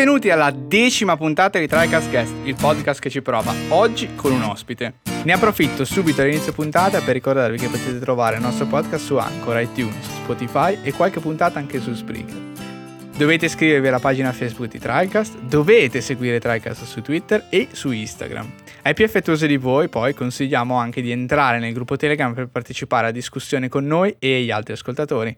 Benvenuti alla decima puntata di TriCast Guest, il podcast che ci prova, oggi con un ospite. Ne approfitto subito all'inizio puntata per ricordarvi che potete trovare il nostro podcast su Anchor, iTunes, Spotify e qualche puntata anche su Spreaker. Dovete iscrivervi alla pagina Facebook di TriCast, dovete seguire TriCast su Twitter e su Instagram. Ai più affettuosi di voi poi consigliamo anche di entrare nel gruppo Telegram per partecipare a discussioni con noi e gli altri ascoltatori.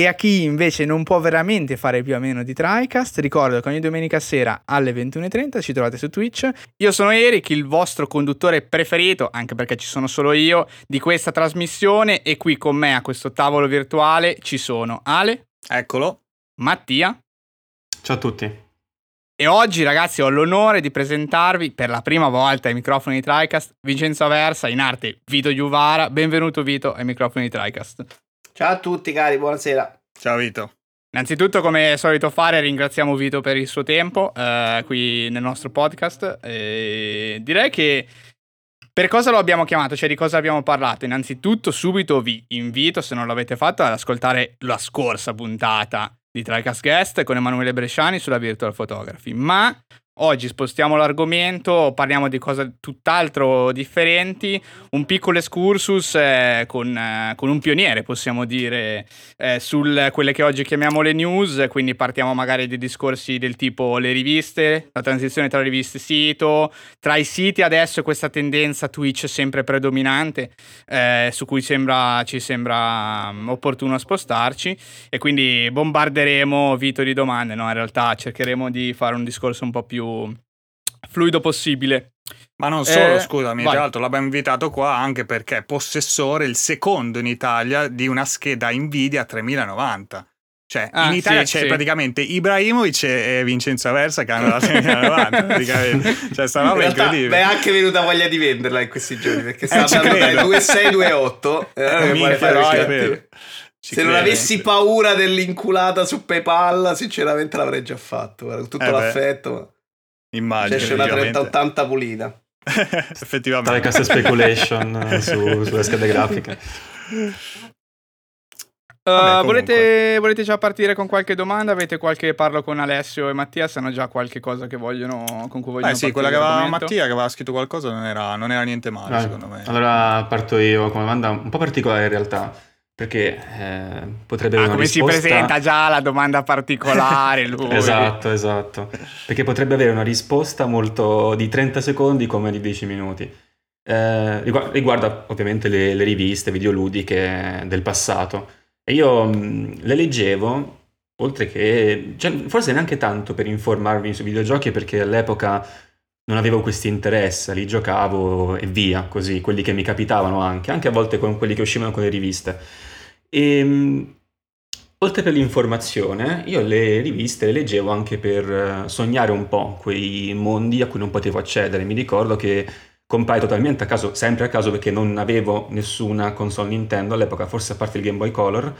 E a chi invece non può veramente fare più a meno di TriCast, ricordo che ogni domenica sera alle 21.30 ci trovate su Twitch. Io sono Eric, il vostro conduttore preferito, anche perché ci sono solo io, di questa trasmissione e qui con me a questo tavolo virtuale ci sono Ale. Eccolo. Mattia. Ciao a tutti. E oggi ragazzi ho l'onore di presentarvi per la prima volta ai microfoni di TriCast Vincenzo Aversa, in arte Vito Giuvara. Benvenuto Vito ai microfoni di TriCast. Ciao a tutti cari, buonasera. Ciao Vito. Innanzitutto, come è solito fare, ringraziamo Vito per il suo tempo eh, qui nel nostro podcast. E direi che per cosa lo abbiamo chiamato, cioè di cosa abbiamo parlato? Innanzitutto, subito vi invito, se non l'avete fatto, ad ascoltare la scorsa puntata di Tricast Guest con Emanuele Bresciani sulla Virtual Photography. Ma Oggi spostiamo l'argomento, parliamo di cose tutt'altro differenti, un piccolo excursus eh, con, eh, con, un pioniere, possiamo dire, eh, su quelle che oggi chiamiamo le news, quindi partiamo magari dei discorsi del tipo le riviste, la transizione tra riviste e sito, tra i siti adesso questa tendenza Twitch sempre predominante, eh, su cui sembra, ci sembra mm, opportuno spostarci. E quindi bombarderemo Vito di domande, no? in realtà cercheremo di fare un discorso un po' più fluido possibile. Ma non solo, eh, scusami, vai. tra l'altro l'abbiamo invitato qua anche perché è possessore, il secondo in Italia, di una scheda Nvidia 3090. Cioè, ah, in Italia sì, c'è sì. praticamente Ibrahimovic e Vincenzo Aversa che hanno la 3090, praticamente. Cioè, sta roba in incredibile. è anche venuta voglia di venderla in questi giorni, perché sta eh, andando dai 2628. Eh, eh, minchia, però, è ci Se credo, non avessi paura dell'inculata su PayPal, sinceramente l'avrei già fatto. Con tutto eh l'affetto. Ma... Immagino. C'è una 3080 pulita. Effettivamente. Tale cassa speculation su, sulle schede grafiche. Uh, Vabbè, volete, volete, già partire con qualche domanda? Avete qualche parlo con Alessio e Mattia? Se hanno già qualche cosa che vogliono, con cui vogliono eh sì, quella che aveva Mattia che aveva scritto qualcosa non era, non era niente male, ah, secondo me. Allora parto io con una domanda un po' particolare in realtà. Perché eh, potrebbe avere ah, come risposta... si presenta già la domanda particolare lui. esatto, esatto. Perché potrebbe avere una risposta molto di 30 secondi come di 10 minuti. Eh, riguarda ovviamente le, le, riviste videoludiche del passato. E io mh, le leggevo, oltre che... Cioè, forse neanche tanto per informarmi sui videogiochi, perché all'epoca non avevo questi interessi, li giocavo e via, così, quelli che mi capitavano anche, anche a volte con quelli che uscivano con le riviste. E, ehm, oltre per l'informazione, io le riviste le leggevo anche per eh, sognare un po' quei mondi a cui non potevo accedere. Mi ricordo che comprai totalmente a caso, sempre a caso perché non avevo nessuna console Nintendo all'epoca, forse a parte il Game Boy Color,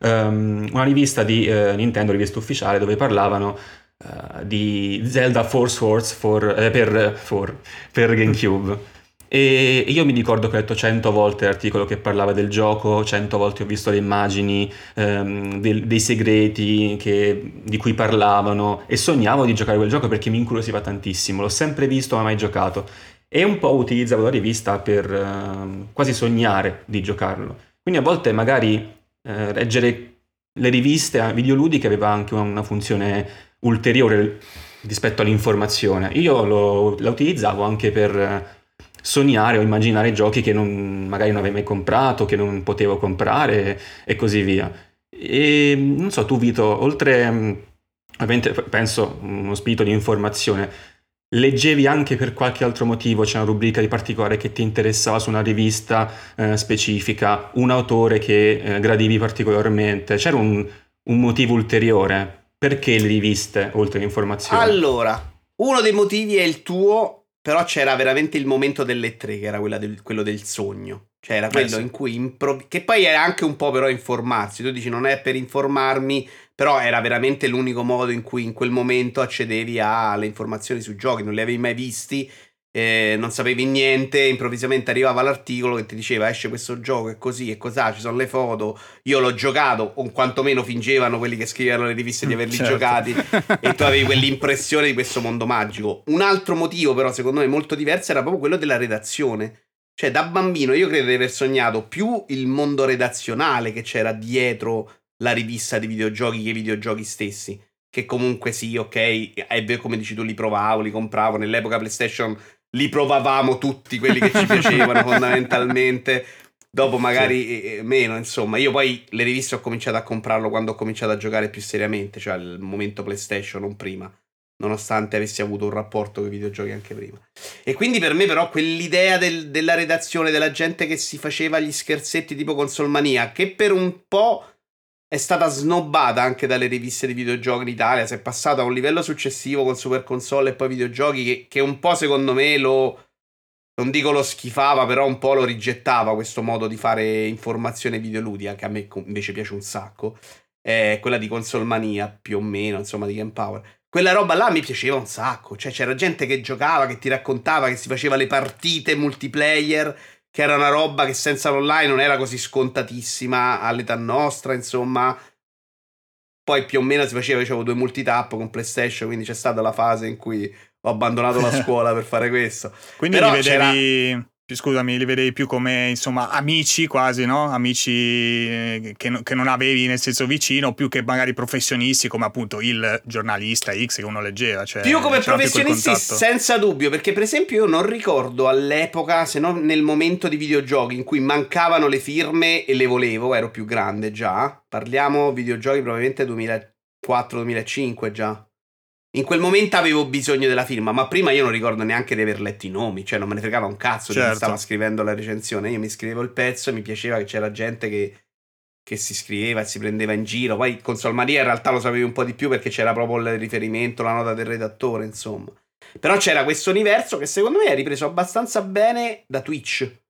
um, una rivista di uh, Nintendo, rivista ufficiale, dove parlavano uh, di Zelda Force Swords for, eh, per, for, per GameCube. E io mi ricordo che ho letto cento volte l'articolo che parlava del gioco, cento volte ho visto le immagini ehm, del, dei segreti che, di cui parlavano e sognavo di giocare quel gioco perché mi incuriosiva tantissimo. L'ho sempre visto ma mai giocato. E un po' utilizzavo la rivista per eh, quasi sognare di giocarlo. Quindi a volte magari eh, leggere le riviste videoludiche aveva anche una funzione ulteriore rispetto all'informazione. Io lo, la utilizzavo anche per sognare o immaginare giochi che non, magari non avevo mai comprato, che non potevo comprare e così via. E non so, tu Vito, oltre mm, ovviamente penso uno spirito di informazione, leggevi anche per qualche altro motivo, c'è una rubrica di particolare che ti interessava su una rivista eh, specifica, un autore che eh, gradivi particolarmente, c'era un, un motivo ulteriore? Perché le riviste oltre all'informazione? Allora, uno dei motivi è il tuo però c'era veramente il momento delle tre, che era del, quello del sogno. Cioè era quello eh sì. in cui impro- che poi era anche un po' però informarsi. Tu dici non è per informarmi, però era veramente l'unico modo in cui in quel momento accedevi alle informazioni sui giochi, non li avevi mai visti eh, non sapevi niente, improvvisamente arrivava l'articolo che ti diceva esce questo gioco e così e cos'ha, ci sono le foto, io l'ho giocato, o quantomeno fingevano quelli che scrivevano le riviste di averli certo. giocati e tu avevi quell'impressione di questo mondo magico. Un altro motivo però secondo me molto diverso era proprio quello della redazione. Cioè da bambino io credo di aver sognato più il mondo redazionale che c'era dietro la rivista di videogiochi che i videogiochi stessi. Che comunque sì, ok, è come dici tu, li provavo, li compravo. Nell'epoca PlayStation li provavamo tutti quelli che ci piacevano fondamentalmente. Dopo magari sì. Eh, meno, insomma. Io poi le riviste ho cominciato a comprarlo quando ho cominciato a giocare più seriamente, cioè al momento PlayStation, non prima. Nonostante avessi avuto un rapporto con i videogiochi anche prima. E quindi per me, però, quell'idea del, della redazione, della gente che si faceva gli scherzetti tipo Consolmania, che per un po' è stata snobbata anche dalle riviste di videogiochi in Italia. Si è passato a un livello successivo con Super Console e poi videogiochi che, che un po' secondo me lo. Non dico lo schifava, però un po' lo rigettava questo modo di fare informazione videoludica, che a me invece piace un sacco. È quella di Consolmania, più o meno, insomma, di Game Power. Quella roba là mi piaceva un sacco. Cioè, c'era gente che giocava, che ti raccontava, che si faceva le partite multiplayer che era una roba che senza l'online non era così scontatissima all'età nostra, insomma. Poi più o meno si faceva, facevo due multitap con PlayStation, quindi c'è stata la fase in cui ho abbandonato la scuola per fare questo. Quindi Però li vedevi scusami, li vedevi più come insomma amici quasi, no? Amici eh, che, che, non avevi nel senso vicino, più che magari professionisti come appunto il giornalista X che uno leggeva. Cioè, più come professionisti senza dubbio, perché per esempio io non ricordo all'epoca, se non nel momento di videogiochi in cui mancavano le firme e le volevo, ero più grande già, parliamo videogiochi probabilmente 2004-2005 già. In quel momento avevo bisogno della firma, ma prima io non ricordo neanche di aver letto i nomi, cioè non me ne fregava un cazzo certo. di chi certo. stava scrivendo la recensione. Io mi scrivevo il pezzo e mi piaceva che c'era gente che, che si scriveva e si prendeva in giro. Poi con Solmaria in realtà lo sapevi un po' di più perché c'era proprio il riferimento, la nota del redattore, insomma. Però c'era questo universo che secondo me è ripreso abbastanza bene da Twitch.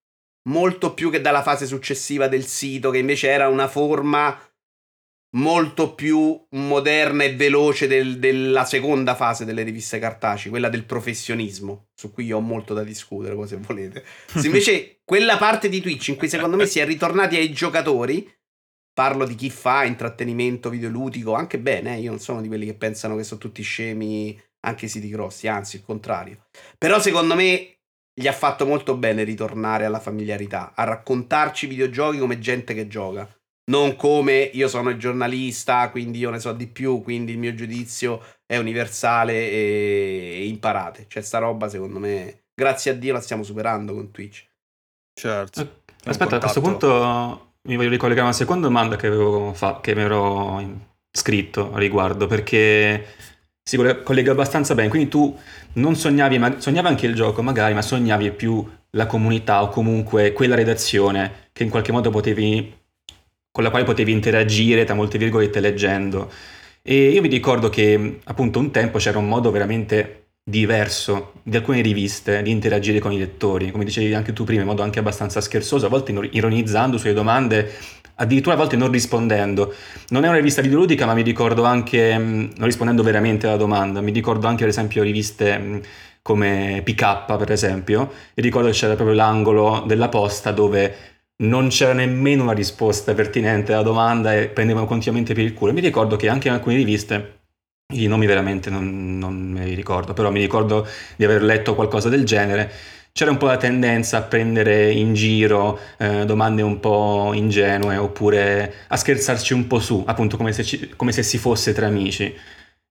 Molto più che dalla fase successiva del sito, che invece era una forma molto più moderna e veloce del, della seconda fase delle riviste cartacee, quella del professionismo, su cui io ho molto da discutere, se volete. Se invece quella parte di Twitch in cui secondo me si è ritornati ai giocatori, parlo di chi fa intrattenimento videoludico, anche bene, eh? io non sono di quelli che pensano che sono tutti scemi, anche i siti grossi, anzi il contrario. Però secondo me gli ha fatto molto bene ritornare alla familiarità, a raccontarci videogiochi come gente che gioca non come io sono il giornalista, quindi io ne so di più, quindi il mio giudizio è universale e, imparate. Cioè, sta roba, secondo me, grazie a Dio la stiamo superando con Twitch. Certo. Eh, aspetta, a questo punto mi voglio ricollegare a una seconda domanda che, avevo fa- che mi ero scritto a riguardo, perché si collega abbastanza bene. Quindi tu non sognavi, ma sognavi anche il gioco magari, ma sognavi più la comunità o comunque quella redazione che in qualche modo potevi con la quale potevi interagire, tra molte virgolette, leggendo. E io mi ricordo che appunto un tempo c'era un modo veramente diverso di alcune riviste di interagire con i lettori, come dicevi anche tu prima, in modo anche abbastanza scherzoso, a volte ironizzando sulle domande, addirittura a volte non rispondendo. Non è una rivista videoludica, ma mi ricordo anche, non rispondendo veramente alla domanda, mi ricordo anche ad esempio riviste come PK per esempio, e ricordo che c'era proprio l'angolo della posta dove non c'era nemmeno una risposta pertinente alla domanda e prendevano continuamente per il culo. Mi ricordo che anche in alcune riviste, i nomi veramente non, non me li ricordo, però mi ricordo di aver letto qualcosa del genere, c'era un po' la tendenza a prendere in giro eh, domande un po' ingenue oppure a scherzarci un po' su, appunto come se, ci, come se si fosse tra amici.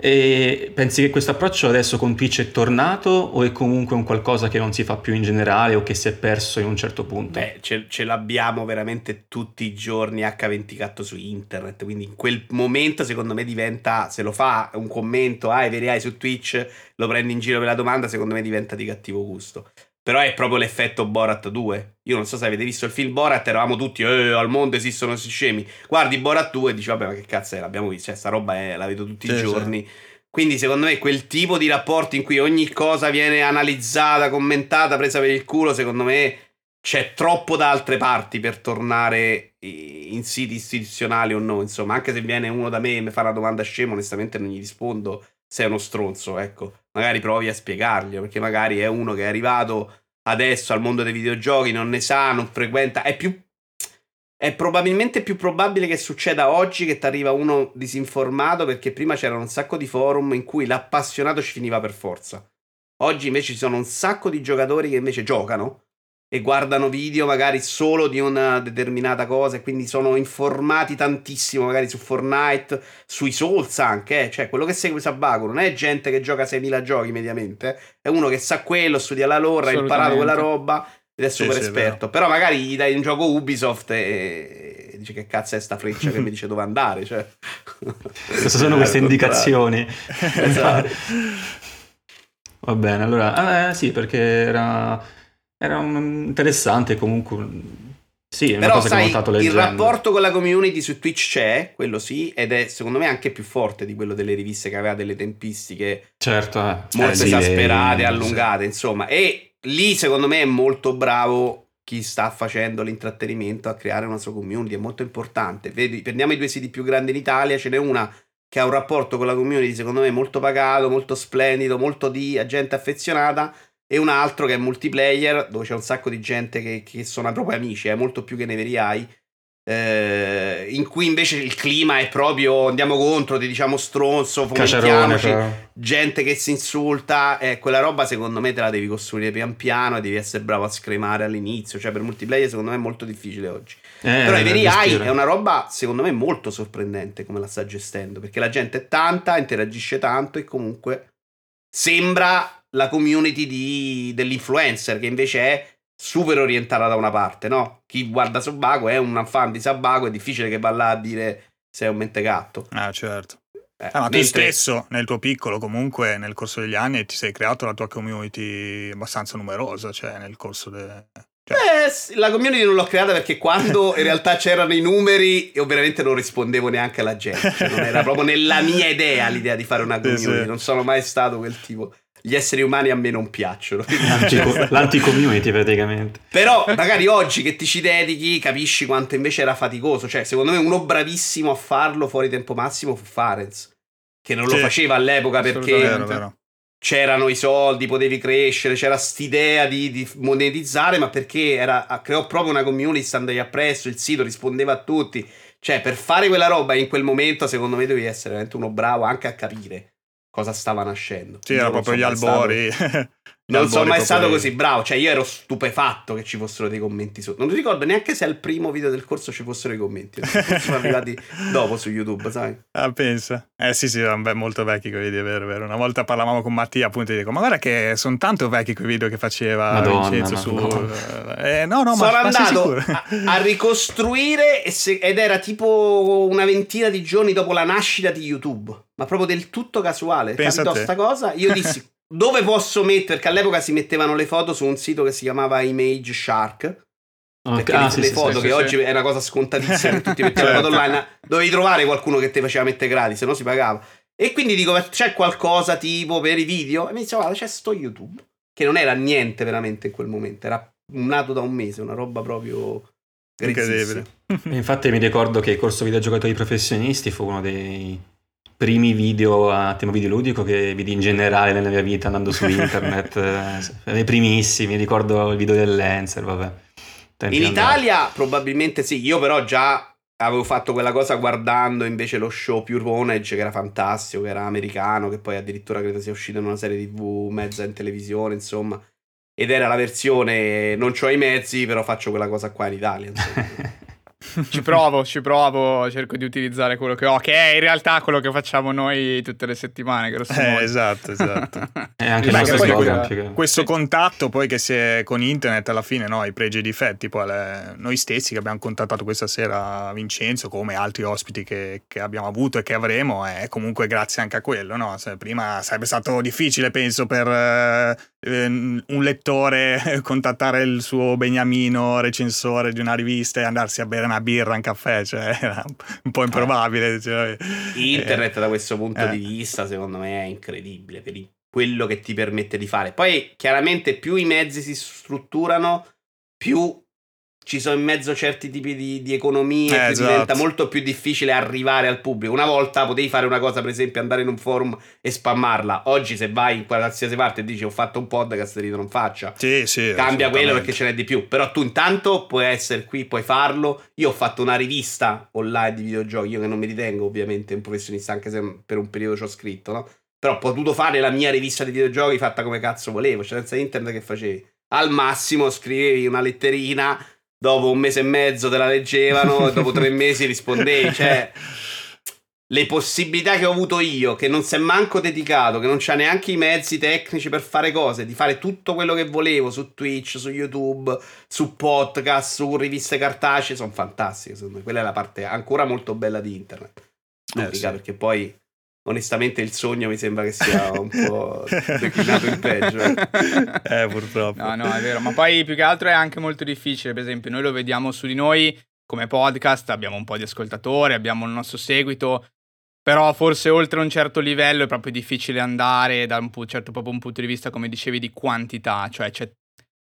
E pensi che questo approccio adesso con Twitch è tornato o è comunque un qualcosa che non si fa più in generale o che si è perso in un certo punto? Beh, ce, ce l'abbiamo veramente tutti i giorni H24 su internet, quindi in quel momento secondo me diventa, se lo fa un commento, ah, veri hai su Twitch, lo prendi in giro per la domanda, secondo me diventa di cattivo gusto. Però è proprio l'effetto Borat 2. Io non so se avete visto il film Borat, eravamo tutti, eh, al mondo esistono questi scemi. Guardi Borat 2 e dici, vabbè, ma che cazzo è, l'abbiamo visto, cioè, sta roba è, la vedo tutti sì, i giorni. Sì. Quindi secondo me quel tipo di rapporti in cui ogni cosa viene analizzata, commentata, presa per il culo, secondo me c'è troppo da altre parti per tornare in siti istituzionali o no. Insomma, anche se viene uno da me e mi fa una domanda scema, onestamente non gli rispondo sei uno stronzo, ecco. Magari provi a spiegarglielo, perché magari è uno che è arrivato adesso al mondo dei videogiochi, non ne sa, non frequenta, è più è probabilmente più probabile che succeda oggi che ti arriva uno disinformato perché prima c'erano un sacco di forum in cui l'appassionato ci finiva per forza. Oggi invece ci sono un sacco di giocatori che invece giocano e guardano video magari solo di una determinata cosa e quindi sono informati tantissimo magari su Fortnite, sui Souls anche, eh. cioè quello che segue Sabaku non è gente che gioca 6000 giochi mediamente, è uno che sa quello, studia la lore, ha imparato quella roba ed è super sì, esperto, sì, però magari gli dai un gioco Ubisoft e, e dice che cazzo è sta freccia che mi dice dove andare, cioè. Queste sono queste indicazioni. esatto. Va bene, allora, eh, sì, perché era era un, interessante comunque. Sì, è una Però, cosa sai, che ho notato leggendo. Il rapporto con la community su Twitch c'è, quello sì, ed è secondo me anche più forte di quello delle riviste che aveva delle tempistiche certo, eh. molto eh, esasperate, allungate, sì. insomma. E lì secondo me è molto bravo chi sta facendo l'intrattenimento a creare una sua community, è molto importante. Vedi, prendiamo i due siti più grandi in Italia, ce n'è una che ha un rapporto con la community secondo me molto pagato, molto splendido, molto di gente affezionata e un altro che è multiplayer, dove c'è un sacco di gente che, che sono proprio amici, è molto più che nei veri AI. Eh, in cui invece il clima è proprio andiamo contro, ti diciamo stronzo, fomentiamoci, gente che si insulta, eh, quella roba secondo me te la devi costruire pian piano e devi essere bravo a scremare all'inizio, cioè per multiplayer secondo me è molto difficile oggi. Eh, Però i veri AI è una roba secondo me molto sorprendente come la sta gestendo, perché la gente è tanta, interagisce tanto e comunque sembra la community di, dell'influencer, che invece è super orientata da una parte, no? Chi guarda Sabago è un fan di Sabago, è difficile che va là a dire sei un mentegatto. Ah, certo. Eh, ah, ma mentre... tu stesso, nel tuo piccolo, comunque, nel corso degli anni, ti sei creato la tua community abbastanza numerosa, cioè nel corso de... Cioè... Eh, la community non l'ho creata perché quando in realtà c'erano i numeri, io veramente non rispondevo neanche alla gente. Cioè non era proprio nella mia idea l'idea di fare una community. Sì, sì. Non sono mai stato quel tipo gli esseri umani a me non piacciono. L'anti-community praticamente. Però magari oggi che ti ci dedichi capisci quanto invece era faticoso. Cioè, secondo me uno bravissimo a farlo fuori tempo massimo fu Farenz, che non sì, lo faceva all'epoca perché vero, vero. c'erano i soldi, potevi crescere, c'era st'idea di, di monetizzare, ma perché era, creò proprio una community, standagli appresso, il sito rispondeva a tutti. Cioè, per fare quella roba in quel momento, secondo me devi essere veramente uno bravo anche a capire cosa stava nascendo. Sì, era proprio gli albori. non sono mai stato così bravo, cioè io ero stupefatto che ci fossero dei commenti sotto. Non ricordo neanche se al primo video del corso ci fossero i commenti, sono arrivati dopo su YouTube, sai? Ah, pensa. Eh sì, sì, erano molto vecchi quei video, vero, vero. Una volta parlavamo con Mattia, appunto, e dico, ma guarda che sono tanto vecchi quei video che faceva Madonna, Vincenzo su... Eh, no, no, sono ma, andato a, a, ricostruire se, ed era tipo una ventina di giorni dopo la nascita di YouTube, ma proprio del tutto casuale. Pensa Capito sta cosa? Io dissi dove posso mettere? Perché all'epoca si mettevano le foto su un sito che si chiamava Image Shark. Okay. Perché ah, le, sì, le sì, foto sì, che oggi è una cosa scontatissima che tutti mettevano certo. le foto online, dovevi trovare qualcuno che ti faceva mettere gratis, se no si pagava. E quindi dico, c'è qualcosa tipo per i video? E mi dice, guarda, c'è sto YouTube. Che non era niente veramente in quel momento, era nato da un mese, una roba proprio incredibile. Infatti mi ricordo che il corso videogiocatori professionisti fu uno dei primi video a tema videoludico che vidi in generale nella mia vita andando su internet, eh, i primissimi, ricordo il video del Lancer, vabbè. Tempi in Italia probabilmente sì, io però già avevo fatto quella cosa guardando invece lo show Pure Vonage che era fantastico, che era americano, che poi addirittura credo sia uscito in una serie tv mezza in televisione, insomma. Ed era la versione non ho i mezzi, però faccio quella cosa qua in Italia. ci provo, ci provo, cerco di utilizzare quello che ho, che è in realtà quello che facciamo noi tutte le settimane. Eh, esatto, esatto. e anche questo, questo, questo contatto poi che si è con internet alla fine, no, i pregi e i difetti, poi le, noi stessi che abbiamo contattato questa sera Vincenzo, come altri ospiti che, che abbiamo avuto e che avremo, è comunque grazie anche a quello, no? Se prima sarebbe stato difficile, penso, per eh, un lettore contattare il suo beniamino recensore di una rivista e andarsi a bere una birra, un caffè, cioè era un po' improbabile. Cioè, Internet eh, da questo punto eh. di vista secondo me è incredibile per quello che ti permette di fare. Poi chiaramente più i mezzi si strutturano, più ci sono in mezzo certi tipi di, di economie eh, esatto. diventa molto più difficile arrivare al pubblico. Una volta potevi fare una cosa, per esempio, andare in un forum e spammarla. Oggi, se vai in qualsiasi parte e dici ho fatto un podcast, ti non faccia. Sì, sì, Cambia quello perché ce n'è di più. Però tu intanto puoi essere qui, puoi farlo. Io ho fatto una rivista online di videogiochi. Io che non mi ritengo ovviamente un professionista, anche se per un periodo ci ho scritto, no? Però ho potuto fare la mia rivista di videogiochi fatta come cazzo volevo, cioè senza internet che facevi. Al massimo scrivevi una letterina dopo un mese e mezzo te la leggevano e dopo tre mesi rispondevi. Cioè, le possibilità che ho avuto io, che non si è manco dedicato, che non c'ha neanche i mezzi tecnici per fare cose, di fare tutto quello che volevo su Twitch, su YouTube, su podcast, su riviste cartacee, sono fantastiche. Secondo me. Quella è la parte ancora molto bella di internet. Eh, sì. perché poi Onestamente il sogno mi sembra che sia un po' declinato in peggio. Eh, purtroppo. No, no, è vero. Ma poi più che altro è anche molto difficile. Per esempio, noi lo vediamo su di noi come podcast, abbiamo un po' di ascoltatori, abbiamo il nostro seguito. Però forse oltre un certo livello è proprio difficile andare da un, certo proprio un punto di vista, come dicevi, di quantità. Cioè, c'è,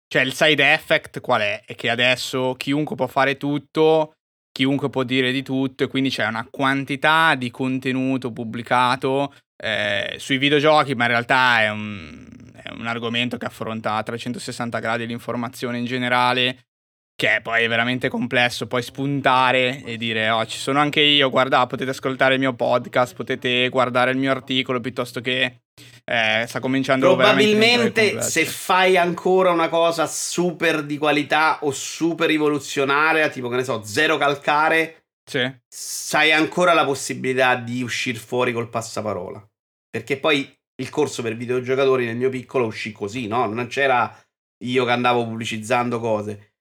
cioè il side effect qual è? È che adesso chiunque può fare tutto chiunque può dire di tutto e quindi c'è una quantità di contenuto pubblicato eh, sui videogiochi, ma in realtà è un, è un, argomento che affronta a 360 gradi l'informazione in generale, che è poi veramente complesso, poi spuntare e dire oh ci sono anche io, guarda potete ascoltare il mio podcast, potete guardare il mio articolo piuttosto che eh, sta cominciando probabilmente se fai ancora una cosa super di qualità o super rivoluzionaria tipo che ne so zero calcare sì. sai ancora la possibilità di uscire fuori col passaparola. Perché poi il corso per videogiocatori nel mio piccolo uscì così no? Non c'era io che andavo pubblicizzando cose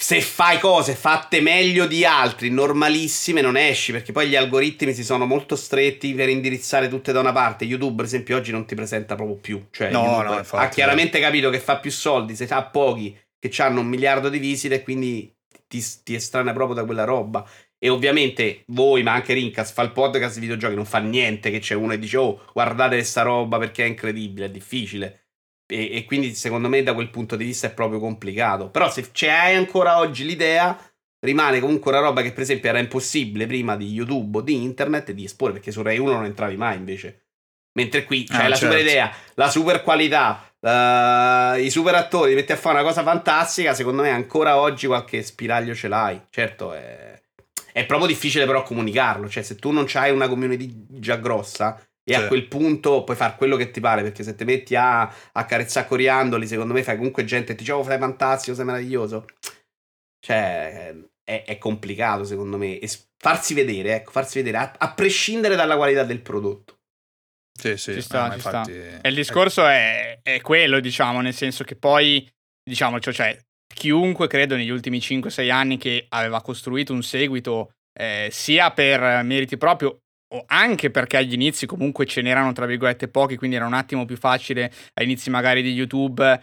se fai cose fatte meglio di altri, normalissime, non esci perché poi gli algoritmi si sono molto stretti per indirizzare tutte da una parte. YouTube, per esempio, oggi non ti presenta proprio più. Cioè, no, YouTube no, infatti, ha chiaramente capito che fa più soldi se ha pochi che hanno un miliardo di visite e quindi ti, ti estranea proprio da quella roba. E ovviamente voi, ma anche Rincas, fa il podcast di videogiochi, non fa niente che c'è uno e dice oh guardate questa roba perché è incredibile, è difficile. E, e, quindi secondo me da quel punto di vista è proprio complicato. Però se c'hai ancora oggi l'idea, rimane comunque una roba che per esempio era impossibile prima di YouTube o di internet di esporre, perché su Rai 1 non entravi mai invece. Mentre qui c'è ah, la certo. super idea, la super qualità, uh, i super attori, metti a fare una cosa fantastica, secondo me ancora oggi qualche spiraglio ce l'hai. Certo, è, è proprio difficile però comunicarlo, cioè se tu non hai una community già grossa, e sì. a quel punto puoi fare quello che ti pare, perché se ti metti a accarezzare coriandoli, secondo me fai comunque gente e ti dice oh sei fantastico, sei meraviglioso. Cioè, è, è complicato secondo me. E farsi vedere, ecco, farsi vedere, a, a prescindere dalla qualità del prodotto. Sì, sì, ci sta, ci sta. E il discorso è, è, quello, diciamo, nel senso che poi, diciamo, cioè, cioè chiunque credo negli ultimi 5-6 anni che aveva costruito un seguito eh, sia per meriti propri o anche perché agli inizi comunque ce n'erano tra virgolette pochi, quindi era un attimo più facile agli inizi magari di YouTube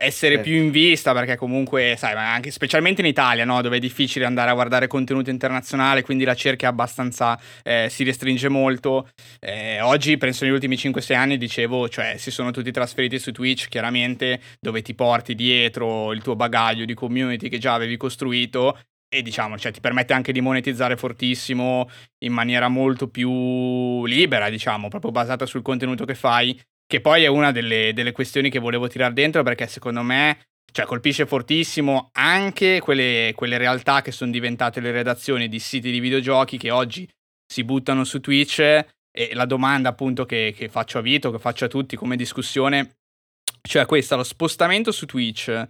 essere sì. più in vista perché comunque, sai, anche specialmente in Italia, no? dove è difficile andare a guardare contenuto internazionale, quindi la cerchia abbastanza eh, si restringe molto. Eh, oggi, penso negli ultimi 5-6 anni, dicevo, cioè si sono tutti trasferiti su Twitch, chiaramente, dove ti porti dietro il tuo bagaglio di community che già avevi costruito e diciamo, cioè, ti permette anche di monetizzare fortissimo in maniera molto più libera, diciamo, proprio basata sul contenuto che fai, che poi è una delle, delle questioni che volevo tirare dentro perché secondo me cioè, colpisce fortissimo anche quelle, quelle realtà che sono diventate le redazioni di siti di videogiochi che oggi si buttano su Twitch. E la domanda appunto che, che faccio a Vito, che faccio a tutti come discussione, cioè questa, lo spostamento su Twitch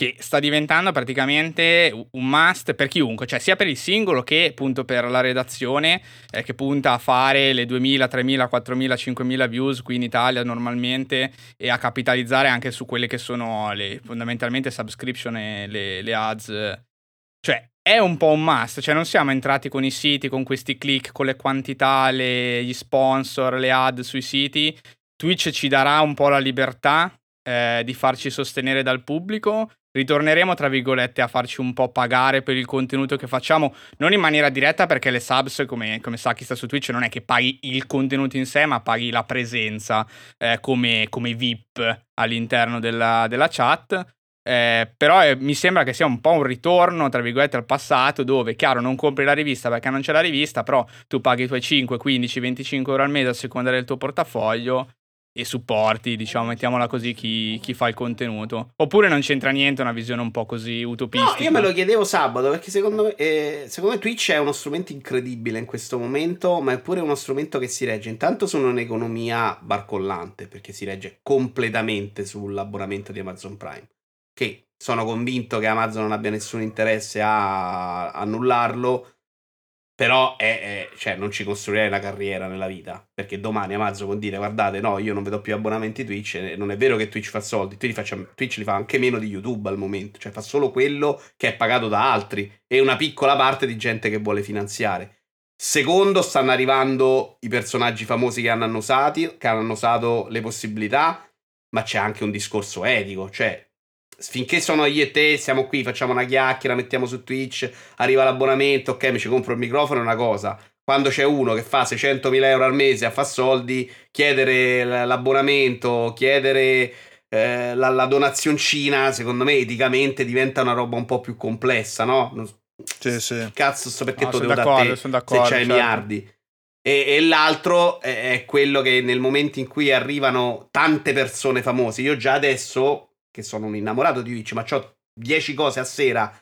che sta diventando praticamente un must per chiunque, cioè sia per il singolo che appunto per la redazione eh, che punta a fare le 2000, 3000, 4000, 5000 views qui in Italia normalmente e a capitalizzare anche su quelle che sono le, fondamentalmente subscription e le, le ads. Cioè è un po' un must, cioè non siamo entrati con i siti, con questi click, con le quantità, le, gli sponsor, le ad sui siti. Twitch ci darà un po' la libertà eh, di farci sostenere dal pubblico ritorneremo tra virgolette a farci un po' pagare per il contenuto che facciamo, non in maniera diretta perché le subs, come, come sa chi sta su Twitch, non è che paghi il contenuto in sé, ma paghi la presenza eh, come, come, VIP all'interno della, della chat. Eh, però eh, mi sembra che sia un po' un ritorno, tra virgolette, al passato, dove, chiaro, non compri la rivista perché non c'è la rivista, però tu paghi i tuoi 5, 15, 25 euro al mese a seconda del tuo portafoglio e supporti, diciamo, mettiamola così, chi, chi, fa il contenuto. Oppure non c'entra niente, una visione un po' così utopistica. No, io me lo chiedevo sabato, perché secondo me, eh, secondo me Twitch è uno strumento incredibile in questo momento, ma è pure uno strumento che si regge. Intanto su un'economia barcollante, perché si regge completamente sull'abbonamento di Amazon Prime, che sono convinto che Amazon non abbia nessun interesse a annullarlo però è, è, cioè, non ci costruirei una carriera nella vita. Perché domani Amazon può dire: Guardate, no, io non vedo più abbonamenti Twitch. Non è vero che Twitch fa soldi. Twitch, faccia, Twitch li fa anche meno di YouTube al momento. Cioè, fa solo quello che è pagato da altri. E una piccola parte di gente che vuole finanziare. Secondo, stanno arrivando i personaggi famosi che hanno usati, che hanno usato le possibilità. Ma c'è anche un discorso etico. Cioè, finché sono io e te, siamo qui, facciamo una chiacchiera, mettiamo su Twitch, arriva l'abbonamento, ok, mi ci compro il microfono è una cosa. Quando c'è uno che fa 600.000 euro al mese a fa soldi, chiedere l'abbonamento, chiedere eh, la, la donazioncina, secondo me eticamente diventa una roba un po' più complessa, no? Sì, sì. Cazzo, sto perché no, devo da te se c'hai certo. miliardi. E, e, l'altro è quello che nel momento in cui arrivano tante persone famose, io già adesso che sono un innamorato di Twitch, ma ho 10 cose a sera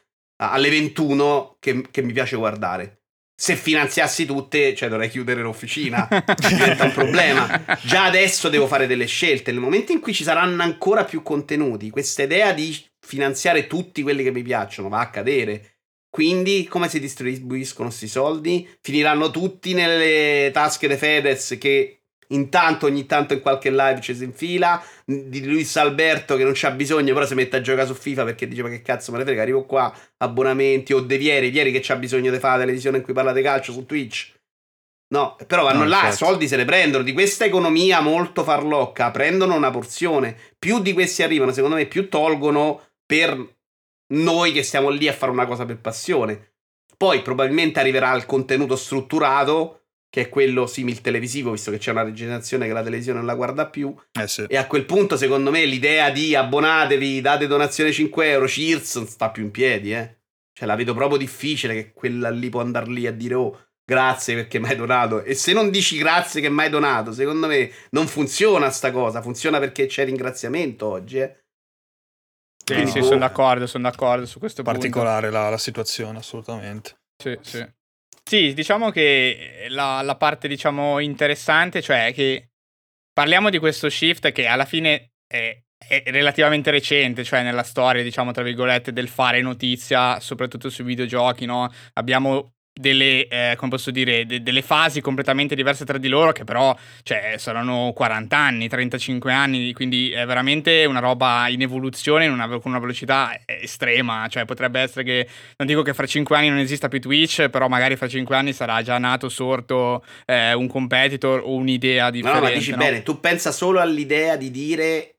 alle 21 che, che mi piace guardare. Se finanziassi tutte, cioè dovrei chiudere l'officina, diventa un problema. Già adesso devo fare delle scelte. Nel momento in cui ci saranno ancora più contenuti, questa idea di finanziare tutti quelli che mi piacciono va a cadere. Quindi, come si distribuiscono questi soldi? Finiranno tutti nelle tasche dei Fedez che Intanto ogni tanto in qualche live ci si infila. Di Luis Alberto che non c'ha bisogno, però si mette a giocare su FIFA perché dice: Ma che cazzo me ne frega? Arrivo qua, abbonamenti. O De Vieri, Vieri che c'ha bisogno di fare la televisione in cui parla di calcio su Twitch. No, però vanno no, là, certo. soldi se ne prendono. Di questa economia molto farlocca prendono una porzione. Più di questi arrivano, secondo me, più tolgono per noi che stiamo lì a fare una cosa per passione. Poi probabilmente arriverà il contenuto strutturato che è quello simil televisivo, visto che c'è una rigenerazione che la televisione non la guarda più. Eh sì. E a quel punto, secondo me, l'idea di abbonatevi, date donazione 5 euro, Cheers, non sta più in piedi, eh. Cioè, la vedo proprio difficile che quella lì può andare lì a dire, oh, grazie perché mi hai donato. E se non dici grazie che mi hai donato, secondo me non funziona sta cosa. Funziona perché c'è ringraziamento oggi, eh. Sì, Quindi, sì, boh. sono d'accordo, sono d'accordo su questo Particolare la, la situazione, assolutamente. Sì, sì. Sì, diciamo che la, la parte, diciamo, interessante, cioè che parliamo di questo shift che alla fine è, è relativamente recente, cioè nella storia, diciamo, tra virgolette, del fare notizia, soprattutto sui videogiochi, no? Abbiamo delle, eh, come posso dire, de- delle fasi completamente diverse tra di loro che però, cioè, saranno 40 anni, 35 anni, quindi è veramente una roba in evoluzione una, con una velocità estrema, cioè potrebbe essere che, non dico che fra 5 anni non esista più Twitch, però magari fra 5 anni sarà già nato, sorto eh, un competitor o un'idea differente. No, ma dici no? bene, tu pensa solo all'idea di dire,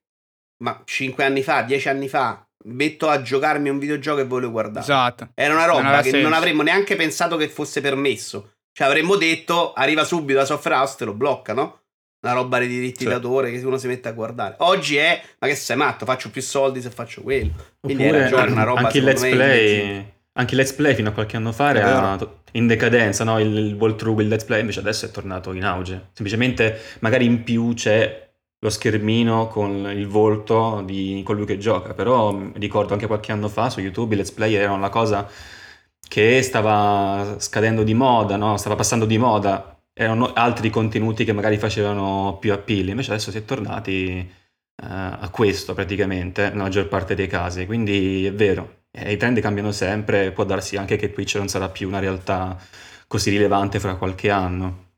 ma 5 anni fa, 10 anni fa, metto a giocarmi un videogioco e voglio guardare. Esatto. Era una roba non che senso. non avremmo neanche pensato che fosse permesso. Cioè avremmo detto, arriva subito la software house, te lo blocca, no? Una roba di diritti sì. d'autore che uno si mette a guardare. Oggi è, ma che sei matto, faccio più soldi se faccio quello. Quindi Oppure, ragione, una roba anche il let's play... Anche il let's play fino a qualche anno fa era in decadenza, no? il, il walkthrough, il let's play invece adesso è tornato in auge. Semplicemente magari in più c'è lo schermino con il volto di colui che gioca, però ricordo anche qualche anno fa su YouTube i let's play erano la cosa che stava scadendo di moda, no? stava passando di moda, erano altri contenuti che magari facevano più appeal, invece adesso si è tornati uh, a questo praticamente, nella maggior parte dei casi, quindi è vero, i trend cambiano sempre, può darsi anche che Twitch non sarà più una realtà così rilevante fra qualche anno.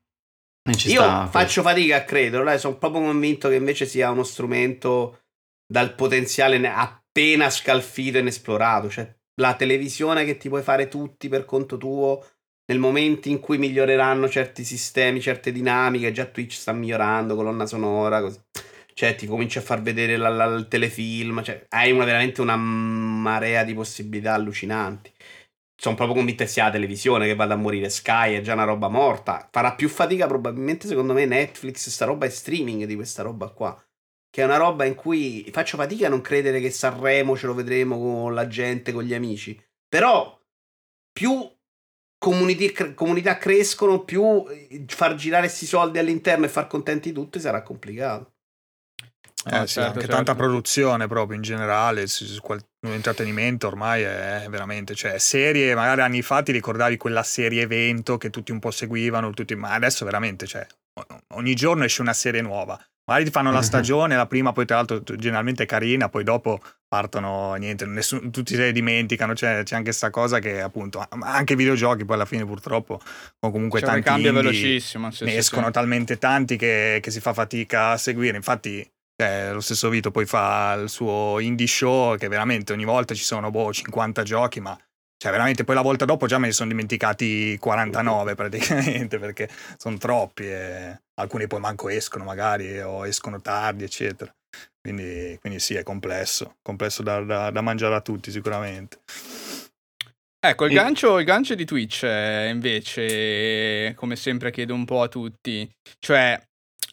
Io sta, faccio fatica a crederlo, sono proprio convinto che invece sia uno strumento dal potenziale appena scalfito e inesplorato. Cioè, la televisione che ti puoi fare tutti per conto tuo nel momento in cui miglioreranno certi sistemi, certe dinamiche, già Twitch sta migliorando, colonna sonora, così. Cioè, ti cominci a far vedere la, la, il telefilm, cioè, hai una, veramente una marea di possibilità allucinanti sono proprio convinto che sia la televisione che vada a morire. Sky è già una roba morta. Farà più fatica probabilmente, secondo me, Netflix, sta roba è streaming di questa roba qua. che è una roba in cui faccio fatica a non credere che Sanremo ce lo vedremo con la gente, con gli amici. Però più comunità, comunità crescono, più eh, far girare questi soldi all'interno e far contenti tutti sarà complicato. Eh, eh, sì, certo, anche certo. tanta produzione proprio in generale, l'intrattenimento ormai è veramente, cioè serie, magari anni fa ti ricordavi quella serie evento che tutti un po' seguivano, tutti, ma adesso veramente, cioè, ogni giorno esce una serie nuova. Magari ti fanno la stagione, la prima poi tra l'altro generalmente è carina, poi dopo partono, niente, nessuno, tutti se ne dimenticano, c'è, c'è anche questa cosa che appunto, anche i videogiochi poi alla fine purtroppo, o comunque c'è tanti cambia velocissimo, sì, ne sì, escono sì. talmente tanti che, che si fa fatica a seguire, infatti eh, lo stesso Vito poi fa il suo indie show che veramente ogni volta ci sono boh, 50 giochi, ma cioè veramente poi la volta dopo già me ne sono dimenticati 49 praticamente perché sono troppi e alcuni poi manco escono magari o escono tardi eccetera. Quindi, quindi sì, è complesso, complesso da, da, da mangiare a tutti sicuramente. Ecco, il gancio, il gancio di Twitch eh, invece, come sempre chiedo un po' a tutti, cioè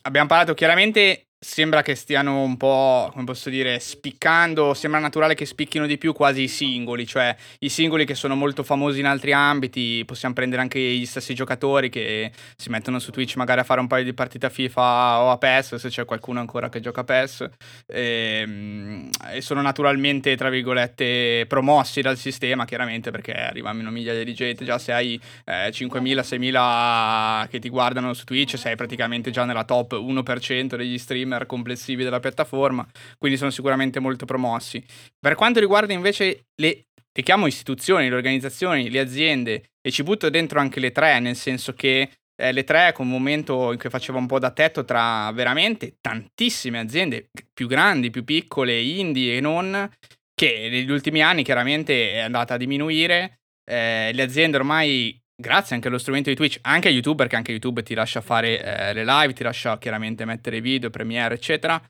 abbiamo parlato chiaramente sembra che stiano un po', come posso dire, spiccando, sembra naturale che spicchino di più quasi i singoli, cioè i singoli che sono molto famosi in altri ambiti, possiamo prendere anche gli stessi giocatori che si mettono su Twitch magari a fare un paio di partite a FIFA o a PES, se c'è qualcuno ancora che gioca a PES, e, ehm, e sono naturalmente, tra virgolette, promossi dal sistema, chiaramente, perché arrivano migliaia di gente, già se hai eh, 5.000, 6.000 che ti guardano su Twitch, sei praticamente già nella top 1% degli stream streamer complessivi della piattaforma, quindi sono sicuramente molto promossi. Per quanto riguarda invece le, le chiamo istituzioni, le organizzazioni, le aziende, e ci butto dentro anche le tre, nel senso che eh, le tre con un momento in cui faceva un po' da tetto tra veramente tantissime aziende, più grandi, più piccole, indie e non, che negli ultimi anni chiaramente è andata a diminuire. Eh, le aziende ormai grazie anche allo strumento di Twitch, anche a YouTube, perché anche YouTube ti lascia fare eh, le live, ti lascia chiaramente mettere video, premiere, eccetera.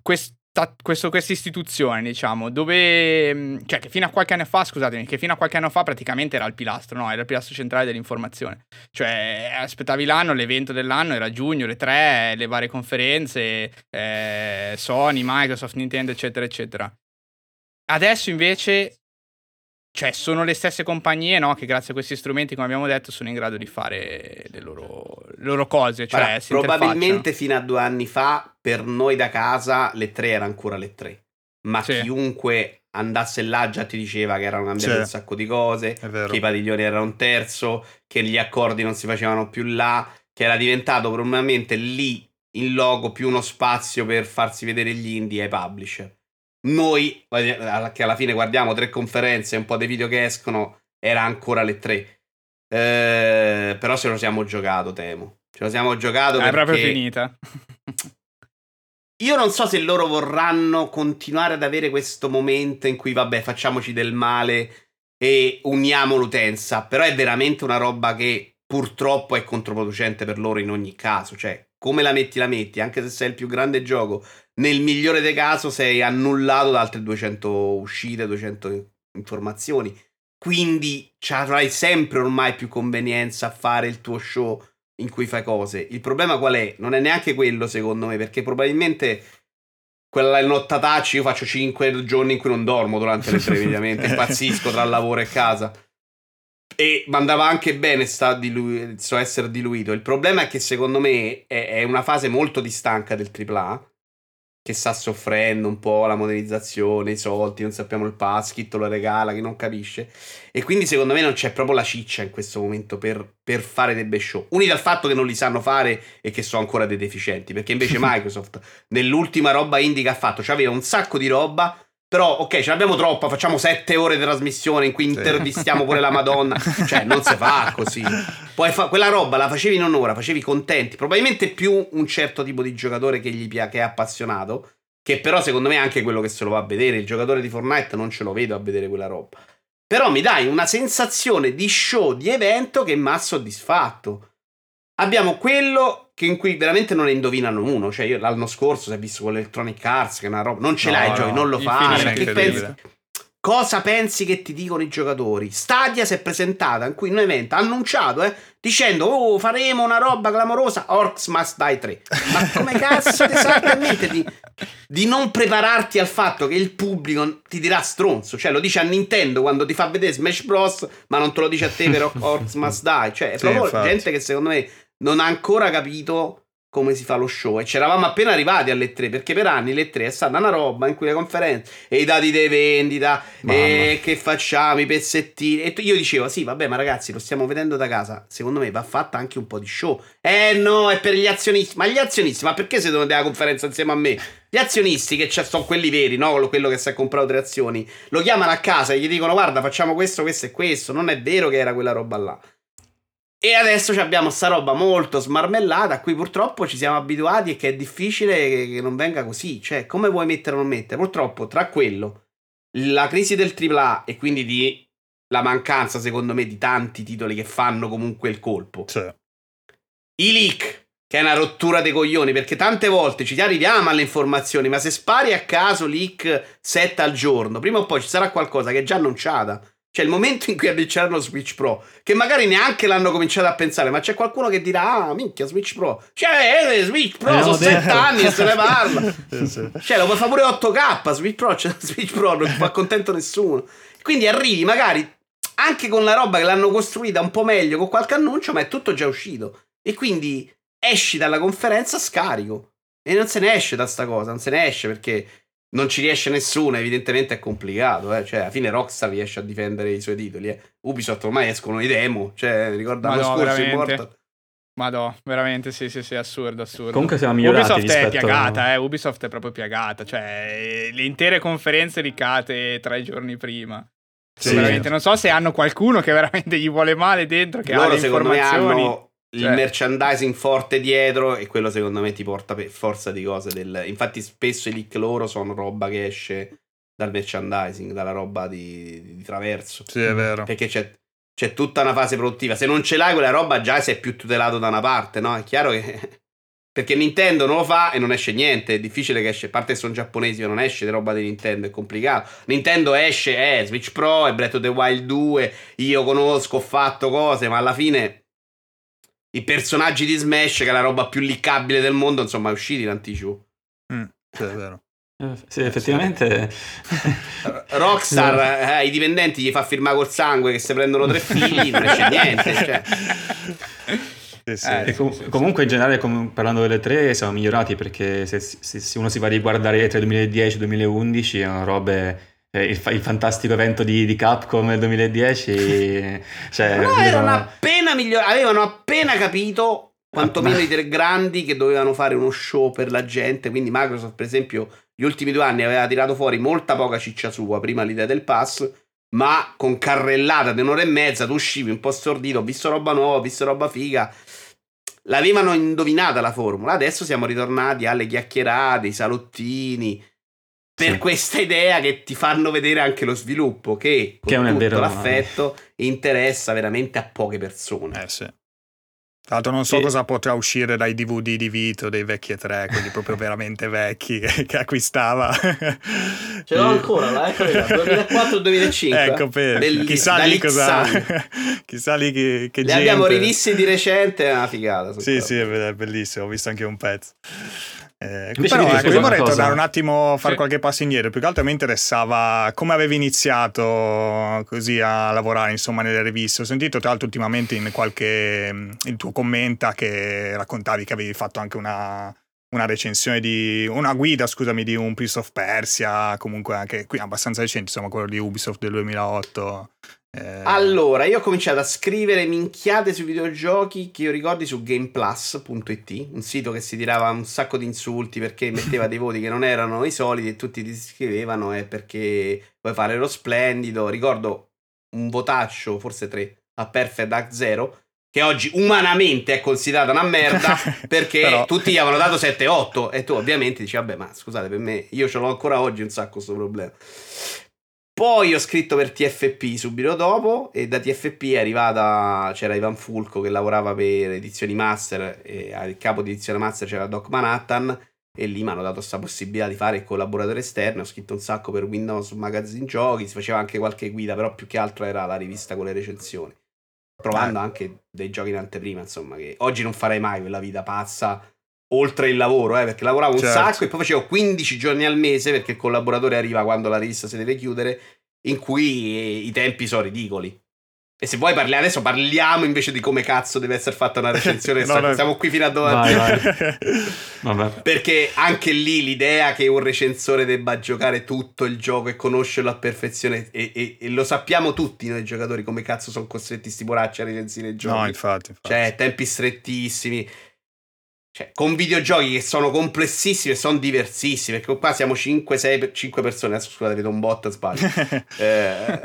Questa, questo, istituzione, diciamo, dove, mm, cioè, che fino a qualche anno fa, scusatemi, che fino a qualche anno fa praticamente era il pilastro, no? Era il pilastro centrale dell'informazione. Cioè, aspettavi l'anno, l'evento dell'anno era giugno, le tre, le varie conferenze, eh, Sony, Microsoft, Nintendo, eccetera, eccetera. Adesso invece cioè, sono le stesse compagnie no, che grazie a questi strumenti, come abbiamo detto, sono in grado di fare le loro, le loro cose. Cioè, Guarda, probabilmente fino a due anni fa, per noi da casa, le tre erano ancora le tre. Ma sì. chiunque andasse là già ti diceva che erano cambiate sì. un sacco di cose, che i padiglioni erano un terzo, che gli accordi non si facevano più là, che era diventato probabilmente lì in logo più uno spazio per farsi vedere gli indie ai publisher noi, che alla fine guardiamo tre conferenze e un po' dei video che escono, era ancora le tre. Eh, però se lo siamo giocato, temo. Ce lo siamo giocato. È proprio finita. Io non so se loro vorranno continuare ad avere questo momento in cui, vabbè, facciamoci del male e uniamo l'utenza. Però è veramente una roba che purtroppo è controproducente per loro in ogni caso. Cioè, come la metti, la metti, anche se sei il più grande gioco, nel migliore dei casi sei annullato da altre 200 uscite, 200 informazioni. Quindi avrai sempre ormai più convenienza a fare il tuo show in cui fai cose. Il problema qual è? Non è neanche quello, secondo me, perché probabilmente quella nottatacci io faccio 5 giorni in cui non dormo durante le tre, mediamente, impazzisco tra lavoro e casa. E andava anche bene sta dilu- so essere diluito. Il problema è che secondo me è, è una fase molto distanca del AAA che sta soffrendo un po' la modernizzazione, i soldi, non sappiamo il pass, chi te lo regala, chi non capisce. E quindi secondo me non c'è proprio la ciccia in questo momento per, per fare dei bei show. Uniti al fatto che non li sanno fare e che sono ancora dei deficienti, perché invece Microsoft nell'ultima roba indie che ha fatto, c'aveva un sacco di roba però, ok, ce l'abbiamo troppa, facciamo sette ore di trasmissione in cui intervistiamo pure la Madonna. Cioè, non si fa così. Poi fa- quella roba la facevi in un'ora, facevi contenti. Probabilmente più un certo tipo di giocatore che gli piace, che è appassionato. Che però, secondo me, è anche quello che se lo va a vedere. Il giocatore di Fortnite non ce lo vedo a vedere quella roba. Però mi dai una sensazione di show, di evento che mi ha soddisfatto. Abbiamo quello che in cui veramente non ne indovinano uno. Cioè, io l'anno scorso, si è visto con l'Electronic Arts, che è una roba. Non ce no, l'hai, no, Joy, non lo fare. Perché pensi, Cosa pensi che ti dicono i giocatori? Stadia si è presentata in cui un evento ha annunciato, eh, dicendo "Oh, faremo una roba clamorosa, Orcs Must Die 3". Ma come cazzo ti talmente di, di non prepararti al fatto che il pubblico ti dirà stronzo, cioè lo dice a Nintendo quando ti fa vedere Smash Bros, ma non te lo dice a te per Orcs Must Die, cioè è proprio sì, gente che secondo me non ha ancora capito come si fa lo show. E c'eravamo appena arrivati alle 3 perché per anni le 3 è stata una roba in cui le conferenze e i dati di vendita e che facciamo, i pezzettini. E io dicevo, sì, vabbè, ma ragazzi, lo stiamo vedendo da casa. Secondo me va fatta anche un po' di show. Eh no, è per gli azionisti. Ma gli azionisti, ma perché venuti alla conferenza insieme a me? Gli azionisti, che sono quelli veri, no? Quello che si è comprato tre azioni, lo chiamano a casa e gli dicono, guarda, facciamo questo, questo e questo. Non è vero che era quella roba là. E adesso abbiamo sta roba molto smarmellata a cui purtroppo ci siamo abituati e che è difficile che, non venga così. Cioè, come vuoi mettere o non mettere? Purtroppo, tra quello, la crisi del AAA e quindi di la mancanza, secondo me, di tanti titoli che fanno comunque il colpo. Sì. I leak, che è una rottura dei coglioni, perché tante volte ci arriviamo alle informazioni, ma se spari a caso leak 7 al giorno, prima o poi ci sarà qualcosa che è già annunciata cioè il momento in cui annunceranno Switch Pro, che magari neanche l'hanno cominciato a pensare, ma c'è qualcuno che dirà, ah, minchia, Switch Pro. Cioè, eh, Switch Pro, eh, sono sette anni e se ne parla. sì, sì. Cioè, lo puoi fare pure 8K, Switch Pro, cioè, Switch Pro non fa contento nessuno. Quindi arrivi magari anche con la roba che l'hanno costruita un po' meglio, con qualche annuncio, ma è tutto già uscito. E quindi esci dalla conferenza scarico. E non se ne esce da sta cosa, non se ne esce perché non ci riesce nessuno, evidentemente è complicato, eh? cioè alla fine Rockstar riesce a difendere i suoi titoli, eh? Ubisoft ormai escono i demo, cioè ricorda l'anno no, scorso Immortal. Ma no, veramente sì, sì, sì, assurdo, assurdo. Comunque siamo migliorati Ubisoft è piagata, eh, Ubisoft è proprio piagata, cioè le intere conferenze ricate tre giorni prima. Sì. Veramente, non so se hanno qualcuno che veramente gli vuole male dentro, che Loro, ha le informazioni. Me hanno il cioè. merchandising forte dietro e quello secondo me ti porta per forza di cose del... infatti spesso i leak loro sono roba che esce dal merchandising dalla roba di, di traverso sì è vero perché c'è, c'è, tutta una fase produttiva se non ce l'hai quella roba già sei più tutelato da una parte no? è chiaro che perché Nintendo non lo fa e non esce niente è difficile che esce a parte che sono giapponesi non esce roba di Nintendo è complicato Nintendo esce eh Switch Pro e Breath of the Wild 2 io conosco ho fatto cose ma alla fine i personaggi di Smash, che è la roba più liccabile del mondo, insomma, è usciti in anticipo. Mm, sì, è vero. Eh, sì, effettivamente. Rockstar no. eh, i dipendenti gli fa firmare col sangue che se prendono tre figli, non esce niente. Cioè. Sì, sì. Eh, com- comunque in generale com- parlando delle tre siamo migliorati perché se, se, se uno si va a riguardare tra 2010 e 2011 erano robe eh, il, il, fantastico evento di, di Capcom nel 2010. cioè, no, erano appena migliorati, avevano appena capito, quantomeno i tre grandi, che dovevano fare uno show per la gente. Quindi Microsoft, per esempio, gli ultimi due anni aveva tirato fuori molta poca ciccia sua, prima l'idea del pass, ma con carrellata di un'ora e mezza tu uscivi un po' stordito, ho visto roba nuova, ho visto roba figa. L'avevano indovinata la formula, adesso siamo ritornati alle chiacchierate, i salottini per sì. questa idea che ti fanno vedere anche lo sviluppo che con che tutto vero, l'affetto no. interessa veramente a poche persone. Eh sì. Tra l'altro non so che... cosa potrà uscire dai DVD di Vito dei vecchi e tre, quelli proprio veramente vecchi che, che acquistava. Ce l'ho ancora, là, ecco, 2004-2005. Ecco, per, Belliss- chissà lì cosa... chissà lì che, che Li gente... abbiamo rivisti di recente, è una figata. Sì, sì, è bellissimo, ho visto anche un pezzo. Eh, però ecco, io vorrei tornare un attimo a fare sì. qualche passo indietro. Più che altro mi interessava come avevi iniziato così a lavorare insomma nelle riviste. Ho sentito tra l'altro ultimamente in qualche mm, il tuo commenta che raccontavi che avevi fatto anche una, una recensione di una guida, scusami, di un Prince of Persia, comunque anche qui abbastanza recente, insomma, quello di Ubisoft del 2008. Eh... Allora, io ho cominciato a scrivere minchiate sui videogiochi che io ricordi su gameplus.it, un sito che si tirava un sacco di insulti perché metteva dei voti che non erano i soliti e tutti ti scrivevano e perché vuoi fare lo splendido. Ricordo un votaccio, forse tre, a Perfect Dark Zero, che oggi umanamente è considerata una merda perché Però... tutti gli avevano dato 7-8 e tu ovviamente dici vabbè ma scusate per me io ce l'ho ancora oggi un sacco questo problema poi ho scritto per TFP subito dopo e da TFP è arrivata, c'era Ivan Fulco che lavorava per edizioni master e al capo di edizione master c'era Doc Manhattan e lì mi hanno dato questa possibilità di fare il collaboratore esterno. Ho scritto un sacco per Windows Magazine Giochi. Si faceva anche qualche guida, però più che altro era la rivista con le recensioni. Provando eh. anche dei giochi in anteprima, insomma, che oggi non farei mai quella vita pazza. Oltre il lavoro, eh, perché lavoravo certo. un sacco e poi facevo 15 giorni al mese perché il collaboratore arriva quando la rivista si deve chiudere, in cui i tempi sono ridicoli. E se vuoi parliamo adesso, parliamo invece di come cazzo deve essere fatta una recensione. no, no. Siamo qui fino a domani. Perché anche lì l'idea che un recensore debba giocare tutto il gioco e conoscerlo a perfezione, e, e, e lo sappiamo tutti noi giocatori come cazzo sono costretti sti poracci a recensire i giochi. No, infatti, infatti. Cioè, tempi strettissimi. Cioè, con videogiochi che sono complessissimi e sono diversissimi. Perché qua siamo 5-6 5 persone. Adesso scusate, vedo un bot, sbaglio. eh,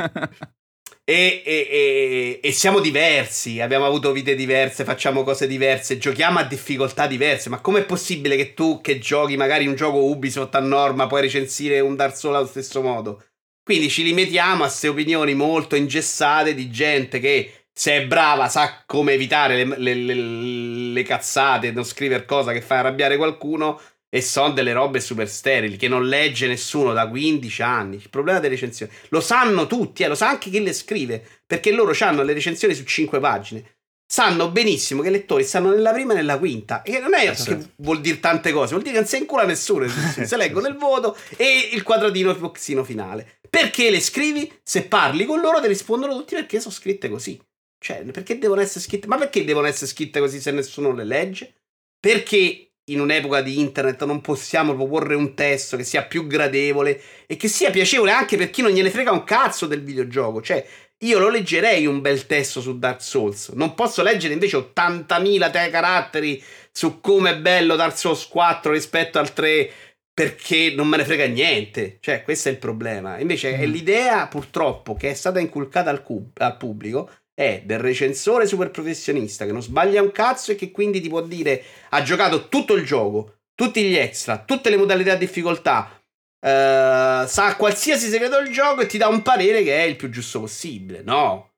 e, e, e, e, siamo diversi, abbiamo avuto vite diverse, facciamo cose diverse, giochiamo a difficoltà diverse. Ma com'è possibile che tu che giochi magari un gioco Ubisoft a norma puoi recensire un Dark Souls allo stesso modo? Quindi ci limitiamo a queste opinioni molto ingessate di gente che se è brava sa come evitare le, le, le, le cazzate, non scrivere cosa che fa arrabbiare qualcuno e sono delle robe super sterili che non legge nessuno da 15 anni. Il problema delle recensioni lo sanno tutti, eh, lo sa anche chi le scrive perché loro hanno le recensioni su 5 pagine. Sanno benissimo che i lettori stanno nella prima e nella quinta. E non è che certo. vuol dire tante cose, vuol dire che non si incula nessuno. Se leggono il voto e il quadratino boxino finale. Perché le scrivi? Se parli con loro ti rispondono tutti perché sono scritte così. Cioè, perché devono essere scritte? Ma perché devono essere scritte così se nessuno le legge? Perché in un'epoca di internet non possiamo proporre un testo che sia più gradevole e che sia piacevole anche per chi non gliene frega un cazzo del videogioco. Cioè, io lo leggerei un bel testo su Dark Souls. Non posso leggere invece 80.000 te caratteri su come è bello Dark Souls 4 rispetto al 3 perché non me ne frega niente. Cioè, questo è il problema. Invece mm. è l'idea, purtroppo, che è stata inculcata al, cub- al pubblico è del recensore super professionista che non sbaglia un cazzo e che quindi ti può dire ha giocato tutto il gioco, tutti gli extra, tutte le modalità di difficoltà, Uh, sa qualsiasi segreto del gioco e ti dà un parere che è il più giusto possibile. No.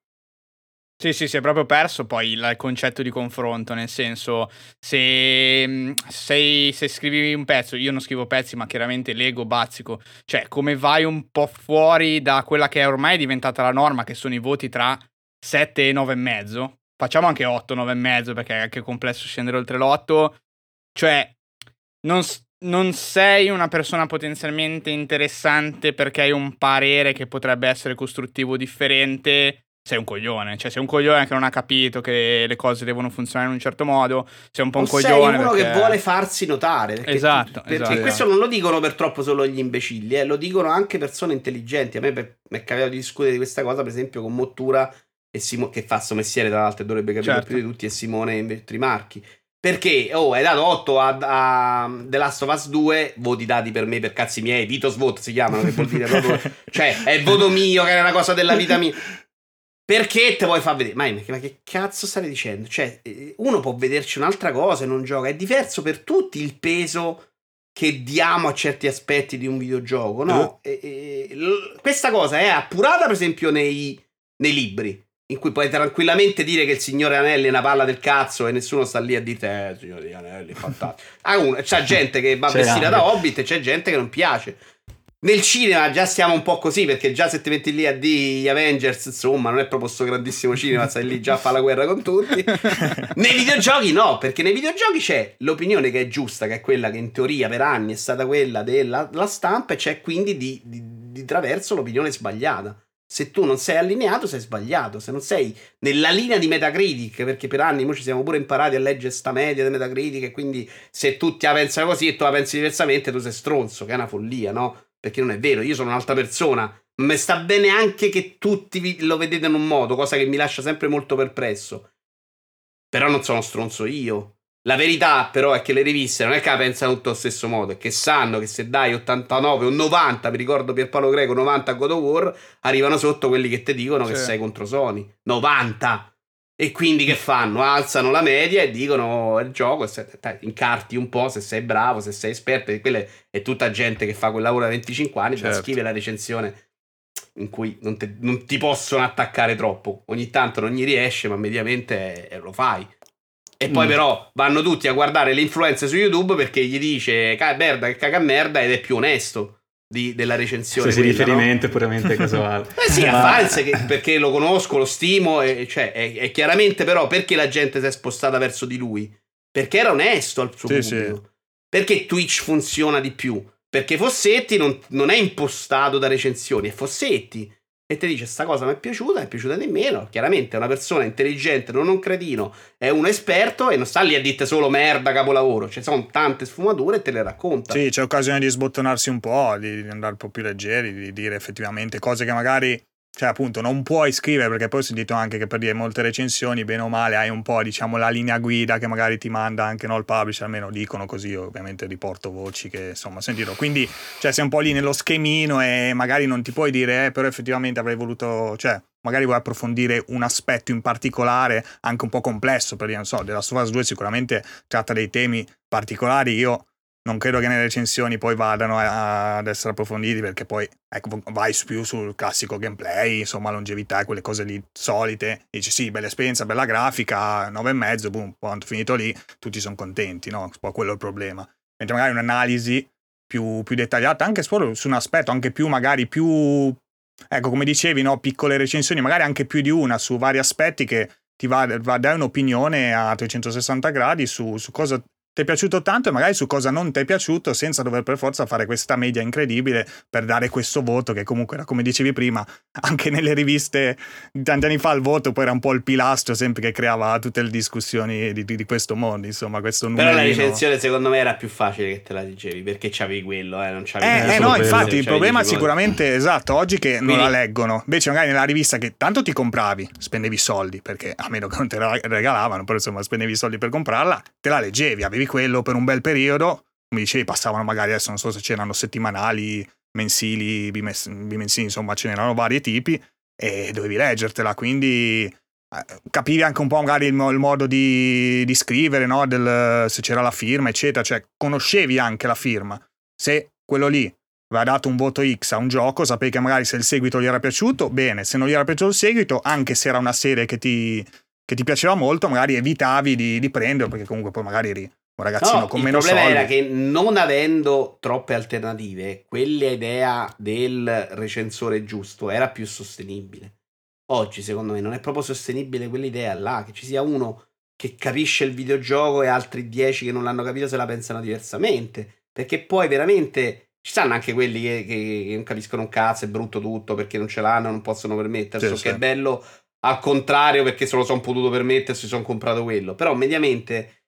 Sì, sì, si è proprio perso poi il concetto di confronto, nel senso, se, sei, se scrivi un pezzo, io non scrivo pezzi, ma chiaramente leggo, bazzico, cioè come vai un po' fuori da quella che è ormai diventata la norma, che sono i voti tra 7 e 9 e mezzo. Facciamo anche 8, 9 e mezzo perché è anche complesso scendere oltre l'8. Cioè, non, non sei una persona potenzialmente interessante perché hai un parere che potrebbe essere costruttivo differente. Sei un coglione, cioè sei un coglione che non ha capito che le cose devono funzionare in un certo modo. Sei un po' un o coglione. Sei uno perché... che vuole farsi notare. Perché esatto, tu, perché esatto. questo non lo dicono per troppo solo gli imbecilli, eh, lo dicono anche persone intelligenti. A me mi è capitato di discutere di questa cosa, per esempio, con Mottura e Simo- che fa sto mestiere tra l'altro dovrebbe capire certo. più di tutti e Simone Trimarchi perché oh hai dato 8 a, a, The Last of Us 2 voti dati per me per cazzi miei Vitos Vote si chiamano che vuol dire proprio cioè è voto mio che è una cosa della vita mia perché te vuoi far vedere ma, ma che cazzo stai dicendo cioè eh, uno può vederci un'altra cosa e non gioca è diverso per tutti il peso che diamo a certi aspetti di un videogioco no? Uh. E, e, l- questa cosa è appurata per esempio nei, nei libri in cui puoi tranquillamente dire che il signore Anelli è una palla del cazzo e nessuno sta lì a dire eh, signore Anelli, fantastico. Ah, uno, c'è gente che va vestita da Hobbit e c'è gente che non piace. Nel cinema già stiamo un po' così perché già se ti metti lì a dire gli Avengers, insomma, non è proprio questo grandissimo cinema, stai lì già a fare la guerra con tutti. nei videogiochi no, perché nei videogiochi c'è l'opinione che è giusta, che è quella che in teoria per anni è stata quella della stampa e c'è quindi di, di, di traverso l'opinione sbagliata se tu non sei allineato sei sbagliato, se non sei nella linea di Metacritic, perché per anni noi ci siamo pure imparati a leggere sta media di Metacritic e quindi se tutti la pensano così e tu la pensi diversamente tu sei stronzo, che è una follia, no? Perché non è vero, io sono un'altra persona, ma sta bene anche che tutti lo vedete in un modo, cosa che mi lascia sempre molto perplesso. Però non sono stronzo io. La verità però è che le riviste non è che la pensano tutto allo stesso modo, è che sanno che se dai 89 o 90, mi ricordo Pierpaolo Greco 90 a God of War, arrivano sotto quelli che ti dicono sì. che sei contro Sony. 90! E quindi che fanno? Alzano la media e dicono il gioco, se, dai, incarti un po' se sei bravo, se sei esperto, quella è tutta gente che fa quel lavoro da 25 anni, certo. scrive la recensione in cui non, te, non, ti possono attaccare troppo. Ogni tanto non gli riesce, ma mediamente eh, lo fai. E poi mm. però vanno tutti a guardare le influenze su YouTube perché gli dice merda che caga merda ed è più onesto di, della recensione. Se si riferimento no? puramente casuale. eh sì, a Fans perché lo conosco, lo stimo, e, cioè, è, è, chiaramente però perché la gente si è spostata verso di lui? Perché era onesto al suo sì. Sì. Perché Twitch funziona di più? Perché Fossetti non, non è impostato da recensioni, è Fossetti e ti dice sta cosa mi è piaciuta, mi è piaciuta di meno. Chiaramente è una persona intelligente, non un cretino, è un esperto e non sta lì a dirti solo merda, capolavoro. Ci sono tante sfumature e te le racconta. Sì, c'è occasione di sbottonarsi un po', di andare un po' più leggeri, di dire effettivamente cose che magari cioè appunto non puoi scrivere perché poi ho sentito anche che per dire molte recensioni bene o male hai un po' diciamo la linea guida che magari ti manda anche no, il publisher almeno dicono così ovviamente riporto voci che insomma sentito. Quindi cioè sei un po' lì nello schemino e magari non ti puoi dire eh, però effettivamente avrei voluto cioè magari vuoi approfondire un aspetto in particolare anche un po' complesso per dire non so della Us 2 sicuramente tratta dei temi particolari. Io non credo che nelle recensioni poi vadano a, ad essere approfonditi perché poi ecco, vai più sul classico gameplay, insomma longevità e quelle cose lì solite, dici sì, bella esperienza, bella grafica, 9,5, boom, quando finito lì tutti sono contenti, no? Un po' quello è il problema. Mentre magari un'analisi più, più dettagliata anche solo su un aspetto, anche più magari più, ecco come dicevi, no? piccole recensioni, magari anche più di una su vari aspetti che ti va, va dare un'opinione a 360 gradi su, su cosa ti è piaciuto tanto e magari su cosa non ti è piaciuto senza dover per forza fare questa media incredibile per dare questo voto che comunque era come dicevi prima anche nelle riviste tanti anni fa il voto poi era un po' il pilastro sempre che creava tutte le discussioni di, di, di questo mondo insomma questo numerino. però la recensione secondo me era più facile che te la dicevi perché c'avevi quello eh, non c'avevi eh, eh no infatti il problema sicuramente esatto oggi che Quindi, non la leggono invece magari nella rivista che tanto ti compravi spendevi soldi perché a meno che non te la regalavano però insomma spendevi soldi per comprarla te la leggevi avevi avevi quello per un bel periodo, come dicevi, passavano magari adesso non so se c'erano settimanali, mensili, bimens- bimensili, insomma ce n'erano vari tipi e dovevi leggertela, quindi eh, capivi anche un po' magari il, il modo di, di scrivere, no? Del, se c'era la firma, eccetera, cioè conoscevi anche la firma. Se quello lì aveva dato un voto X a un gioco, sapevi che magari se il seguito gli era piaciuto, bene, se non gli era piaciuto il seguito, anche se era una serie che ti, che ti piaceva molto, magari evitavi di, di prenderlo perché comunque poi magari eri un ragazzino no, con meno soldi. Il problema era che non avendo troppe alternative, quella idea del recensore giusto era più sostenibile. Oggi, secondo me, non è proprio sostenibile quell'idea là, che ci sia uno che capisce il videogioco e altri dieci che non l'hanno capito se la pensano diversamente. Perché poi veramente ci stanno anche quelli che, che, che non capiscono un cazzo, è brutto tutto perché non ce l'hanno, non possono permettersi. Sì, che sì. è bello al contrario perché se lo sono potuto permettere, si sono comprato quello. Però mediamente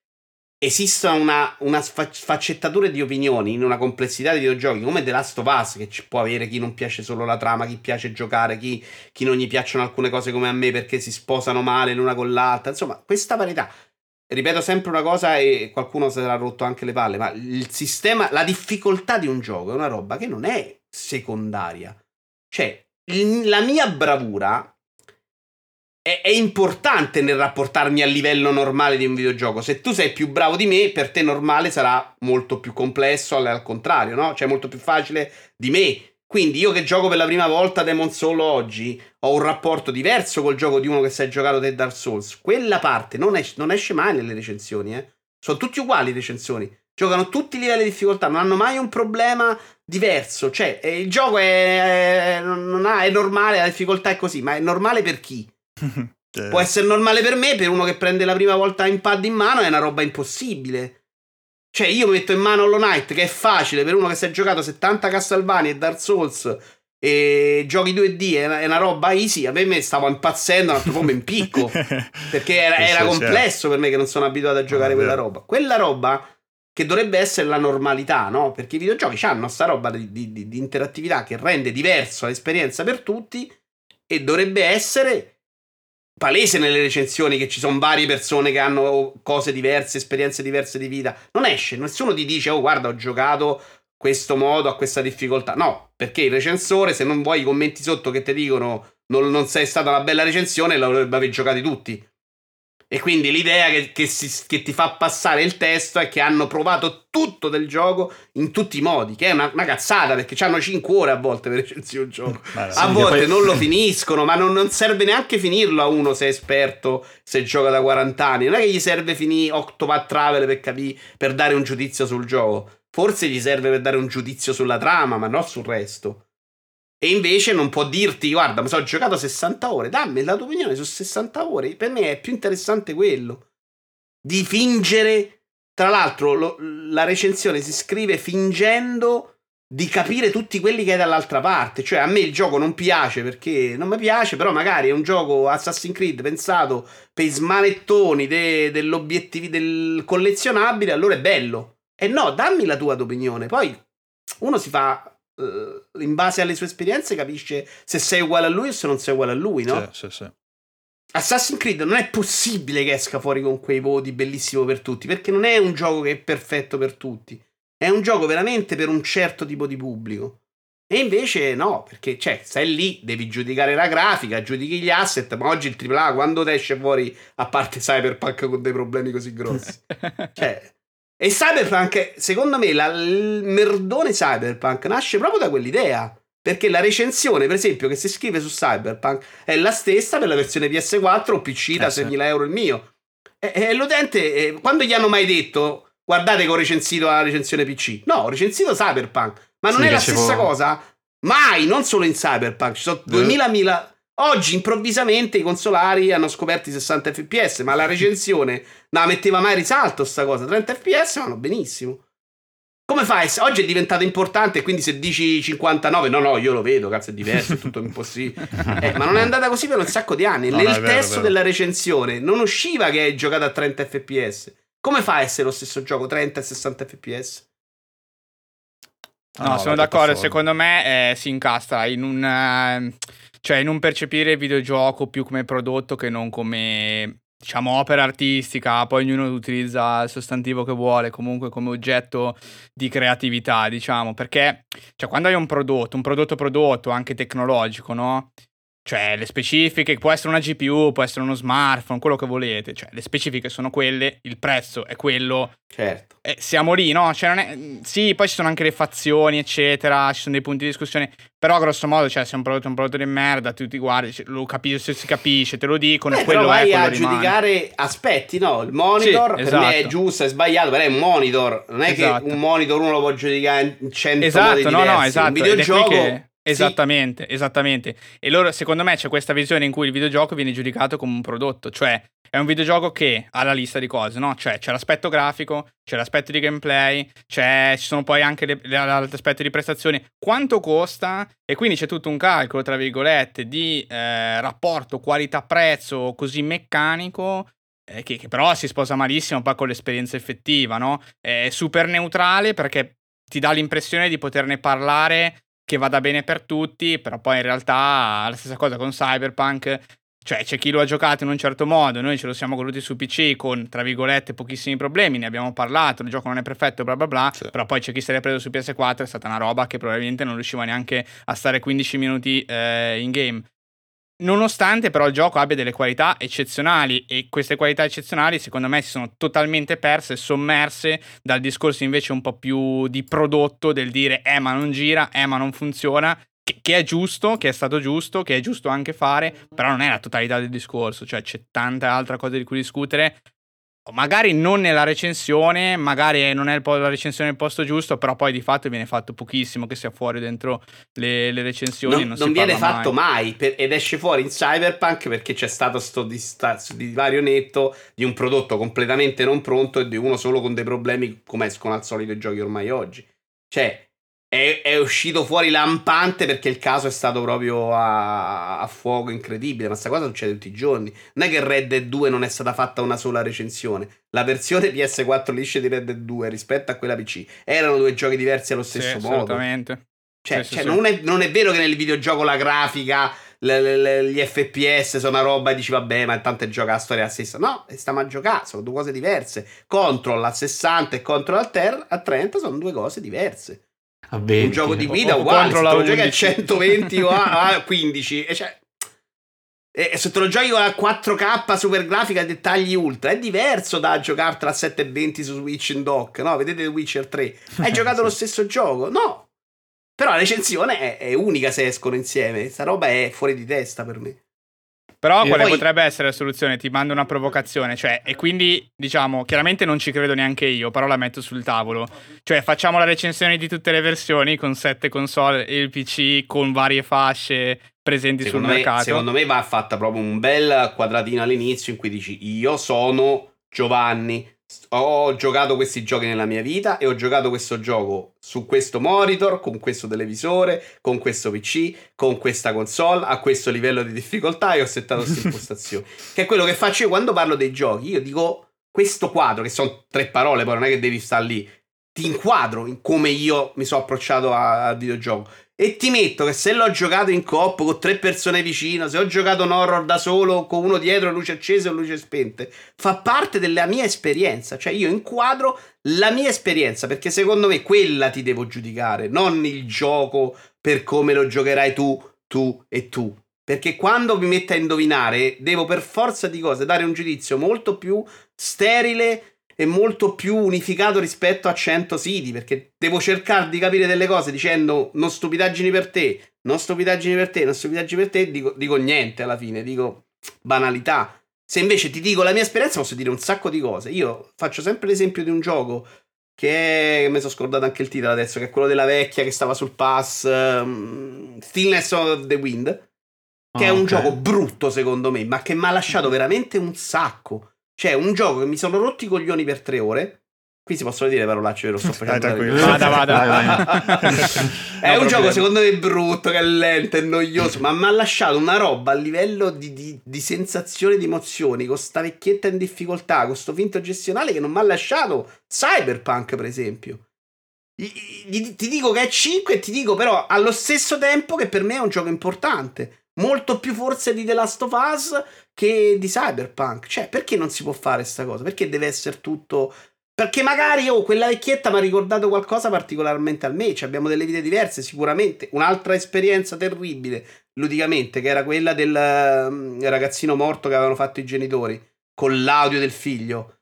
esistono una, una sfaccettatura di opinioni in una complessità di videogiochi come The Last of Us che ci può avere chi non piace solo la trama, chi piace giocare, chi, chi non gli piacciono alcune cose come a me perché si sposano male l'una con l'altra. Insomma, questa varietà. Ripeto sempre una cosa e qualcuno si sarà rotto anche le palle, ma il sistema, la difficoltà di un gioco è una roba che non è secondaria. Cioè, la mia bravura è, è, importante nel rapportarmi al livello normale di un videogioco. Se tu sei più bravo di me, per te normale sarà molto più complesso, al, al contrario, no? Cioè molto più facile di me. Quindi io che gioco per la prima volta Demon Soul oggi ho un rapporto diverso col gioco di uno che si è giocato te Dark Souls. Quella parte non, es- non esce mai nelle recensioni, eh. Sono tutti uguali le recensioni. Giocano tutti i livelli di difficoltà, non hanno mai un problema diverso. Cioè, eh, il gioco è, è, ha, è normale, la difficoltà è così, ma è normale per chi? Cioè. Può essere normale per me, per uno che prende la prima volta in pad in mano è una roba impossibile. Cioè, io metto in mano Hollow Knight, che è facile per uno che si è giocato 70 Castlevania e Dark Souls e giochi 2D, è una, roba easy. A me stavo impazzendo un altro po' in picco. perché era, era certo. complesso per me che non sono abituato a giocare ah, quella roba. Quella roba che dovrebbe essere la normalità, no? Perché i videogiochi hanno sta roba di, di, di interattività che rende diverso l'esperienza per tutti e dovrebbe essere palese nelle recensioni che ci sono varie persone che hanno cose diverse, esperienze diverse di vita. Non esce, nessuno ti dice, oh guarda, ho giocato questo modo a questa difficoltà. No, perché il recensore, se non vuoi i commenti sotto che ti dicono non, non sei stata una bella recensione, l'avrebbe aver giocati tutti. E quindi l'idea che, che, si, che, ti fa passare il testo è che hanno provato tutto del gioco in tutti i modi, che è una, una cazzata perché hanno 5 ore a volte per recensire un gioco. a volte poi... non lo finiscono, ma non, non, serve neanche finirlo a uno se è esperto, se gioca da 40 anni. Non è che gli serve finire Octopath Travel per, capire, per dare un giudizio sul gioco. Forse gli serve per dare un giudizio sulla trama, ma non sul resto. E invece non può dirti, guarda, mi sono giocato 60 ore, dammi la tua opinione su 60 ore. Per me è più interessante quello. Di fingere. Tra l'altro, lo, la recensione si scrive fingendo di capire tutti quelli che hai dall'altra parte. Cioè, a me il gioco non piace perché non mi piace, però magari è un gioco Assassin's Creed pensato per i smanettoni de, dell'obiettivo del collezionabile, allora è bello. E no, dammi la tua opinione. Poi uno si fa in base alle sue esperienze capisce se sei uguale a lui o se non sei uguale a lui, no? Sì, sì, sì. Assassin's Creed non è possibile che esca fuori con quei voti bellissimo per tutti, perché non è un gioco che è perfetto per tutti. È un gioco veramente per un certo tipo di pubblico. E invece no, perché cioè, stai lì, devi giudicare la grafica, giudichi gli asset, ma oggi il AAA quando esce fuori, a parte Cyberpunk con dei problemi così grossi. cioè, e Cyberpunk, secondo me, la, il merdone Cyberpunk nasce proprio da quell'idea. Perché la recensione, per esempio, che si scrive su Cyberpunk è la stessa per la versione PS4 o PC da eh, 6.000 euro il mio. E, e l'utente, eh, quando gli hanno mai detto, guardate che ho recensito la recensione PC? No, ho recensito Cyberpunk. Ma non sì, è la stessa cosa? Mai, non solo in Cyberpunk. Ci sono 2000 mila Oggi improvvisamente i consolari hanno scoperto i 60 fps, ma la recensione non la metteva mai risalto sta cosa. 30 fps vanno benissimo. Come fai? Oggi è diventato importante, quindi se dici 59, no, no, io lo vedo, cazzo, è diverso, è tutto impossibile. Eh, ma non è andata così per un sacco di anni. No, Nel vero, testo della recensione non usciva che hai giocato a 30 fps. Come fa a essere lo stesso gioco 30 e 60 fps? No, no sono d'accordo. Secondo me eh, si incastra in un. Uh, cioè, in un percepire il videogioco più come prodotto che non come diciamo opera artistica, poi ognuno utilizza il sostantivo che vuole, comunque come oggetto di creatività, diciamo, perché cioè, quando hai un prodotto, un prodotto prodotto anche tecnologico, no? Cioè, le specifiche, può essere una GPU, può essere uno smartphone, quello che volete. Cioè, le specifiche sono quelle, il prezzo è quello. Certo. E siamo lì, no? Cioè, è... Sì, poi ci sono anche le fazioni, eccetera, ci sono dei punti di discussione. Però, grosso modo, cioè, se un prodotto è un prodotto di merda, tu ti guardi, lo capisci, se si capisce, te lo dicono, eh, quello però vai è, quello a rimane. giudicare aspetti, no? Il monitor, sì, per esatto. me è esatto. giusto, è sbagliato, però è un monitor. Non è esatto. che un monitor uno lo può giudicare in cento esatto, modi diversi. no, no, esatto. Un videogioco... Che Esattamente, sì. esattamente. E loro, secondo me, c'è questa visione in cui il videogioco viene giudicato come un prodotto, cioè è un videogioco che ha la lista di cose, no? Cioè c'è l'aspetto grafico, c'è l'aspetto di gameplay, ci sono poi anche le, l'aspetto di prestazioni, quanto costa e quindi c'è tutto un calcolo, tra virgolette, di eh, rapporto qualità-prezzo così meccanico eh, che, che, però si sposa malissimo poi con l'esperienza effettiva, no? È super neutrale perché ti dà l'impressione di poterne parlare che vada bene per tutti, però poi in realtà la stessa cosa con Cyberpunk, cioè c'è chi lo ha giocato in un certo modo, noi ce lo siamo goduti su PC con, tra virgolette, pochissimi problemi, ne abbiamo parlato, il gioco non è perfetto, bla bla bla, sì. però poi c'è chi se l'è preso su PS4, è stata una roba che probabilmente non riusciva neanche a stare 15 minuti eh, in game. Nonostante però il gioco abbia delle qualità eccezionali e queste qualità eccezionali secondo me si sono totalmente perse, sommerse dal discorso invece un po' più di prodotto del dire eh ma non gira, eh ma non funziona, che, che, è giusto, che è stato giusto, che è giusto anche fare, però non è la totalità del discorso, cioè c'è tanta altra cosa di cui discutere magari non nella recensione, magari non è la recensione nel posto giusto, però poi di fatto viene fatto pochissimo che sia fuori dentro le, le recensioni. Non, non, non viene fatto mai, mai per, ed esce fuori in Cyberpunk perché c'è stato questo divario netto di un prodotto completamente non pronto e di uno solo con dei problemi come escono al solito i giochi ormai oggi. Cioè, è, è, uscito fuori lampante perché il caso è stato proprio a, a fuoco incredibile. Ma questa cosa succede tutti i giorni. Non è che Red Dead 2 non è stata fatta una sola recensione. La versione PS4 liscia di Red Dead 2 rispetto a quella PC erano due giochi diversi allo stesso sì, modo. Assolutamente. Cioè, sì, cioè sì, non, è, non, è, vero che nel videogioco la grafica, le, le, gli FPS sono una roba e dici vabbè, ma intanto gioca la storia la stessa. No, stiamo a giocare, sono due cose diverse. Control a 60 e Control a, ter- a 30 sono due cose diverse a 20. Un gioco di guida uguale, se lo giochi a 120 o a, 15. E cioè, E se te lo giochi con la 4K super grafica e dettagli ultra, è diverso da giocartela a 720 su Switch in dock, no? Vedete The Witcher 3? Hai giocato lo stesso gioco? No! Però la recensione è, è unica se escono insieme. Sta roba è fuori di testa per me. Però e quale poi... potrebbe essere la soluzione? Ti mando una provocazione, cioè, e quindi, diciamo, chiaramente non ci credo neanche io, però la metto sul tavolo. Cioè, facciamo la recensione di tutte le versioni con sette console e il PC con varie fasce presenti secondo sul me, mercato. Secondo me va fatta proprio un bel quadratino all'inizio in cui dici io sono Giovanni, ho giocato questi giochi nella mia vita e ho giocato questo gioco su questo monitor, con questo televisore, con questo PC, con questa console, a questo livello di difficoltà e ho settato questa impostazione. che è quello che faccio io quando parlo dei giochi. Io dico questo quadro, che sono tre parole, poi non è che devi stare lì. Ti inquadro in come io mi sono approcciato al videogioco. E ti metto che se l'ho giocato in coop con tre persone vicino, se ho giocato un horror da solo con uno dietro, luce accese o luce spente, fa parte della mia esperienza. Cioè io inquadro la mia esperienza perché secondo me quella ti devo giudicare, non il gioco per come lo giocherai tu, tu e tu. Perché quando mi metto a indovinare, devo per forza di cose dare un giudizio molto più sterile è molto più unificato rispetto a 100 siti perché devo cercare di capire delle cose dicendo non stupidaggini per te, non stupidaggini per te, non stupidaggini per te, dico, dico niente alla fine, dico banalità. Se invece ti dico la mia esperienza posso dire un sacco di cose. Io faccio sempre l'esempio di un gioco che è, mi sono scordato anche il titolo adesso, che è quello della vecchia che stava sul pass, um, Stillness of the Wind, che oh, è un okay. gioco brutto secondo me, ma che mi ha lasciato veramente un sacco. C'è un gioco che mi sono rotti i coglioni per tre ore. Qui si possono dire parolacce, lo sto facendo. Dai, vada, vada. è no un gioco secondo me brutto, che è lento, è noioso, ma mi ha lasciato una roba a livello di, di, di sensazione, di emozioni, con sta vecchietta in difficoltà, con sto finto gestionale che non mi ha lasciato Cyberpunk, per esempio. Ti dico che è 5 e ti dico però allo stesso tempo che per me è un gioco importante. Molto più forse di The Last of Us che di Cyberpunk. Cioè, perché non si può fare questa cosa? Perché deve essere tutto. Perché magari oh, quella vecchietta mi ha ricordato qualcosa particolarmente al me. Cioè, abbiamo delle vite diverse, sicuramente. Un'altra esperienza terribile, ludicamente, che era quella del um, ragazzino morto che avevano fatto i genitori. Con l'audio del figlio.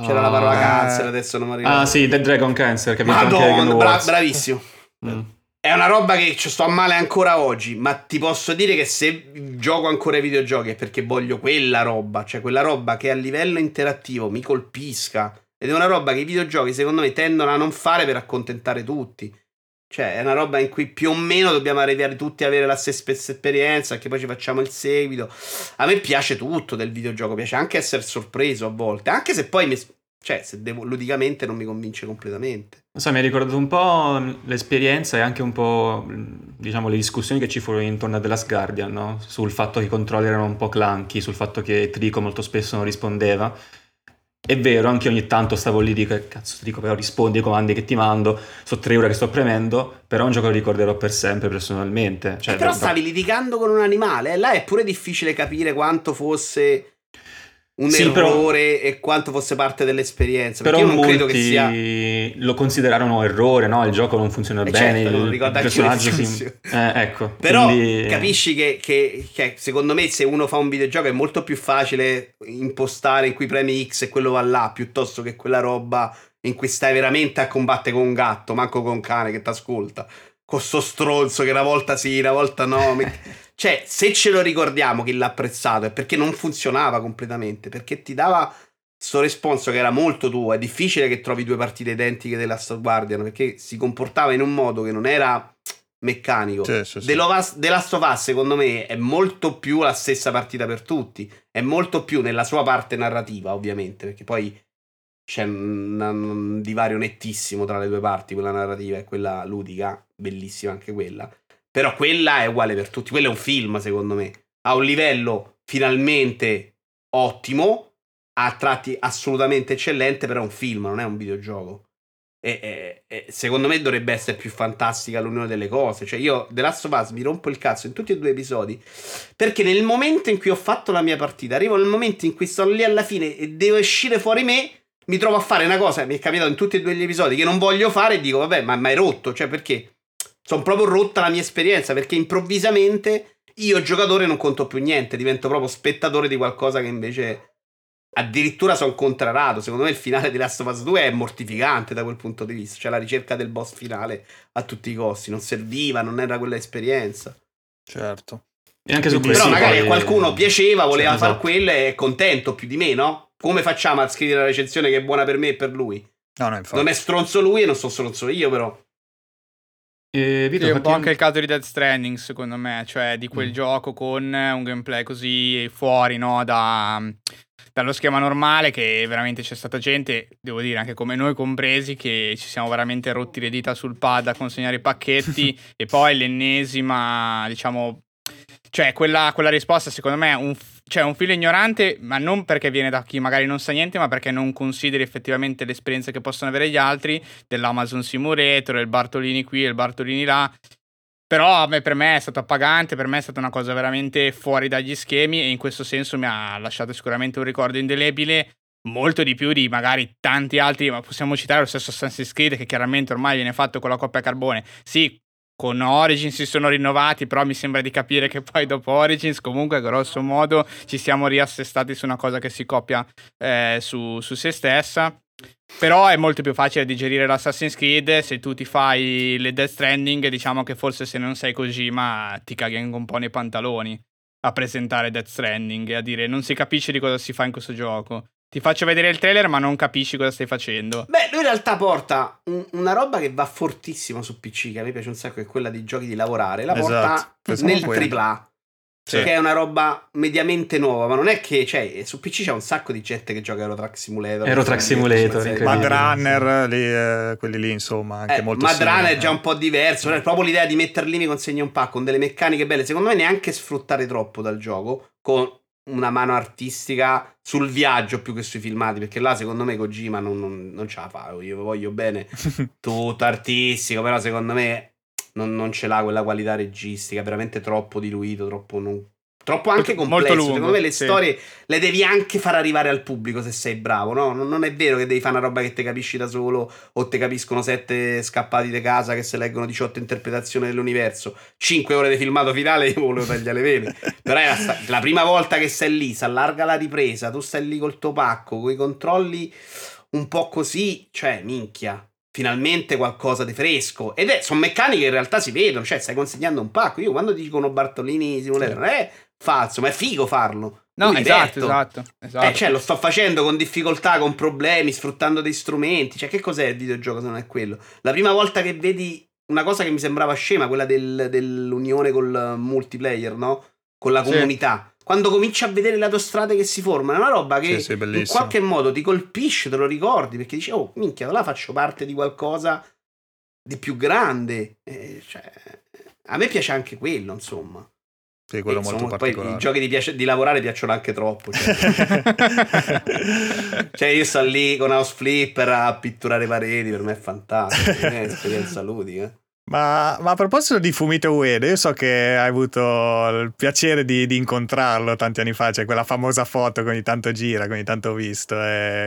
C'era oh, la parola cancer, adesso non mi ricordo. Ah, sì, The Dragon Cancer, capito? Madonna, bra- bravissimo. Mm. È una roba che ci sto a male ancora oggi, ma ti posso dire che se gioco ancora ai videogiochi è perché voglio quella roba, cioè quella roba che a livello interattivo mi colpisca. Ed è una roba che i videogiochi secondo me tendono a non fare per accontentare tutti. Cioè, è una roba in cui più o meno dobbiamo arrivare tutti ad avere la stessa esperienza, che poi ci facciamo il seguito. A me piace tutto del videogioco, piace anche essere sorpreso a volte, anche se poi mi, cioè, se devo, ludicamente non mi convince completamente. Non so, mi ha ricordato un po' l'esperienza e anche un po', diciamo, le discussioni che ci furono intorno a The Last Guardian, no? Sul fatto che i controlli erano un po' clunky, sul fatto che Trico molto spesso non rispondeva. È vero, anche ogni tanto stavo lì e dico, cazzo, Trico, però rispondi ai comandi che ti mando, sono tre ore che sto premendo, però è un gioco che ricorderò per sempre personalmente. Cioè, eh, però stavi litigando con un animale, là è pure difficile capire quanto fosse un sì, errore però, e quanto fosse parte dell'esperienza. Però io non credo che sia. Lo considerarono errore, no? Il gioco non funziona eh bene. Certo, il, il personaggio si. Eh, ecco. Però quindi... capisci che, che, che, secondo me, se uno fa un videogioco è molto più facile impostare in cui premi X e quello va là piuttosto che quella roba in cui stai veramente a combattere con un gatto, manco con un cane che ti ascolta. Con sto stronzo che una volta sì, una volta no. Cioè, se ce lo ricordiamo chi l'ha apprezzato è perché non funzionava completamente, perché ti dava sto responso che era molto tuo. È difficile che trovi due partite identiche della Star Guardian perché si comportava in un modo che non era meccanico. Sì, sì, sì. The, Last of Us, secondo me, è molto più la stessa partita per tutti. È molto più nella sua parte narrativa, ovviamente, perché poi c'è un, un divario nettissimo tra le due parti, quella narrativa e quella ludica, bellissima anche quella. Però quella è uguale per tutti. Quello è un film, secondo me. Ha un livello finalmente ottimo, a tratti assolutamente eccellente, però è un film, non è un videogioco. E, e, e, secondo me dovrebbe essere più fantastica l'unione delle cose. Cioè, io The Last of Us mi rompo il cazzo in tutti e due episodi. Perché nel momento in cui ho fatto la mia partita, arrivo nel momento in cui sto lì alla fine e devo uscire fuori me. Mi trovo a fare una cosa, mi è capitato in tutti e due gli episodi, che non voglio fare e dico, vabbè, ma mi hai rotto. Cioè, perché? Sono proprio rotta la mia esperienza perché improvvisamente io giocatore non conto più niente, divento proprio spettatore di qualcosa che invece addirittura sono contrarato. Secondo me il finale di Last of Us 2 è mortificante da quel punto di vista, cioè la ricerca del boss finale a tutti i costi, non serviva, non era quella esperienza. Certo. E anche su Però magari a qualcuno piaceva, voleva cioè, fare esatto. quello e è contento più di me, no? Come facciamo a scrivere la recensione che è buona per me e per lui? No, no, non è stronzo lui e non sono stronzo io, però. E Vito, sì, è un po' anche il caso di Death Stranding, secondo me, cioè di quel mm. gioco con un gameplay così fuori, no, da, dallo schema normale che veramente c'è stata gente, devo dire anche come noi compresi, che ci siamo veramente rotti le dita sul pad a consegnare i pacchetti e poi l'ennesima, diciamo, cioè quella, quella risposta secondo me è un cioè un filo ignorante, ma non perché viene da chi magari non sa niente, ma perché non consideri effettivamente le esperienze che possono avere gli altri, dell'Amazon Simulator, il Bartolini qui, il Bartolini là. Però per me è stato appagante, per me è stata una cosa veramente fuori dagli schemi e in questo senso mi ha lasciato sicuramente un ricordo indelebile, molto di più di magari tanti altri, ma possiamo citare lo stesso Assassin's Creed che chiaramente ormai viene fatto con la coppia carbone. Sì, con Origins si sono rinnovati, però mi sembra di capire che poi dopo Origins comunque grosso modo ci siamo riassestati su una cosa che si coppia eh, su, su se stessa. Però è molto più facile digerire l'Assassin's Creed se tu ti fai le Death Stranding, diciamo che forse se non sei così, ma ti caghi un po' nei pantaloni a presentare Death Stranding e a dire non si capisce di cosa si fa in questo gioco. Ti faccio vedere il trailer, ma non capisci cosa stai facendo. Beh, lui in realtà porta un, una roba che va fortissimo su PC, che a me piace un sacco, che è quella di giochi di lavorare. La esatto. porta nel AAA. Sì. Che è una roba mediamente nuova, ma non è che, cioè, su PC c'è un sacco di gente che gioca Aerotrack Simulator. Aerotrack Simulator, Mad Runner, lì, eh, quelli lì, insomma, anche eh, molto Mad Runner è già un po' diverso, è proprio l'idea di metterli mi consegna un pack con delle meccaniche belle, secondo me neanche sfruttare troppo dal gioco, con una mano artistica sul viaggio più che sui filmati, perché là secondo me Kojima non, non, non ce la fa, io voglio bene tutto artistico, però secondo me non, non ce l'ha quella qualità registica, veramente troppo diluito, troppo non, Troppo anche complesso. Lungo, Secondo me le sì. storie le devi anche far arrivare al pubblico se sei bravo, no? Non è vero che devi fare una roba che te capisci da solo o te capiscono sette scappati di casa che se leggono 18 interpretazioni dell'universo. 5 ore di filmato finale io volevo tagliare le vene. Però è la, la prima volta che sei lì, si allarga la ripresa, tu stai lì col tuo pacco, con i controlli un po' così, cioè minchia finalmente qualcosa di fresco. Ed è, sono meccaniche che in realtà si vedono, cioè stai consegnando un pacco. Io quando dicono Bartolini Simulator, sì. eh, falso, ma è figo farlo. No, esatto, esatto, esatto. Eh, cioè, lo sto facendo con difficoltà, con problemi, sfruttando dei strumenti. Cioè, che cos'è il videogioco se non è quello? La prima volta che vedi una cosa che mi sembrava scema, quella del, dell'unione col multiplayer, no? Con la comunità. Sì. Quando cominci a vedere le autostrade che si formano, è una roba che sì, sì, in qualche modo ti colpisce, te lo ricordi, perché dici, oh, minchia, là faccio parte di qualcosa di più grande. Eh, cioè, a me piace anche quello, insomma. Sì, quello molto insomma, particolare. Poi i giochi di, piace- di, lavorare piacciono anche troppo. Cioè. cioè, io sto lì con House Flipper a pitturare pareti, per me è fantastico. è un'esperienza ludica. Ma, ma, a proposito di Fumito Ueda, io so che hai avuto il piacere di, di, incontrarlo tanti anni fa, c'è quella famosa foto che ogni tanto gira, che ogni tanto ho visto.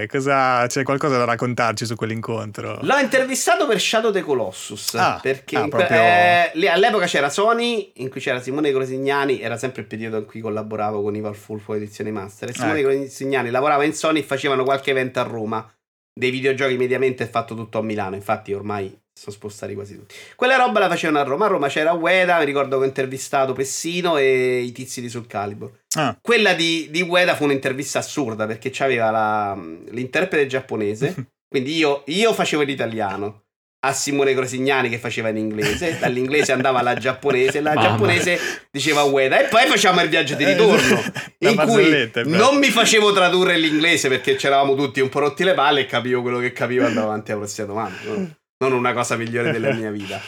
Cosa, c'è qualcosa da raccontarci su quell'incontro? L'ho intervistato per Shadow the Colossus, ah, perché ah, proprio... eh, all'epoca c'era Sony, in cui c'era Simone Grosignani, era sempre il periodo in cui collaboravo con Ival Fulfo Edizioni Master, e Simone ecco. Grosignani lavorava in Sony e facevano qualche evento a Roma dei videogiochi mediamente è fatto tutto a Milano, infatti ormai sono spostati quasi tutti. Quella roba la facevano a Roma. A Roma c'era Ueda, mi ricordo che ho intervistato Pessino e i tizi di Sul Calibur. Ah. Quella di, di Ueda fu un'intervista assurda perché c'aveva la, l'interprete giapponese. quindi io, io facevo l'italiano a Simone Grosignani che faceva in inglese, dall'inglese andava alla giapponese, la Mamma. giapponese diceva Ueda e poi facciamo il viaggio di ritorno in cui non mi facevo tradurre l'inglese perché c'eravamo tutti un po' rotti le palle e capivo quello che capivo e andavo avanti alla prossima domanda. No? non una cosa migliore della mia vita.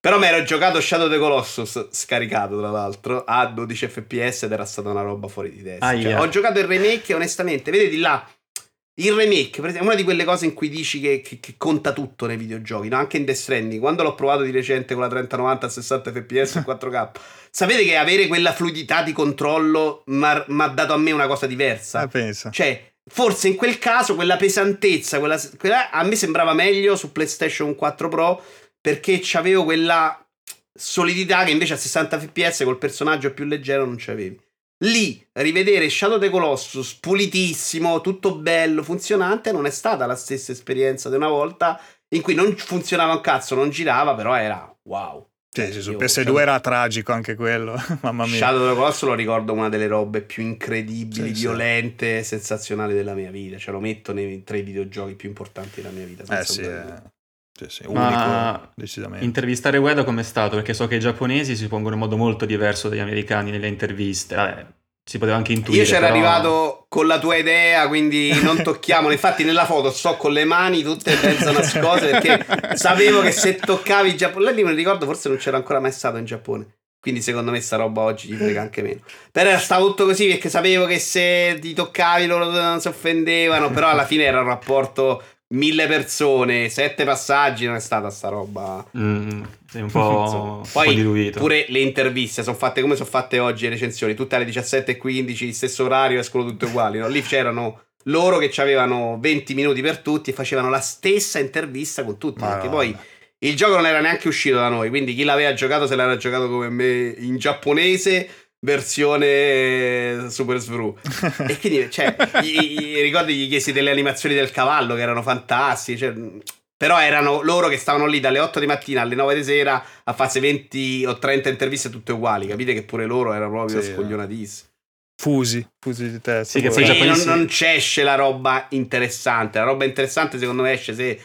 Però mi ero giocato Shadow the Colossus scaricato tra l'altro a 12 fps ed era stata una roba fuori di testa. Ah, cioè, yeah. Ho giocato il remake e onestamente, vedete là, il remake è una di quelle cose in cui dici che, che, che conta tutto nei videogiochi, no? anche in Death Stranding. Quando l'ho provato di recente con la 3090 a 60 fps e 4K, sapete che avere quella fluidità di controllo mi ha dato a me una cosa diversa. Ah. Cioè, Forse in quel caso quella pesantezza, quella, quella, a me sembrava meglio su PlayStation 4 Pro perché c'avevo quella solidità che invece a 60 fps col personaggio più leggero non c'avevi. Lì, rivedere Shadow of the Colossus pulitissimo, tutto bello, funzionante, non è stata la stessa esperienza di una volta in cui non funzionava un cazzo, non girava, però era wow. Sì, sì, su PS2 Shadow... era tragico anche quello, mamma mia. Shadow of the Colossus lo ricordo una delle robe più incredibili, sì, violente, sì. sensazionali della mia vita. Ce lo metto nei tre videogiochi più importanti della mia vita. Eh sì, eh. Sì, sì, unico, decisamente. Intervistare Ueda com'è stato? Perché so che i giapponesi si pongono in modo molto diverso dagli americani nelle interviste. Vabbè, si poteva anche intuire. Io c'ero però... arrivato con la tua idea, quindi non tocchiamolo. Infatti, nella foto sto con le mani tutte mezzo nascoste perché sapevo che se toccavi il Giappone. Lei mi ricordo, forse non c'era ancora mai stato in Giappone. Quindi, secondo me, sta roba oggi gli frega anche meno. Però stava tutto così perché sapevo che se ti toccavi loro non si offendevano. Però alla fine era un rapporto mille persone, sette passaggi, non è stata sta roba. Mm, sei un po', Poi un po diluito. pure le interviste sono fatte come sono fatte oggi le recensioni, tutte alle 17.15, stesso orario, escono tutte uguali. No? Lì c'erano loro che avevano 20 minuti per tutti e facevano la stessa intervista con tutti. Perché poi il gioco non era neanche uscito da noi, quindi chi l'aveva giocato se l'era giocato come me in giapponese versione Super Svru. e quindi, cioè, i, i, ricordi gli chiesi delle animazioni del cavallo che erano fantastiche. Cioè, però erano loro che stavano lì dalle 8 di mattina alle 9 di sera a farsi 20 o 30 interviste tutte uguali. Capite che pure loro erano proprio sì, scoglionatissimi. Fusi, fusi di testa. Sì, che sì, non, non c'esce la roba interessante. La roba interessante secondo me esce se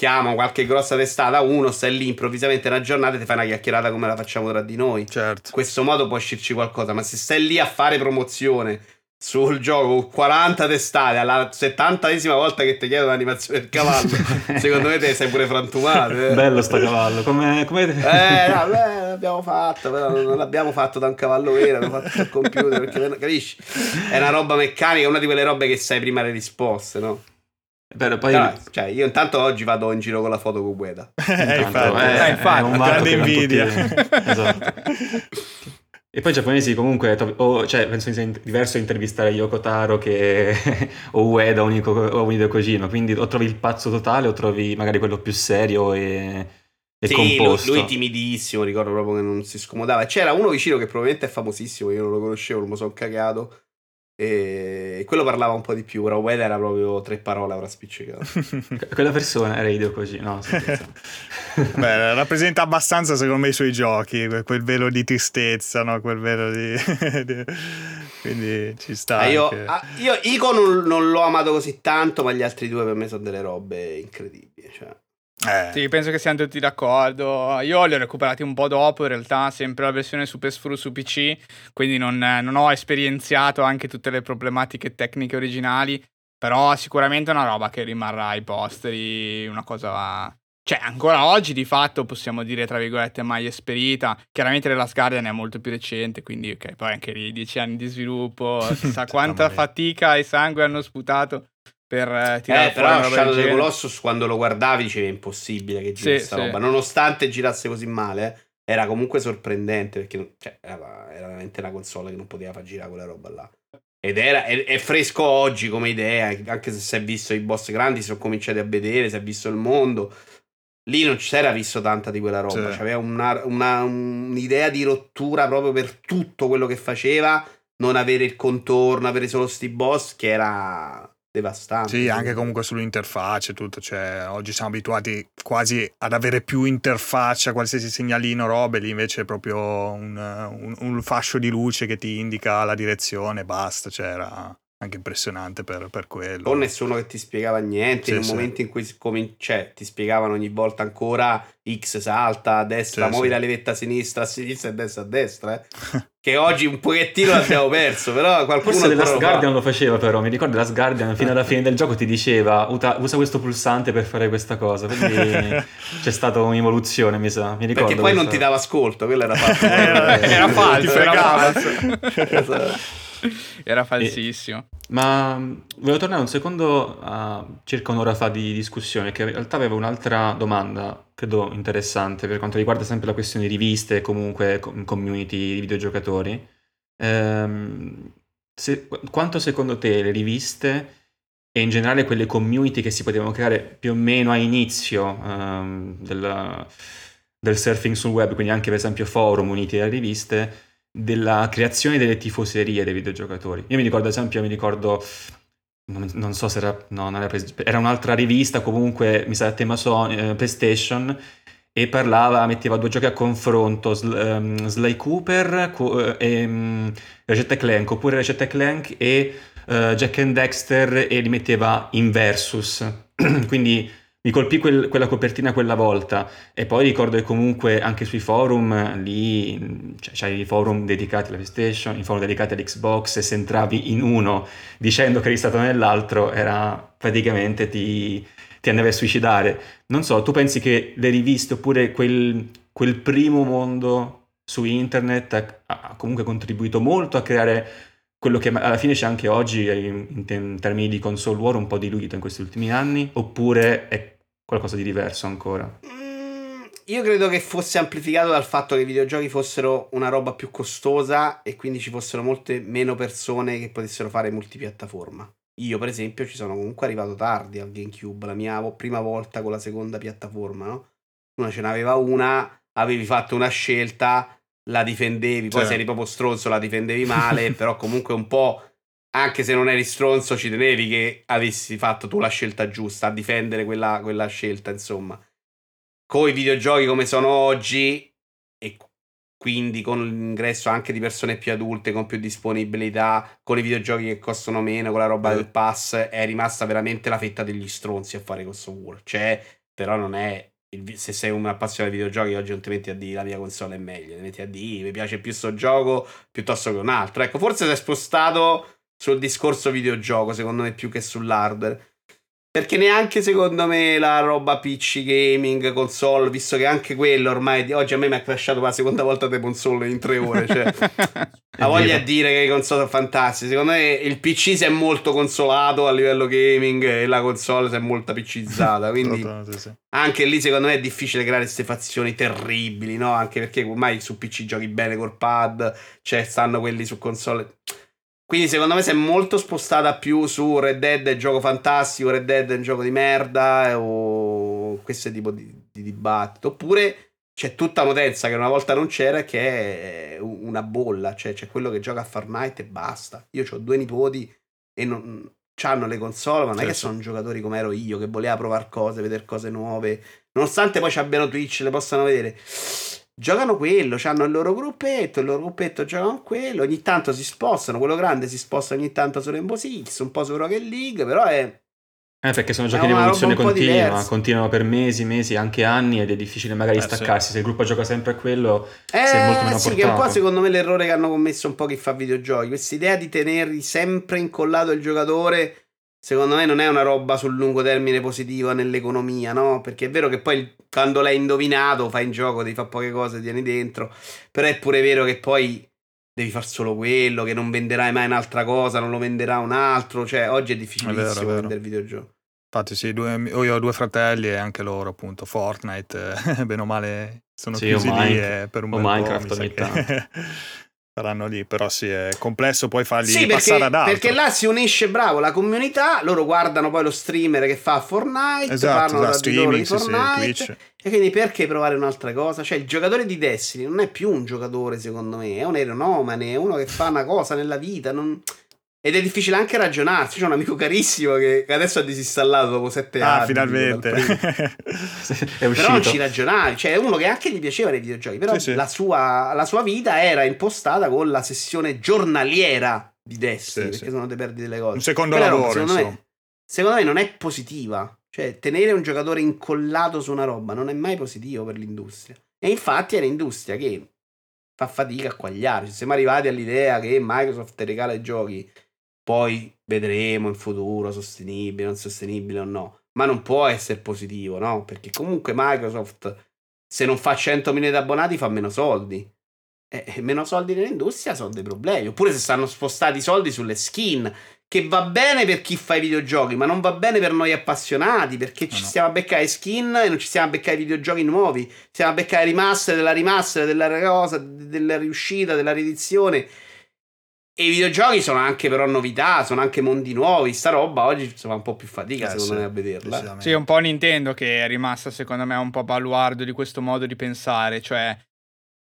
chiama qualche grossa testata, uno stai lì improvvisamente una giornata e ti fai una chiacchierata come la facciamo tra di noi. Certo. In questo modo può uscirci qualcosa, ma se stai lì a fare promozione sul gioco 40 testate alla 70esima volta che ti chiedo l'animazione del cavallo secondo me te sei pure frantumato eh. bello sto cavallo come, come... eh no, beh, l'abbiamo fatto però non l'abbiamo fatto da un cavallo vero l'abbiamo fatto sul computer perché capisci è una roba meccanica una di quelle robe che sai prima le risposte no però poi... Però, cioè, io intanto oggi vado in giro con la foto con Gueda. eh, infatti, eh, eh, infatti grande invidia. esatto. E poi i giapponesi comunque, o, cioè, penso sia diverso intervistare Yoko Taro che, o Ueda o, Nico, o Hideo Kojima, quindi o trovi il pazzo totale o trovi magari quello più serio e, e sì, composto. Lui, lui timidissimo, ricordo proprio che non si scomodava. C'era uno vicino che probabilmente è famosissimo, io non lo conoscevo, non mi sono cagato, e quello parlava un po' di più, però Wed era proprio tre parole avrà spiccicato. Quella persona era Hideo così, no? Beh, rappresenta abbastanza secondo me i suoi giochi, quel velo di tristezza, no? Quel velo di... Quindi ci sta. Ah, io, ah, io Ico non, non, l'ho amato così tanto, ma gli altri due per me sono delle robe incredibili. Cioè. Eh. Sì, penso che siamo tutti d'accordo. Io li ho recuperati un po' dopo, in realtà, sempre la versione Super Sfru su PC, quindi non, non, ho esperienziato anche tutte le problematiche tecniche originali, però sicuramente è una roba che rimarrà ai posteri, una cosa... Cioè, ancora oggi di fatto possiamo dire, tra virgolette, mai esperita. Chiaramente The Last Guardian è molto più recente, quindi ok, poi anche lì dieci anni di sviluppo, chissà quanta fatica e sangue hanno sputato per eh, tirare eh, però Shadow the Colossus quando lo guardavi dicevi è impossibile che girasse sì, roba sì. nonostante girasse così male era comunque sorprendente perché cioè, era, era, veramente una console che non poteva far girare quella roba là ed era, è, è, fresco oggi come idea anche se si è visto i boss grandi si sono cominciati a vedere si è visto il mondo lì non si era visto tanta di quella roba sì. c'aveva una, una, un'idea di rottura proprio per tutto quello che faceva non avere il contorno avere solo sti boss che era devastante. Sì, anche comunque sull'interfaccia tutto, cioè oggi siamo abituati quasi ad avere più interfaccia, qualsiasi segnalino, robe, lì invece è proprio un, un, un fascio di luce che ti indica la direzione, basta, cioè era anche impressionante per, per quello. Con nessuno che ti spiegava niente, sì, in un sì. momento in cui comin- cioè, ti spiegavano ogni volta ancora X salta a destra, sì, muovi la levetta a sinistra, a sinistra e a destra a destra, eh. che oggi un pochettino l'abbiamo perso, però qualcuno... Forse The Last Guardian lo faceva però, mi ricordo Last Guardian fino alla fine del gioco ti diceva usa questo pulsante per fare questa cosa, quindi c'è stata un'evoluzione mi sa, mi ricordo. Perché poi non ti dava ascolto, quello era fatto. era, era falso, era falso. Era falsissimo. E, ma volevo tornare un secondo a circa un'ora fa di discussione, che in realtà avevo un'altra domanda, credo interessante, per quanto riguarda sempre la questione di riviste e comunque community di videogiocatori. Ehm, se, quanto secondo te le riviste e in generale quelle community che si potevano creare più o meno a inizio um, della del surfing sul web, quindi anche per esempio forum uniti alle riviste, della creazione delle tifoserie dei videogiocatori. Io mi ricordo, ad esempio, mi ricordo non, so se era, no, era, era, un'altra rivista, comunque mi sa a tema Sony, eh, PlayStation, e parlava, metteva due giochi a confronto, Sl, um, Sly Cooper cu- e um, Ratchet Clank, oppure Ratchet Clank e uh, Jack and Dexter e li metteva in versus. Quindi mi colpì quel, quella copertina quella volta e poi ricordo che comunque anche sui forum lì cioè, c'hai i forum dedicati alla PlayStation, i forum dedicati all'Xbox e se entravi in uno dicendo che eri stato nell'altro era praticamente ti, ti andavi a suicidare. Non so, tu pensi che le riviste oppure quel, quel primo mondo su internet ha, ha comunque contribuito molto a creare quello che alla fine c'è anche oggi in, in, termini di console war un po' diluito in questi ultimi anni oppure è qualcosa di diverso ancora? Mm, io credo che fosse amplificato dal fatto che i videogiochi fossero una roba più costosa e quindi ci fossero molte meno persone che potessero fare multipiattaforma. Io, per esempio, ci sono comunque arrivato tardi al GameCube, la mia prima volta con la seconda piattaforma, no? Una ce n'aveva una, avevi fatto una scelta, la difendevi, poi certo. se eri proprio stronzo la difendevi male, però comunque un po', anche se non eri stronzo, ci tenevi che avessi fatto tu la scelta giusta, a difendere quella, quella scelta, insomma. Con i videogiochi come sono oggi, e quindi con l'ingresso anche di persone più adulte, con più disponibilità, con i videogiochi che costano meno, con la roba mm. del pass, è rimasta veramente la fetta degli stronzi a fare questo War. Cioè, però non è il, se sei un appassionato di videogiochi oggi non ti metti a dire la mia console è meglio, ti metti a dire mi piace più sto gioco piuttosto che un altro. Ecco, forse è spostato sul discorso videogioco, secondo me, più che sull'hardware. Perché neanche secondo me la roba PC gaming, console, visto che anche quello ormai oggi a me mi ha crashato per la seconda volta dei console in tre ore. Cioè, la voglia di dire che i console sono fantastici. Secondo me il PC si è molto consolato a livello gaming e la console si è molto PCizzata. Quindi anche lì secondo me è difficile creare queste fazioni terribili, no? Anche perché ormai su PC giochi bene col pad, cioè stanno quelli su console quindi secondo me si è molto spostata più su Red Dead è un gioco fantastico, Red Dead è un gioco di merda o questo tipo di, di dibattito. Oppure c'è tutta un'utenza che una volta non c'era che è una bolla, cioè c'è quello che gioca a Fortnite e basta. Io ho due nipoti e non hanno le console, ma non è che sono giocatori come ero io, che voleva provare cose, vedere cose nuove. Nonostante poi ci abbiano Twitch, le possano vedere giocano quello, hanno il loro gruppetto, il loro gruppetto giocano quello, ogni tanto si spostano, quello grande si sposta ogni tanto su Rainbow Six, un po' su Rocket League, però è... Eh, perché sono giochi di evoluzione continua, continuano per mesi, mesi, anche anni ed è difficile magari eh, staccarsi. Sì. Se il gruppo gioca sempre a quello, eh, è molto meno sì, portato. che è un po' secondo me l'errore che hanno commesso un po' chi fa videogiochi. Questa idea di tenerli sempre incollato il giocatore secondo me non è una roba sul lungo termine positiva nell'economia, no? Perché è vero che poi quando l'hai indovinato fai in gioco, devi fare poche cose, tieni dentro, però è pure vero che poi devi fare solo quello, che non venderai mai un'altra cosa, non lo venderà un altro, cioè oggi è difficilissimo è vendere videogiochi. Infatti sì, due, io ho due fratelli e anche loro appunto Fortnite, bene o male sono sì, chiusi lì per un o bel Minecraft po', ogni tanto. saranno lì, però sì, è complesso poi farli sì, perché, passare ad altro. Perché là si unisce, bravo, la comunità, loro guardano poi lo streamer che fa Fortnite, esatto, parlano esatto, da streaming, di Fortnite, sì, e quindi perché provare un'altra cosa? Cioè il giocatore di Destiny non è più un giocatore secondo me, è un aeronomane, è uno che fa una cosa nella vita, non... Ed è difficile anche ragionarci. C'è un amico carissimo che adesso ha disinstallato dopo sette ah, anni. Ah, finalmente. però non ci ragionavi. Cioè, è uno che anche gli piaceva nei videogiochi. Però sì, sì. La, sua, la, sua, vita era impostata con la sessione giornaliera di Destiny. Sì, perché sono te perdi delle cose. Un secondo Quella lavoro, secondo, me, secondo me non è positiva. Cioè, tenere un giocatore incollato su una roba non è mai positivo per l'industria. E infatti è un'industria che fa fatica a quagliare. Cioè, siamo arrivati all'idea che Microsoft regala i giochi poi vedremo in futuro sostenibile, non sostenibile o no. Ma non può essere positivo, no? Perché comunque Microsoft, se non fa 100 milioni di abbonati, fa meno soldi. E meno soldi nell'industria sono dei problemi. Oppure se stanno spostati i soldi sulle skin, che va bene per chi fa i videogiochi, ma non va bene per noi appassionati, perché ci no. stiamo a beccare skin e non ci stiamo a beccare videogiochi nuovi. Stiamo a beccare remaster della remaster, della cosa, della riuscita, della riedizione E i videogiochi sono anche però novità, sono anche mondi nuovi. Sta roba oggi si fa un po' più fatica, eh, secondo sì, me, a vederla. Sì, un po' Nintendo che è rimasta, secondo me, un po' baluardo di questo modo di pensare. Cioè,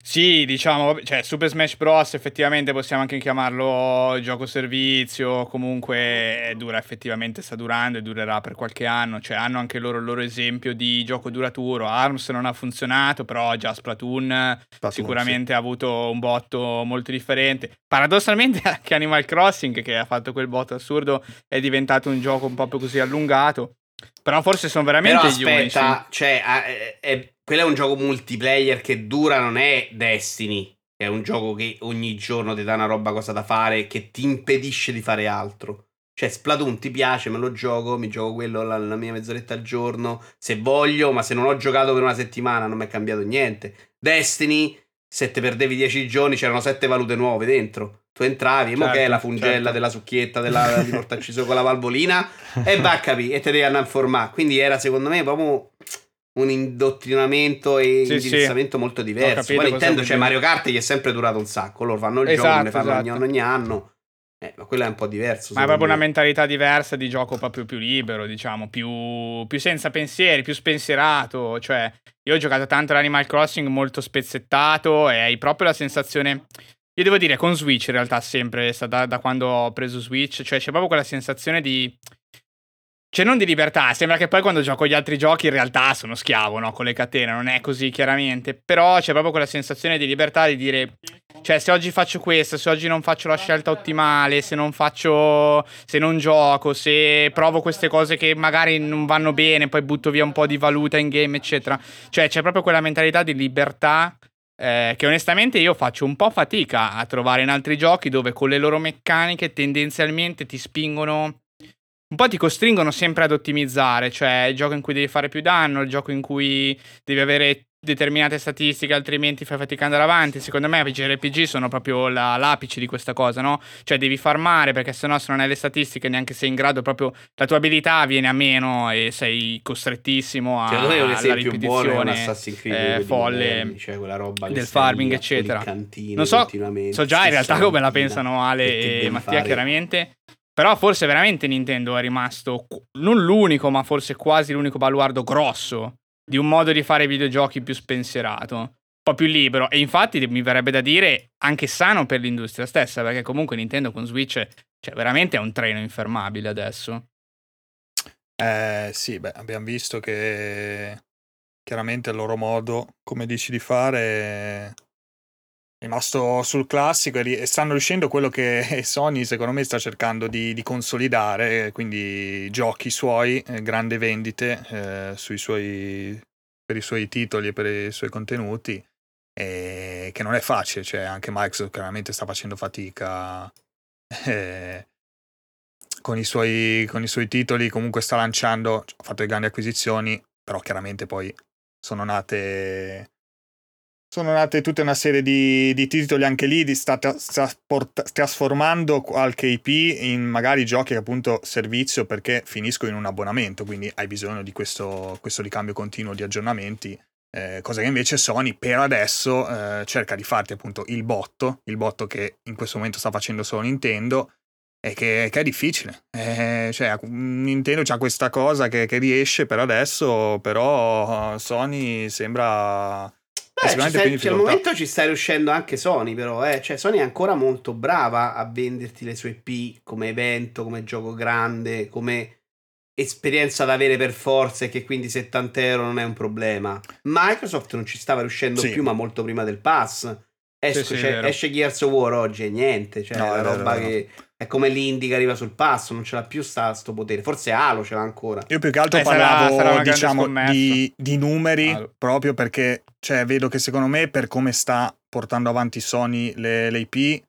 sì, diciamo, cioè Super Smash Bros. effettivamente possiamo anche chiamarlo gioco servizio, comunque dura effettivamente, sta durando e durerà per qualche anno, cioè hanno anche loro il loro esempio di gioco duraturo, ARMS non ha funzionato, però già Splatoon, Splatoon sicuramente sì. ha avuto un botto molto differente. Paradossalmente anche Animal Crossing che ha fatto quel botto assurdo è diventato un gioco un po' più così allungato. Però forse sono veramente Però aspetta, unici. cioè, è, è, quello è un gioco multiplayer che dura, non è Destiny. È un gioco che ogni giorno ti dà una roba cosa da fare che ti impedisce di fare altro. Cioè, Splatoon ti piace, me lo gioco, mi gioco quello la, la mia mezz'oretta al giorno, se voglio, ma se non ho giocato per una settimana non mi è cambiato niente. Destiny, se te perdevi dieci giorni, c'erano sette valute nuove dentro. Tu entravi, certo, mo che è la fungella certo. della succhietta della, di portarci con la valvolina e va a capire e te devi andare a informare. Quindi era secondo me proprio un indottrinamento e sì, indirizzamento sì. molto diverso. Poi Nintendo c'è cioè, Mario Kart gli è sempre durato un sacco. Loro fanno il esatto, gioco, ne fanno esatto. ogni, ogni anno. Eh, ma quello è un po' diverso. Ma è proprio me. una mentalità diversa di gioco proprio più libero, diciamo, più, più, senza pensieri, più spensierato. Cioè, io ho giocato tanto l'Animal Crossing molto spezzettato e hai proprio la sensazione io devo dire, con Switch in realtà sempre, da, da quando ho preso Switch, cioè c'è proprio quella sensazione di... Cioè non di libertà, sembra che poi quando gioco gli altri giochi in realtà sono schiavo, no? Con le catene, non è così chiaramente. Però c'è proprio quella sensazione di libertà di dire... Cioè se oggi faccio questo, se oggi non faccio la scelta ottimale, se non faccio... se non gioco, se provo queste cose che magari non vanno bene, poi butto via un po' di valuta in game, eccetera. Cioè c'è proprio quella mentalità di libertà eh, che onestamente io faccio un po' fatica a trovare in altri giochi dove con le loro meccaniche tendenzialmente ti spingono, un po' ti costringono sempre ad ottimizzare, cioè il gioco in cui devi fare più danno, il gioco in cui devi avere determinate statistiche, altrimenti fai fatica ad andare avanti. Secondo me i JRPG sono proprio la, l'apice di questa cosa, no? Cioè devi farmare perché sennò se non hai le statistiche neanche sei in grado proprio la tua abilità viene a meno e sei costrettissimo a Secondo me un esempio buono è un Assassin's Creed eh, folle moderni, cioè quella roba del farming eccetera. Non so, so già in realtà come la pensano Ale e Mattia chiaramente. Però forse veramente Nintendo è rimasto non l'unico, ma forse quasi l'unico baluardo grosso di un modo di fare videogiochi più spensierato, un po' più libero e infatti mi verrebbe da dire anche sano per l'industria stessa, perché comunque Nintendo con Switch cioè, veramente è un treno infermabile adesso. Eh sì, beh, abbiamo visto che chiaramente il loro modo, come dici di fare, rimasto sul classico e stanno riuscendo quello che Sony secondo me sta cercando di, di consolidare, quindi giochi suoi, eh, grandi vendite eh, suoi, per i suoi titoli e per i suoi contenuti, e che non è facile, cioè anche Microsoft chiaramente sta facendo fatica eh, con, i suoi, con i suoi titoli, comunque sta lanciando, ha fatto grandi acquisizioni, però chiaramente poi sono nate sono nate tutta una serie di, di titoli anche lì, di sta, sta port- trasformando qualche IP in magari giochi appunto servizio perché finiscono in un abbonamento, quindi hai bisogno di questo, questo ricambio continuo di aggiornamenti. Eh, cosa che invece Sony per adesso eh, cerca di farti appunto il botto, il botto che in questo momento sta facendo solo Nintendo e che, che è difficile. Eh, cioè, Nintendo c'ha questa cosa che, che riesce per adesso, però Sony sembra Beh, stai, cioè, al momento ci sta riuscendo anche Sony, però. Eh. Cioè, Sony è ancora molto brava a venderti le sue IP come evento, come gioco grande, come esperienza da avere per forza e che quindi 70 euro non è un problema. Microsoft non ci stava riuscendo sì. più, ma molto prima del pass. Esce, sì, sì, cioè, esce Gears of War oggi e niente. Cioè, no, è una roba vero, che. È come l'indie che arriva sul passo, non ce l'ha più sta, sto potere. Forse Halo ce l'ha ancora. Io più che altro eh, parlavo, sarà, sarà diciamo, di, di, numeri, Halo. proprio perché cioè, vedo che secondo me, per come sta portando avanti Sony le, le IP,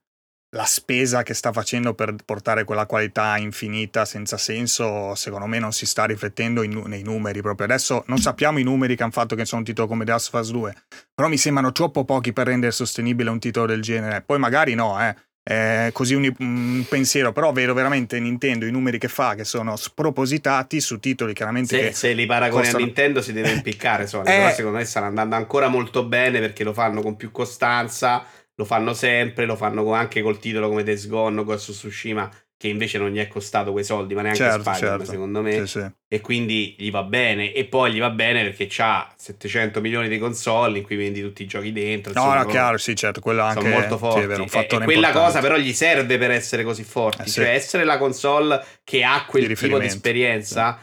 la spesa che sta facendo per portare quella qualità infinita senza senso, secondo me non si sta riflettendo in, nei numeri proprio. Adesso non sappiamo i numeri che hanno fatto che sono un titolo come The Last of Us 2, però mi sembrano troppo pochi per rendere sostenibile un titolo del genere. Poi magari no, eh eh, così un, un, pensiero, però vedo veramente Nintendo i numeri che fa che sono spropositati su titoli chiaramente se, se li paragoni costano... a Nintendo si deve impiccare Sony, eh, però secondo me stanno andando ancora molto bene perché lo fanno con più costanza lo fanno sempre, lo fanno anche col titolo come Days Gone Ghost Tsushima che invece non gli è costato quei soldi, ma neanche certo, Spider-Man certo. secondo me. Sì, sì. E quindi gli va bene. E poi gli va bene perché ha 700 milioni di console in cui vendi tutti i giochi dentro. No, no, chiaro, sì, certo, quello anche sono molto forti. Sì, vero, e, e quella cosa però gli serve per essere così forti. Eh, cioè essere la console che ha quel di tipo di esperienza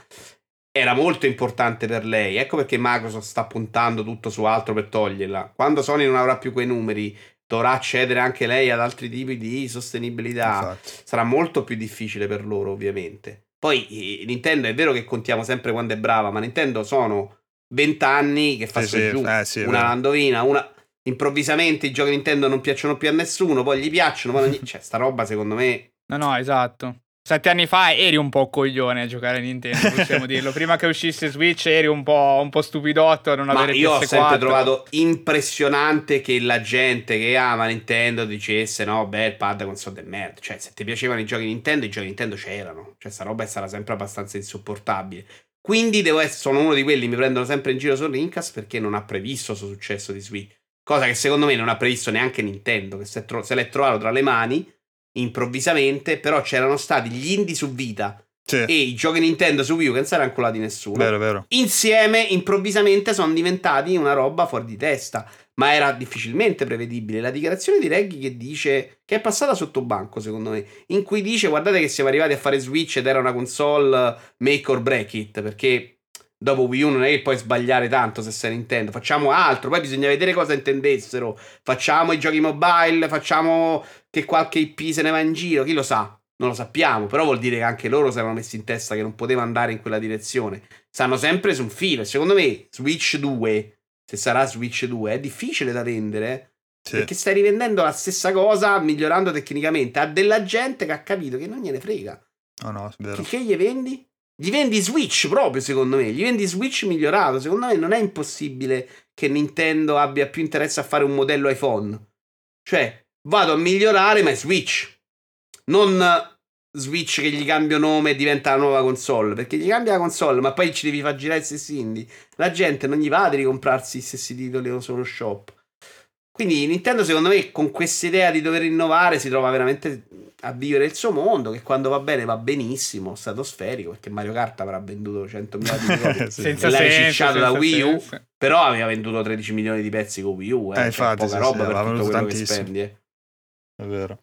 era molto importante per lei. Ecco perché Microsoft sta puntando tutto su altro per toglierla. Quando Sony non avrà più quei numeri dovrà accedere anche lei ad altri tipi di sostenibilità. Infatti. Sarà molto più difficile per loro, ovviamente. Poi Nintendo è vero che contiamo sempre quando è brava, ma Nintendo sono 20 anni che fa sì, sì, giù eh, sì, una landovina, una... improvvisamente i giochi Nintendo non piacciono più a nessuno, poi gli piacciono, poi non... cioè sta roba secondo me No, no, esatto. Sette anni fa eri un po' coglione a giocare a Nintendo, possiamo dirlo. Prima che uscisse Switch eri un po', un po stupidotto a non Ma avere io PS4. ho sempre trovato impressionante che la gente che ama Nintendo dicesse no, beh, il pad console del merda. Cioè, se ti piacevano i giochi Nintendo, i giochi Nintendo c'erano. Cioè, sta roba sarà sempre abbastanza insopportabile. Quindi devo essere, sono uno di quelli, mi prendono sempre in giro su Rincast perché non ha previsto questo successo di Switch. Cosa che secondo me non ha previsto neanche Nintendo, che se, tro- se l'è trovato tra le mani improvvisamente, però c'erano stati gli indie su Vita sì. e i giochi Nintendo su Wii U che non si era ancolati nessuno. Vero, vero. Insieme, improvvisamente, sono diventati una roba fuori di testa. Ma era difficilmente prevedibile. La dichiarazione di Reggie che dice che è passata sotto banco, secondo me, in cui dice: Guardate che siamo arrivati a fare Switch ed era una console make or break it. Perché dopo Wii U non è che puoi sbagliare tanto se sei Nintendo. Facciamo altro. Poi bisogna vedere cosa intendessero. Facciamo i giochi mobile, facciamo che qualche IP se ne va in giro, chi lo sa? Non lo sappiamo, però vuol dire che anche loro si erano messi in testa che non poteva andare in quella direzione. Stanno sempre su un filo. Secondo me, Switch 2, se sarà Switch 2, è difficile da vendere. Sì. Perché stai rivendendo la stessa cosa, migliorando tecnicamente. A della gente che ha capito che non gliene frega. No, no, è vero. Che, gli vendi? Gli vendi Switch proprio, secondo me. Gli vendi Switch migliorato. Secondo me non è impossibile che Nintendo abbia più interesse a fare un modello iPhone. Cioè, vado a migliorare, ma è Switch. Non Switch che gli cambio nome e diventa la nuova console. Perché gli cambia la console, ma poi ci devi far girare i stessi indie. La gente non gli va di ricomprarsi i stessi titoli solo shop. Quindi Nintendo, secondo me, con questa idea di dover innovare, si trova veramente a vivere il suo mondo. Che quando va bene va benissimo, stratosferico. Perché Mario Kart avrà venduto 100 milioni di copie senza l'hai cicciato da Wii U. Senso. Però aveva venduto 13 milioni di pezzi con Wii U. Eh, eh cioè, poca sì, roba sì, per tutto quello tantissimo. che spendi. Eh. È vero.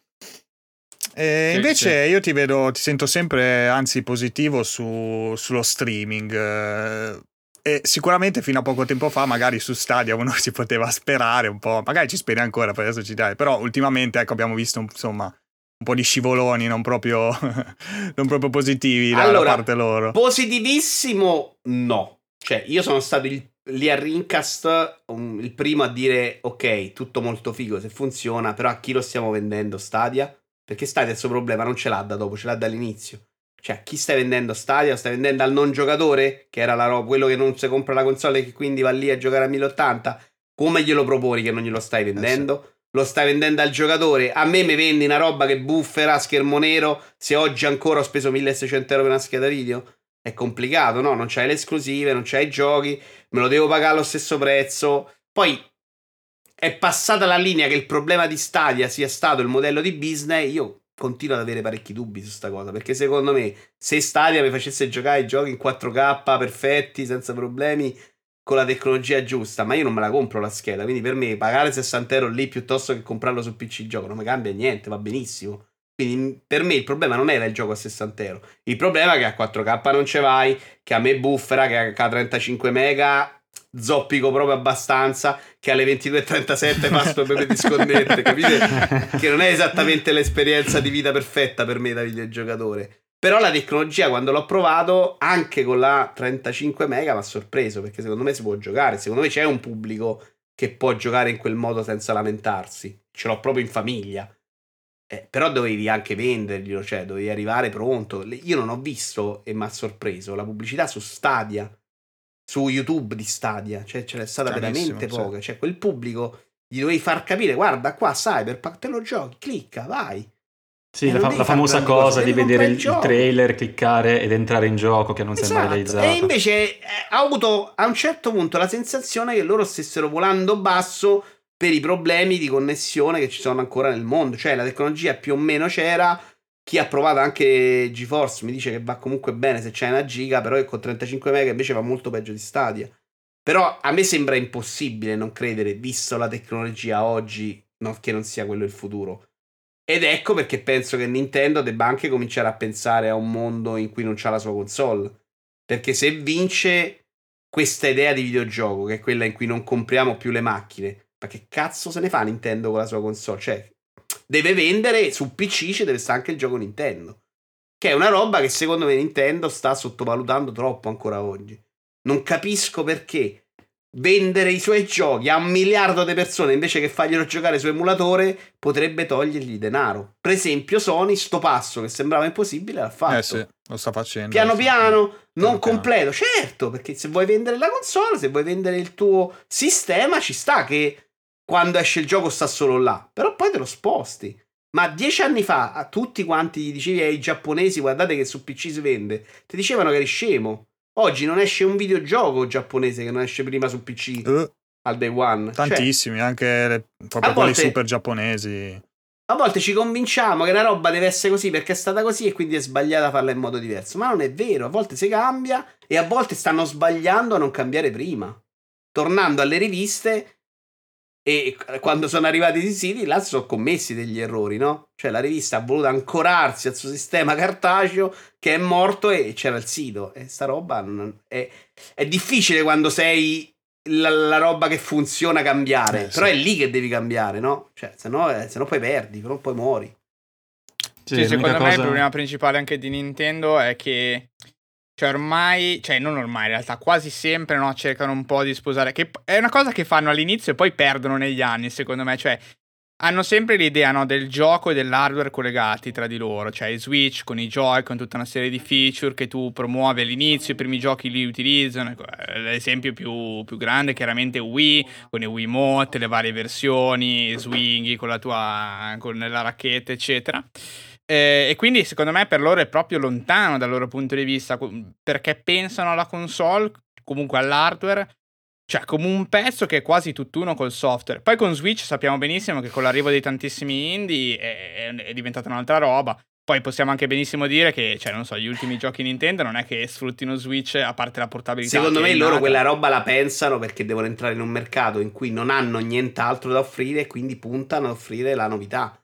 E sì, invece sì. io ti vedo, ti sento sempre, anzi, positivo su, sullo streaming. Eh, e sicuramente fino a poco tempo fa, magari su Stadia uno si poteva sperare un po', magari ci speri ancora, per adesso ci dai, però ultimamente ecco, abbiamo visto insomma un po' di scivoloni non proprio, non proprio positivi da, allora, da parte loro. Positivissimo, no. Cioè, io sono stato il lì a Rincast um, il primo a dire ok, tutto molto figo se funziona, però a chi lo stiamo vendendo Stadia? Perché Stadia il suo problema non ce l'ha da dopo, ce l'ha dall'inizio. Cioè, a chi stai vendendo Stadia? Lo stai vendendo al non giocatore? Che era la roba, quello che non si compra la console e che quindi va lì a giocare a 1080? Come glielo proponi che non glielo stai vendendo? Eh sì. Lo stai vendendo al giocatore? A me mi vendi una roba che buffera, schermo nero, se oggi ancora ho speso 1600 euro per una scheda video? È complicato, no? Non c'hai le esclusive, non c'hai i giochi, me lo devo pagare allo stesso prezzo. Poi è passata la linea che il problema di Stadia sia stato il modello di business. Io continuo ad avere parecchi dubbi su questa cosa. Perché secondo me, se Stadia mi facesse giocare i giochi in 4K perfetti, senza problemi, con la tecnologia giusta, ma io non me la compro la scheda. Quindi per me pagare 60 euro lì piuttosto che comprarlo su PC gioco non mi cambia niente, va benissimo. Quindi per me il problema non era il gioco a 60 euro. Il problema è che a 4K non ce vai, che a me buffera, che a 35 mega zoppico proprio abbastanza, che alle 22.37 passo proprio di sconnette, capite? che non è esattamente l'esperienza di vita perfetta per me da videogiocatore. Però la tecnologia quando l'ho provato, anche con la 35 mega, mi ha sorpreso, perché secondo me si può giocare, secondo me c'è un pubblico che può giocare in quel modo senza lamentarsi. Ce l'ho proprio in famiglia. Eh, però dovevi anche venderglielo, cioè dovevi arrivare pronto. Io non ho visto e mi ha sorpreso la pubblicità su Stadia, su YouTube di Stadia, cioè ce n'è stata veramente poca. Cioè quel pubblico gli dovevi far capire, guarda qua Cyberpunk, te lo giochi, clicca, vai. Sì, la, fa- la famosa cosa di vedere il, il trailer, cliccare ed entrare in gioco che non esatto. sembra realizzato. E invece eh, ho avuto a un certo punto la sensazione che loro stessero volando basso per i problemi di connessione che ci sono ancora nel mondo. Cioè la tecnologia più o meno c'era, chi ha provato anche GeForce mi dice che va comunque bene se c'è una giga, però che con 35 mega invece va molto peggio di Stadia. Però a me sembra impossibile non credere, visto la tecnologia oggi, no, che non sia quello il futuro. Ed ecco perché penso che Nintendo debba anche cominciare a pensare a un mondo in cui non c'ha la sua console. Perché se vince questa idea di videogioco, che è quella in cui non compriamo più le macchine, ma che cazzo se ne fa Nintendo con la sua console? Cioè, deve vendere su PC, ci deve stare anche il gioco Nintendo. Che è una roba che secondo me Nintendo sta sottovalutando troppo ancora oggi. Non capisco perché vendere i suoi giochi a un miliardo di persone invece che farglielo giocare su emulatore potrebbe togliergli denaro. Per esempio, Sony, sto passo che sembrava impossibile, l'ha fatto. Eh sì, lo sta facendo. Piano piano, non completo, piano. certo, perché se vuoi vendere la console, se vuoi vendere il tuo sistema, ci sta che quando esce il gioco sta solo là, però poi te lo sposti. Ma dieci anni fa, a tutti quanti gli dicevi ai giapponesi, guardate che su PC si vende, ti dicevano che eri scemo. Oggi non esce un videogioco giapponese che non esce prima su PC uh, al day one. Cioè tantissimi, cioè, anche le, proprio quelli volte, super giapponesi. A volte ci convinciamo che una roba deve essere così perché è stata così e quindi è sbagliata farla in modo diverso. Ma non è vero, a volte si cambia e a volte stanno sbagliando a non cambiare prima. Tornando alle riviste, e quando sono arrivati i siti, là sono commessi degli errori, no? Cioè la rivista ha voluto ancorarsi al suo sistema cartaceo che è morto e c'era il sito. E sta roba non, è, è, difficile quando sei la, la, roba che funziona cambiare. Eh, però sì. è lì che devi cambiare, no? Cioè, se no, eh, se no poi perdi, però poi muori. Sì, sì secondo me il problema principale anche di Nintendo è che cioè ormai, cioè non ormai in realtà, quasi sempre no, cercano un po' di sposare, che è una cosa che fanno all'inizio e poi perdono negli anni secondo me, cioè hanno sempre l'idea no, del gioco e dell'hardware collegati tra di loro, cioè Switch con i Joy, con tutta una serie di feature che tu promuovi all'inizio, i primi giochi li utilizzano, ecco, l'esempio più, più grande chiaramente Wii, con i Wii Mote, le varie versioni, swinghi con la tua, con la racchetta eccetera. Eh, e quindi secondo me per loro è proprio lontano dal loro punto di vista perché pensano alla console, comunque all'hardware, cioè come un pezzo che è quasi tutt'uno col software. Poi con Switch sappiamo benissimo che con l'arrivo dei tantissimi indie è, è diventata un'altra roba. Poi possiamo anche benissimo dire che, cioè, non so, gli ultimi giochi Nintendo non è che sfruttino Switch a parte la portabilità. Secondo me loro quella roba la pensano perché devono entrare in un mercato in cui non hanno nient'altro da offrire e quindi puntano ad offrire la novità.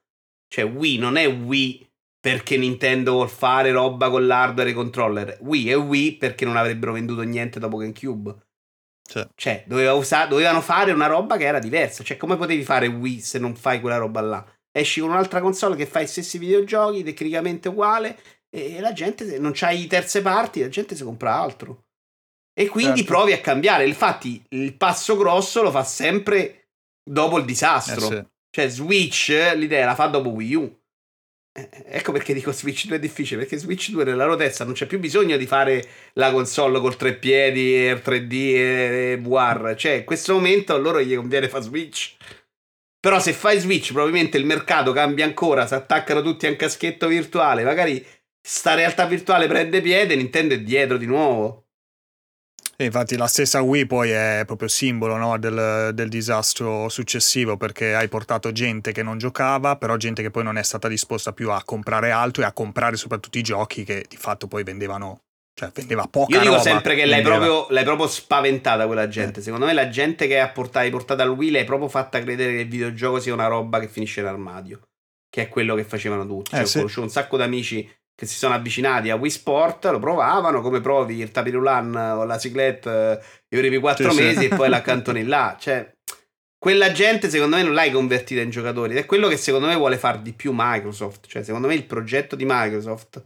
Cioè, Wii non è Wii perché Nintendo vuol fare roba con l'hardware e i controller. Wii e Wii perché non avrebbero venduto niente dopo GameCube. Cioè, cioè doveva usa- dovevano fare una roba che era diversa. Cioè, come potevi fare Wii se non fai quella roba là? Esci con un'altra console che fa i stessi videogiochi, tecnicamente uguale, e la gente, non c'hai terze parti, la gente si compra altro. E quindi certo. provi a cambiare. Infatti, il passo grosso lo fa sempre dopo il disastro. Eh sì. Cioè, Switch l'idea la fa dopo Wii U. Eh, ecco perché dico Switch 2 è difficile, perché Switch 2 nella rotezza non c'è più bisogno di fare la console col tre piedi, e 3D e VR. Cioè, in questo momento a loro gli conviene fare Switch. Però se fai Switch probabilmente il mercato cambia ancora, si attaccano tutti a un caschetto virtuale, magari sta realtà virtuale prende piede, Nintendo è dietro di nuovo. E infatti la stessa Wii poi è proprio simbolo no, del, del, disastro successivo perché hai portato gente che non giocava, però gente che poi non è stata disposta più a comprare altro e a comprare soprattutto i giochi che di fatto poi vendevano, cioè vendeva poca Io dico roba, sempre che l'hai proprio, l'hai proprio, spaventata quella gente. Eh. Secondo me la gente che hai portato, portato al Wii l'hai proprio fatta credere che il videogioco sia una roba che finisce in armadio. Che è quello che facevano tutti. Cioè, eh, sì. Ho conosciuto un sacco di amici che si sono avvicinati a Wii Sport, lo provavano come provi il tapirulan o la ciclette eh, i primi quattro sì, mesi sì. e poi l'accantoni là. Cioè, quella gente secondo me non l'hai convertita in giocatori ed è quello che secondo me vuole far di più Microsoft. Cioè, secondo me il progetto di Microsoft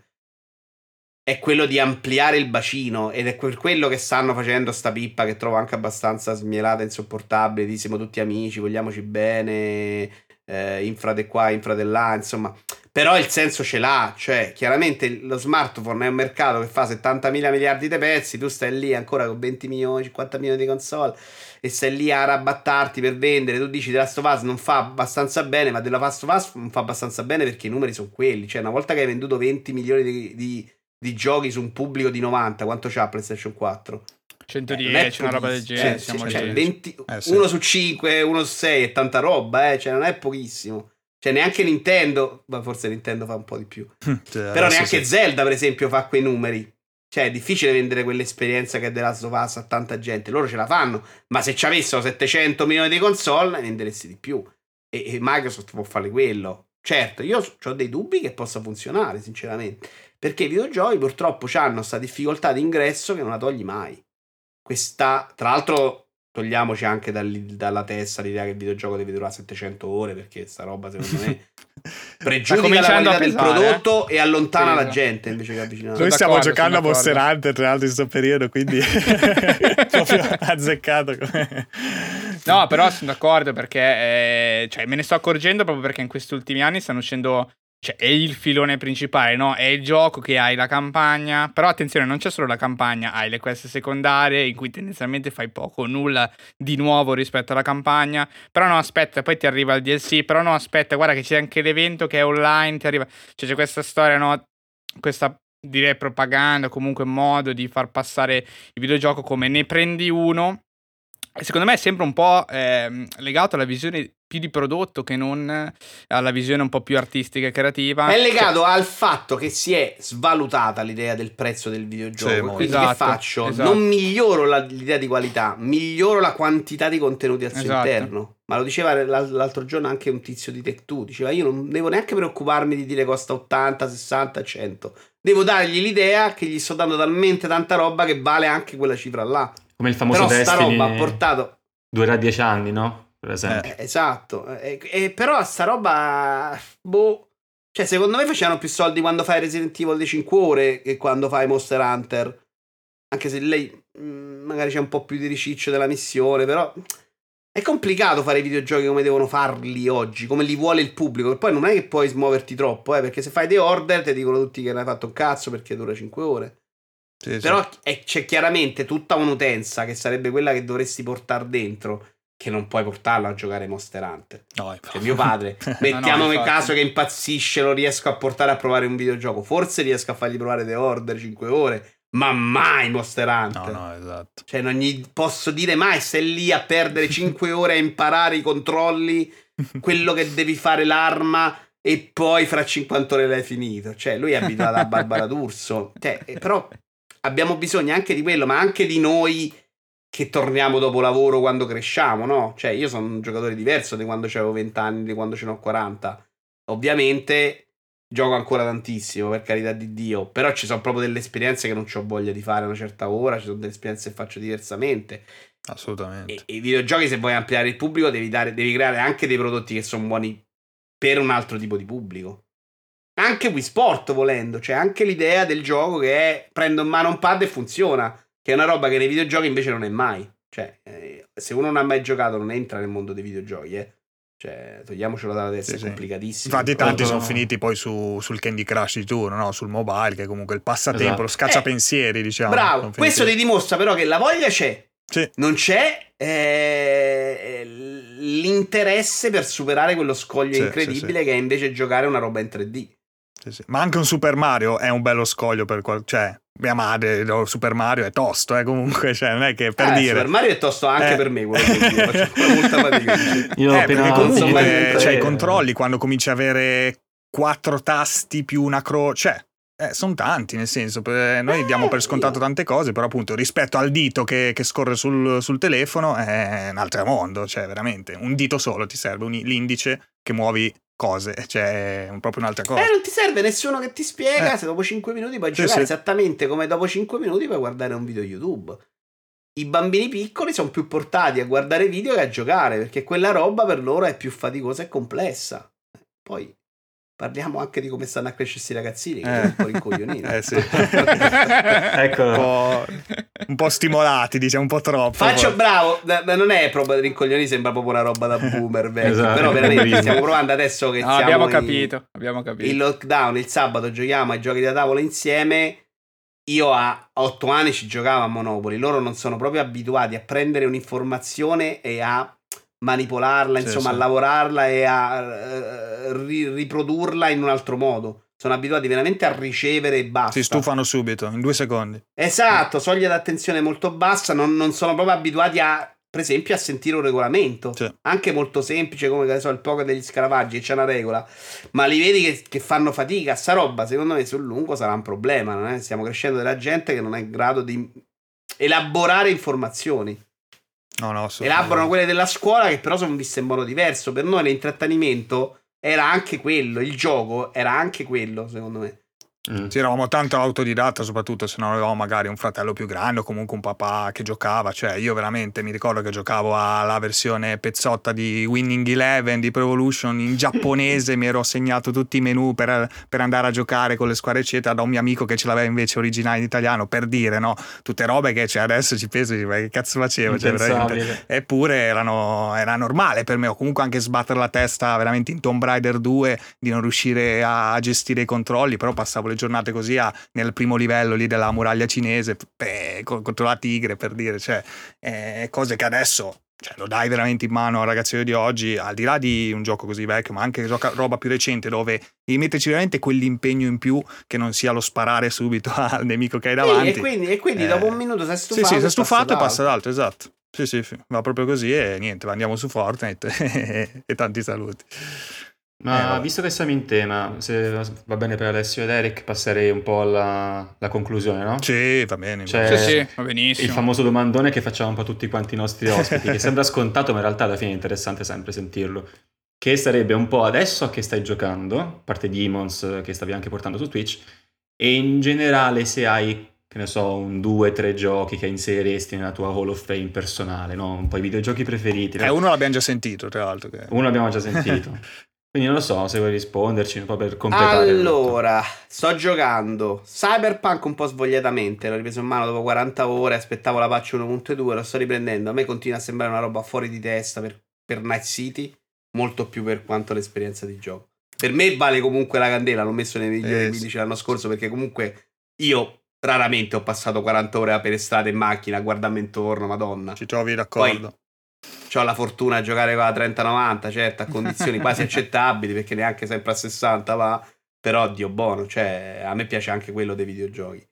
è quello di ampliare il bacino ed è per quello che stanno facendo sta pippa che trovo anche abbastanza smielata, insopportabile, di siamo tutti amici, vogliamoci bene, eh, infra di qua, infra di là, insomma però il senso ce l'ha, cioè chiaramente lo smartphone è un mercato che fa 70 mila miliardi di pezzi, tu stai lì ancora con 20 milioni, 50 milioni di console e stai lì a rabattarti per vendere, tu dici The Last of Us non fa abbastanza bene, ma The Last of Us non fa abbastanza bene perché i numeri sono quelli, cioè una volta che hai venduto 20 milioni di, di, di giochi su un pubblico di 90, quanto c'ha PlayStation 4? 110, una roba del genere. Eh, siamo cioè, 20, eh, sì. Uno su 5, uno su 6 è tanta roba, eh, cioè non è pochissimo. Cioè, neanche Nintendo, ma forse Nintendo fa un po' di più. Cioè, Però neanche sì. Zelda, per esempio, fa quei numeri. Cioè, è difficile vendere quell'esperienza che è The Last of Us a tanta gente. Loro ce la fanno, ma se ci avessero 700 milioni di console, ne venderesti di più. E, e Microsoft può fare quello. Certo, io ho dei dubbi che possa funzionare, sinceramente. Perché i videogiochi purtroppo hanno questa difficoltà di ingresso che non la togli mai. Questa, tra l'altro, togliamoci anche dal, dalla testa l'idea che il videogioco deve durare 700 ore perché sta roba secondo me pregiudica la qualità del prodotto eh? e allontana sì, la gente invece che avvicinare noi stiamo giocando a Monster Hunter tra l'altro in questo periodo quindi proprio azzeccato come... no però sono d'accordo perché eh, cioè, me ne sto accorgendo proprio perché in questi ultimi anni stanno uscendo cioè, è il filone principale, no? È il gioco che hai la campagna. Però attenzione, non c'è solo la campagna, hai le quest secondarie in cui tendenzialmente fai poco o nulla di nuovo rispetto alla campagna. Però no, aspetta, poi ti arriva il DLC. Però no, aspetta, guarda che c'è anche l'evento che è online, ti arriva. Cioè, c'è questa storia, no? Questa direi propaganda, comunque modo di far passare il videogioco come ne prendi uno secondo me è sempre un po' eh, legato alla visione più di prodotto che non alla visione un po' più artistica e creativa. È legato cioè... al fatto che si è svalutata l'idea del prezzo del videogioco. Sì, Quindi esatto, che faccio? Esatto. Non miglioro la, l'idea di qualità, miglioro la quantità di contenuti al suo esatto. interno. Ma lo diceva l'altro giorno anche un tizio di Tech2. Diceva: Io non devo neanche preoccuparmi di dire costa 80, 60, 100. Devo dargli l'idea che gli sto dando talmente tanta roba che vale anche quella cifra là. Come il famoso però Destiny. roba ha portato... Durerà dieci anni, no? Per esempio. Eh, esatto. Eh, eh, però sta roba... Boh... Cioè, secondo me facevano più soldi quando fai Resident Evil di 5 ore che quando fai Monster Hunter. Anche se lei mh, mm, magari c'è un po' più di riciccio della missione, però è complicato fare i videogiochi come devono farli oggi, come li vuole il pubblico. E poi non è che puoi smuoverti troppo, eh, perché se fai The Order ti dicono tutti che non hai fatto un cazzo perché dura 5 ore. Sì, Però sì. È, c'è chiaramente tutta un'utenza che sarebbe quella che dovresti portare dentro. Che non puoi portarla a giocare Monster Hunter. No, cioè, mio padre, mettiamo no, no, in caso che impazzisce, lo riesco a portare a provare un videogioco. Forse riesco a fargli provare The Order 5 ore. Ma mai Monster Hunter. No, no, esatto. Cioè, non gli posso dire mai se lì a perdere 5 ore a imparare i controlli, quello che devi fare l'arma e poi fra 50 ore l'hai finito. Cioè, lui è abituato a Barbara D'Urso. Cioè, però abbiamo bisogno anche di quello, ma anche di noi che torniamo dopo lavoro quando cresciamo, no? Cioè, io sono un giocatore diverso di quando avevo 20 anni, di quando ce ne ho 40. Ovviamente gioco ancora tantissimo, per carità di Dio, però ci sono proprio delle esperienze che non ho voglia di fare a una certa ora, ci sono delle esperienze che faccio diversamente. Assolutamente. E, i videogiochi, se vuoi ampliare il pubblico, devi, dare, devi creare anche dei prodotti che sono buoni per un altro tipo di pubblico. Anche Wii Sport volendo, cioè anche l'idea del gioco che è prendo in mano un pad e funziona, che è una roba che nei videogiochi invece non è mai. Cioè, eh, se uno non ha mai giocato non entra nel mondo dei videogiochi, eh. Cioè, togliamocelo dalla testa, sì, è complicatissimo. Infatti, tanti sono finiti poi su, sul Candy Crush di turno, no? sul mobile, che è comunque il passatempo, esatto. lo scacciapensieri, eh, diciamo. Bravo, questo ti dimostra però che la voglia c'è. Sì. Non c'è eh, l'interesse per superare quello scoglio sì, incredibile che è invece giocare una roba in 3D. Sì, sì. Ma anche un Super Mario è un bello scoglio per qual... cioè mia madre Super Mario è tosto eh, comunque cioè non è che per eh, dire Super Mario è tosto anche eh. per me quello che io faccio molta fatica io eh, perché comunque cioè, i controlli quando cominci a avere quattro tasti più una croce cioè eh, sono tanti, nel senso, noi eh, diamo per scontato tante cose, però appunto rispetto al dito che, che scorre sul, sul, telefono è un altro mondo, cioè veramente un dito solo ti serve, un, l'indice che muovi cose, cioè è proprio un'altra cosa. Eh, non ti serve nessuno che ti spiega eh. se dopo 5 minuti puoi sì, giocare sì. esattamente come dopo 5 minuti puoi guardare un video YouTube. I bambini piccoli sono più portati a guardare video che a giocare, perché quella roba per loro è più faticosa e complessa. Poi Parliamo anche di come stanno a crescersi i ragazzini, che eh. sono un po' rincoglioniti. Eh sì. ecco. un, po', un po' stimolati, diciamo, un po' troppo. Faccio poi. bravo, non è proprio rincoglioniti, sembra proprio una roba da boomer, vecchio. esatto, Però veramente stiamo provando adesso che no, abbiamo capito, in, abbiamo capito. Il lockdown, il sabato giochiamo ai giochi da tavola insieme. Io a otto anni ci giocavo a Monopoli, loro non sono proprio abituati a prendere un'informazione e a manipolarla, sì, insomma, sì. a lavorarla e a uh, ri- riprodurla in un altro modo. sono abituati veramente a ricevere e basta. Si stufano subito, in due secondi. Esatto, soglia d'attenzione molto bassa, non, non sono proprio abituati a, per esempio, a sentire un regolamento. Sì. Anche molto semplice, come so, il poco degli scaravaggi, c'è una regola. Ma li vedi che, che, fanno fatica. Sta roba, secondo me, sul lungo sarà un problema. Stiamo crescendo della gente che non è in grado di elaborare informazioni. No, no, Elaborano quelle della scuola che però sono viste in modo diverso. Per noi l'intrattenimento era anche quello, il gioco era anche quello, secondo me. Mm. Sì, eravamo tanto autodidatta, soprattutto se non avevamo magari un fratello più grande o comunque un papà che giocava. Cioè, io veramente mi ricordo che giocavo alla versione pezzotta di Winning Eleven di Pro Evolution in giapponese. mi ero segnato tutti i menu per, per, andare a giocare con le squadre, eccetera, da un mio amico che ce l'aveva invece originale in italiano. Per dire, no? Tutte robe che cioè, adesso ci penso, ma che cazzo facevo? Cioè, Eppure erano, era normale per me, o comunque anche sbattere la testa veramente in Tomb Raider 2 di non riuscire a, a gestire i controlli, però passavo le giornate così a, nel primo livello lì della muraglia cinese beh, contro la tigre per dire, cioè eh, cose che adesso cioè, lo dai veramente in mano al ragazzino di oggi, al di là di un gioco così vecchio, ma anche roba più recente dove devi metterci veramente quell'impegno in più che non sia lo sparare subito al nemico che hai davanti. Sì, e quindi, e quindi eh, dopo un minuto sei stufato. Sì, sì, sei stufato e passa ad altro, esatto. Sì, sì, va proprio così e niente, andiamo su Fortnite e tanti saluti. Ma eh, visto che siamo in tema, se va bene per Alessio ed Eric, passerei un po' alla, alla conclusione, no? Sì, va bene. Cioè, sì, sì, va benissimo. Il famoso domandone che facciamo un po' tutti quanti i nostri ospiti, che sembra scontato, ma in realtà alla fine è interessante sempre sentirlo. Che sarebbe un po' adesso a che stai giocando, a parte Demons che stavi anche portando su Twitch, e in generale se hai, che ne so, un due, tre giochi che inseriresti nella tua Hall of Fame personale, no? Un po' i videogiochi preferiti. Eh, uno l'abbiamo già sentito, tra l'altro. Che... Uno l'abbiamo già sentito. Quindi non lo so se vuoi risponderci un po' per completare. Allora, sto giocando Cyberpunk un po' svogliatamente. L'ho ripreso in mano dopo 40 ore. Aspettavo la patch 1.2. Lo sto riprendendo. A me continua a sembrare una roba fuori di testa per, per Night City. Molto più per quanto l'esperienza di gioco. Per me vale comunque la candela. L'ho messo nei migliori eh, video sì. l'anno scorso perché comunque io raramente ho passato 40 ore per strada in macchina a guardarmi intorno. Madonna. Ci trovi d'accordo. Poi, ho la fortuna di giocare con la 30-90, certo, a condizioni quasi accettabili, perché neanche sempre a 60 va, però Dio buono, cioè a me piace anche quello dei videogiochi.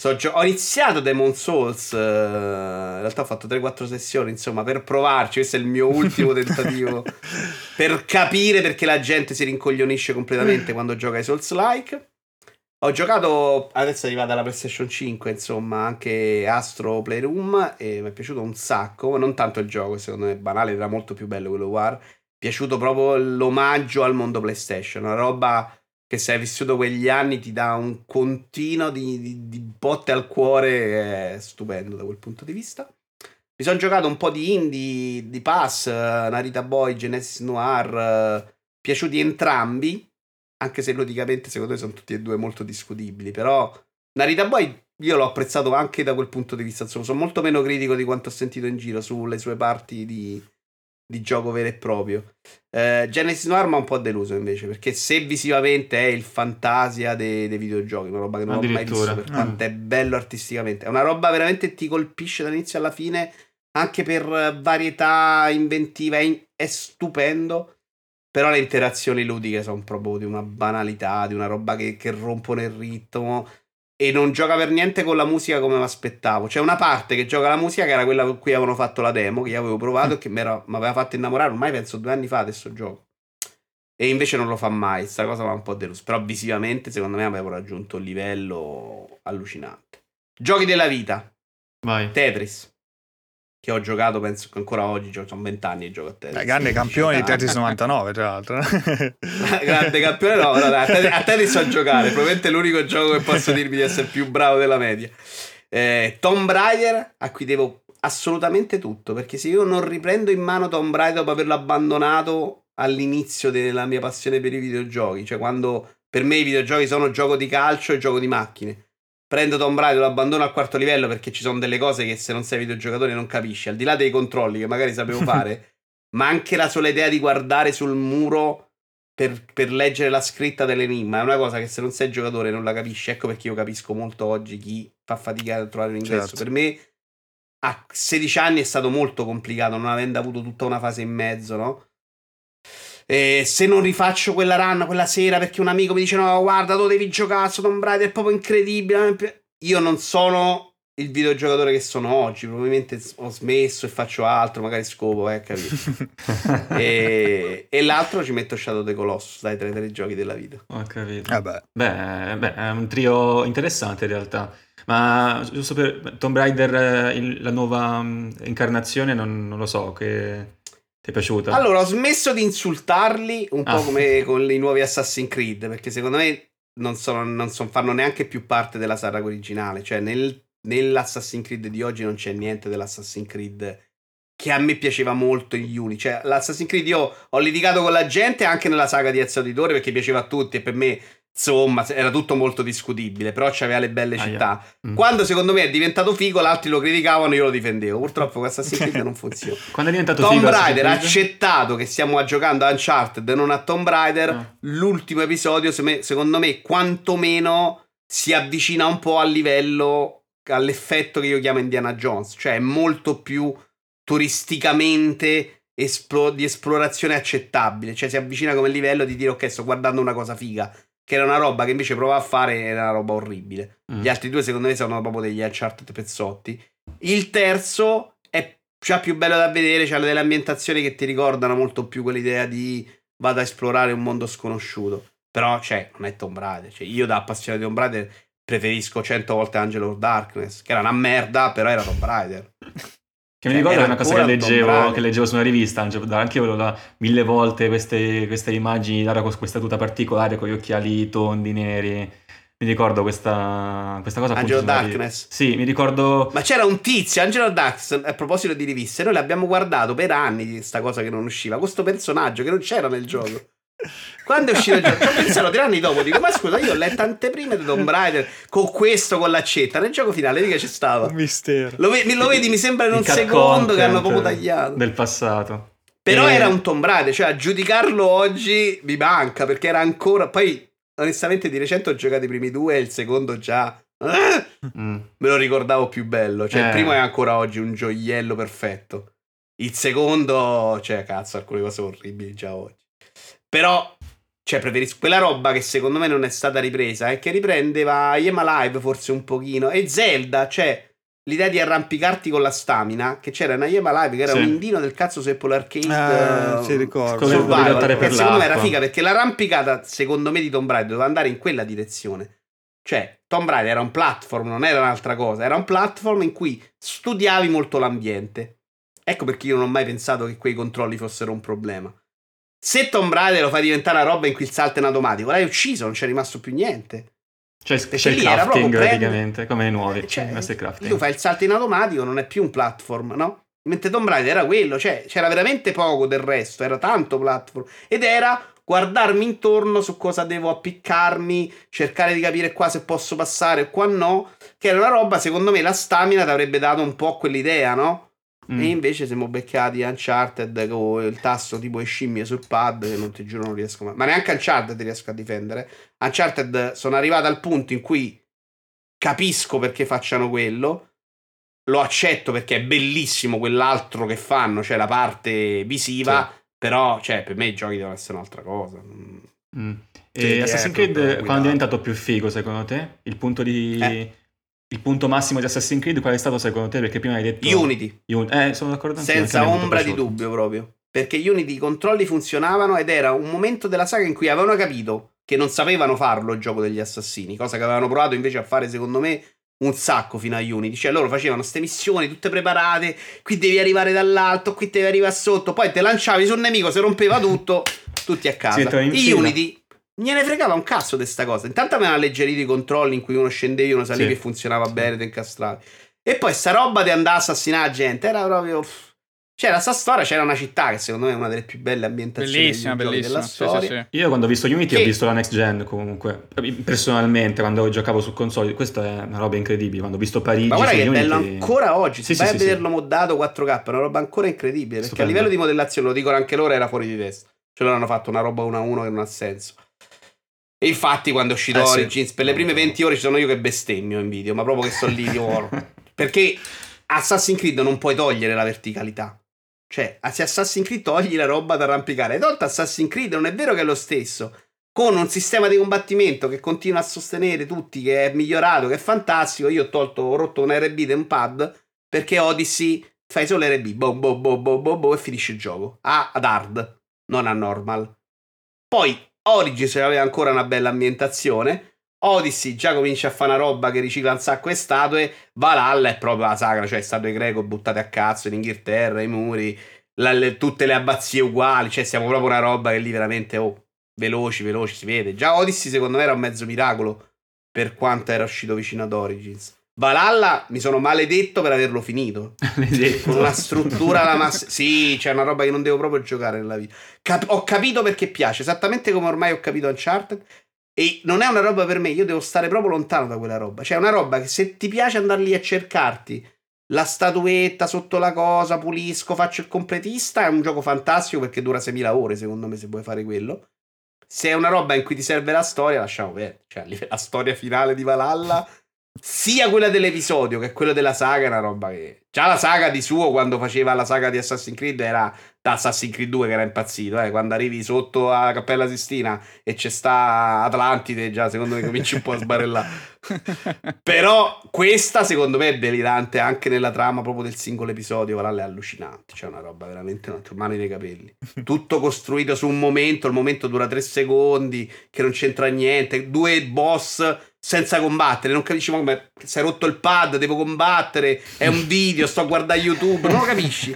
So, ho iniziato Demon Souls, uh, in realtà ho fatto 3-4 sessioni, insomma, per provarci, questo è il mio ultimo tentativo, per capire perché la gente si rincoglionisce completamente quando gioca ai Souls-like. Ho giocato, adesso è arrivata la PlayStation 5, insomma, anche Astro Playroom e mi è piaciuto un sacco, non tanto il gioco, secondo me è banale, era molto più bello quello War. Mi è piaciuto proprio l'omaggio al mondo PlayStation, una roba che se hai vissuto quegli anni ti dà un continuo di, di, di botte al cuore, è stupendo da quel punto di vista. Mi sono giocato un po' di indie, di Pass, Narita Boy, Genesis Noir, piaciuti entrambi anche se logicamente secondo me sono tutti e due molto discutibili, però Narita Boy io l'ho apprezzato anche da quel punto di vista, insomma, sono molto meno critico di quanto ho sentito in giro sulle sue parti di, di gioco vero e proprio. Eh, Genesis Noir mi ha un po' deluso invece, perché se visivamente è il fantasia dei, dei videogiochi, una roba che non ho mai visto per quanto mm. è bello artisticamente, è una roba veramente ti colpisce dall'inizio alla fine, anche per varietà inventiva, è, è stupendo. Però le interazioni ludiche sono proprio di una banalità, di una roba che, che rompono il ritmo. E non gioca per niente con la musica come mi aspettavo. C'è una parte che gioca la musica che era quella con cui avevano fatto la demo, che io avevo provato e che mi aveva fatto innamorare ormai penso due anni fa adesso gioco. E invece non lo fa mai, sta cosa va un po' deluso. Però visivamente secondo me avevo raggiunto un livello allucinante. Giochi della vita. Vai. Tetris che ho giocato, penso che ancora oggi, cioè, sono vent'anni che gioco a Tetris. Eh, grande campione di Tetris 99, tra l'altro. grande campione, no, no a, Tetris, a Tetris so giocare, probabilmente è l'unico gioco che posso dirmi di essere più bravo della media. Eh, Tomb Raider, a cui devo assolutamente tutto, perché se io non riprendo in mano Tomb Raider dopo averlo abbandonato all'inizio della mia passione per i videogiochi, cioè quando per me i videogiochi sono gioco di calcio e gioco di macchine prendo Tomb Raider, lo abbandono al quarto livello perché ci sono delle cose che se non sei videogiocatore non capisci, al di là dei controlli che magari sapevo fare, ma anche la sola idea di guardare sul muro per, per, leggere la scritta dell'enigma è una cosa che se non sei giocatore non la capisci, ecco perché io capisco molto oggi chi fa fatica a trovare l'ingresso. Certo. Per me a 16 anni è stato molto complicato, non avendo avuto tutta una fase in mezzo, no? E se non rifaccio quella run quella sera perché un amico mi dice no guarda tu devi giocare su Tomb Raider è proprio incredibile io non sono il videogiocatore che sono oggi. Probabilmente ho smesso e faccio altro, magari scopo, eh, capito? e, e, l'altro ci metto Shadow the Colossus dai tre, tre giochi della vita. Ho capito. Eh beh. Beh, beh, è un trio interessante in realtà. Ma giusto per Tomb Raider, eh, il, la nuova mm, incarnazione, non, non lo so, che... Ti è piaciuta? Allora, ho smesso di insultarli un ah. po' come con i nuovi Assassin's Creed, perché secondo me non, sono, non sono, fanno neanche più parte della saga originale. Cioè, nel nell'Assassin's Creed di oggi non c'è niente dell'Assassin's Creed che a me piaceva molto in Uni. Cioè, l'Assassin's Creed io ho litigato con la gente anche nella saga di Ezio Auditore perché piaceva a tutti e per me insomma era tutto molto discutibile però c'aveva le belle ah, città. Yeah. mm. quando secondo me è diventato figo altri lo criticavano io lo difendevo. Purtroppo questa Creed non funziona. Quando è diventato Tomb figo Raider ha accettato che stiamo giocando a Uncharted e non a Tomb Raider no. l'ultimo episodio secondo me quantomeno si avvicina un po' al livello all'effetto che io chiamo Indiana Jones, cioè è molto più turisticamente di esplorazione accettabile, cioè si avvicina come livello di dire ok sto guardando una cosa figa, che era una roba che invece provava a fare era una roba orribile. Mm. Gli altri due secondo me sono proprio degli Uncharted pezzotti. Il terzo è già più bello da vedere, c'ha delle ambientazioni che ti ricordano molto più quell'idea di vado a esplorare un mondo sconosciuto. Però, cioè, non è Tomb Raider. Cioè, io da appassionato di Tomb Raider preferisco 100 volte Angel of Darkness, che era una merda, però era Tomb Raider. Che mi ricordo era una cosa che leggevo, che leggevo, su una rivista, anche io là mille volte queste, queste immagini, Lara con questa tuta particolare, con gli occhiali tondi, neri. Mi ricordo questa, questa cosa. Angelo Darkness. Sì, mi ricordo. Ma c'era un tizio, Angelo Darkness, a proposito di riviste, noi l'abbiamo guardato per anni questa cosa che non usciva. Questo personaggio che non c'era nel gioco. Quando è uscito il gioco, ho pensato tre anni dopo, dico, ma scusa, io ho letto anteprime di Tomb Raider con questo, con l'accetta, nel gioco finale, mica c'è stava. Un mistero. Lo, ve- lo vedi, mi sembra in un secondo che hanno proprio tagliato. Del passato. Però e... era un Tomb Raider, cioè a giudicarlo oggi mi manca, perché era ancora... Poi, onestamente, di recente ho giocato i primi due e il secondo già... Mm. Me lo ricordavo più bello, cioè eh. il primo è ancora oggi un gioiello perfetto. Il secondo, cioè, cazzo, alcune cose orribili già oggi. Però, cioè, preferisco quella roba che secondo me non è stata ripresa e che riprendeva Yema Live forse un pochino. E Zelda, cioè, l'idea di arrampicarti con la stamina, che c'era in Yema Live, che era sì. un indino del cazzo su Apple Arcade. Ah, si ricordo. Survival, per secondo me era figa perché l'arrampicata, secondo me, di Tomb Raider doveva andare in quella direzione. Cioè, Tomb Raider era un platform, non era un'altra cosa. Era un platform in cui studiavi molto l'ambiente. Ecco perché io non ho mai pensato che quei controlli fossero un problema. Se Tomb Raider lo fai diventare una roba in cui il salto è in automatico, l'hai ucciso, non c'è rimasto più niente. Cioè, c'è il crafting praticamente, come i nuovi. Cioè, tu fai il salto in automatico, non è più un platform, no? Mentre Tomb Raider era quello, cioè c'era veramente poco del resto, era tanto platform. Ed era guardarmi intorno su cosa devo appiccarmi, cercare di capire qua se posso passare o qua no. Che era una roba, secondo me, la stamina ti avrebbe dato un po' quell'idea, no? Mm. E invece siamo beccati Uncharted con il tasto tipo e scimmie sul pad che non ti giuro non riesco mai. Ma neanche Uncharted riesco a difendere. Uncharted sono arrivato al punto in cui capisco perché facciano quello. Lo accetto perché è bellissimo quell'altro che fanno, cioè la parte visiva. Sì. Però, cioè, per me i giochi devono essere un'altra cosa. Mm. mm. E Assassin's Creed quando è diventato più figo secondo te? Il punto di... Eh il punto massimo di Assassin's Creed qual è stato secondo te? Perché prima hai detto... Unity. Un... Eh, sono d'accordo anch'io. Senza ombra di dubbio proprio. Perché Unity i controlli funzionavano ed era un momento della saga in cui avevano capito che non sapevano farlo il gioco degli assassini, cosa che avevano provato invece a fare secondo me un sacco fino a Unity. Cioè loro facevano queste missioni tutte preparate, qui devi arrivare dall'alto, qui devi arrivare sotto, poi te lanciavi sul nemico, se rompeva tutto, tutti a casa. In Unity ne fregava un cazzo di questa cosa. Intanto avevano alleggerito i controlli in cui uno scendeva e uno saliva sì. e funzionava sì. bene, te incastravi. E poi sta roba di andare a assassinare la gente era proprio. C'era sta storia, c'era una città che secondo me è una delle più belle ambientazioni bellissima, bellissima. della storia. Sì, sì, sì. Io quando ho visto Unity che... ho visto la next gen comunque. Personalmente, quando giocavo su console, questa è una roba incredibile. Quando ho visto Parigi. Ma guarda che è bello ancora oggi. Se vai a vederlo moddato 4K, è una roba ancora incredibile. Perché Stupendo. a livello di modellazione, lo dicono anche loro, era fuori di testa. Ce l'hanno fatto una roba 1 a 1 che non ha senso. E infatti, quando è uscito eh, Origins, sì. per le prime 20 ore ci sono io che bestemmio in video, ma proprio che sto lì di oro. Perché Assassin's Creed non puoi togliere la verticalità. Cioè, se Assassin's Creed togli la roba da arrampicare, hai tolto Assassin's Creed, non è vero che è lo stesso. Con un sistema di combattimento che continua a sostenere tutti, che è migliorato, che è fantastico. Io ho tolto, ho rotto un RB da un pad perché Odyssey fai solo RB, boom, boom, boom, boom, boom, boom, e finisce il gioco. A, ad hard, non a normal. Poi Origins aveva ancora una bella ambientazione. Odyssey già comincia a fare una roba che ricicla un sacco di statue. Valhalla è proprio la sagra, cioè statue greco buttate a cazzo in Inghilterra, i muri, la, le, tutte le abbazie uguali. Cioè, siamo proprio una roba che lì veramente, oh, veloci, veloci, si vede. Già Odyssey secondo me era un mezzo miracolo per quanto era uscito vicino ad Origins. Valhalla mi sono maledetto per averlo finito. Con una struttura alla massa. Sì, c'è una roba che non devo proprio giocare nella vita. Cap- ho capito perché piace, esattamente come ormai ho capito Uncharted. E non è una roba per me, io devo stare proprio lontano da quella roba. Cioè, è una roba che se ti piace andare lì a cercarti la statuetta sotto la cosa, pulisco, faccio il completista, è un gioco fantastico perché dura 6000 ore, secondo me, se vuoi fare quello. Se è una roba in cui ti serve la storia, lasciamo perdere. Cioè, la storia finale di Valhalla sia quella dell'episodio che quella della saga è una roba che... Già la saga di suo, quando faceva la saga di Assassin's Creed, era da Assassin's Creed 2 che era impazzito, eh? quando arrivi sotto a Cappella Sistina e c'è sta Atlantide, già secondo me cominci un po' a sbarellare. Però questa secondo me è delirante anche nella trama proprio del singolo episodio, Valhalla è allucinante, c'è una roba veramente una mano nei capelli. Tutto costruito su un momento, il momento dura tre secondi, che non c'entra niente, due boss senza combattere, non capisci come si è rotto il pad, devo combattere, è un video, sto a guardare YouTube, non lo capisci.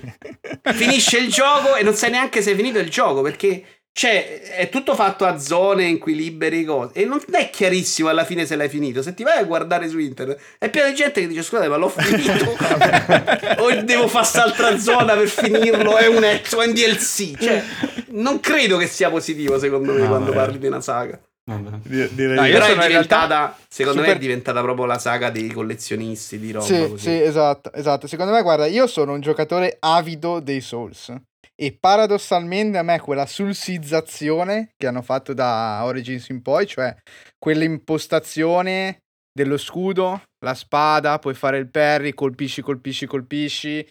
Finisce il gioco e non sai neanche se è finito il gioco perché cioè, è tutto fatto a zone in cui liberi cose. E non è chiarissimo alla fine se l'hai finito. Se ti vai a guardare su internet, è pieno di gente che dice: Scusate, ma l'ho finito. o devo fare quest'altra zona per finirlo. È un ex o un DLC. Cioè, non credo che sia positivo, secondo me, no, quando parli di una saga. Direi no, però è diventata, secondo super... me è diventata proprio la saga dei collezionisti di roba. Sì, così. sì, esatto, esatto. Secondo me, guarda, io sono un giocatore avido dei Souls. E paradossalmente a me quella sulsizzazione che hanno fatto da Origins in poi, cioè quell'impostazione dello scudo, la spada, puoi fare il parry, colpisci, colpisci, colpisci.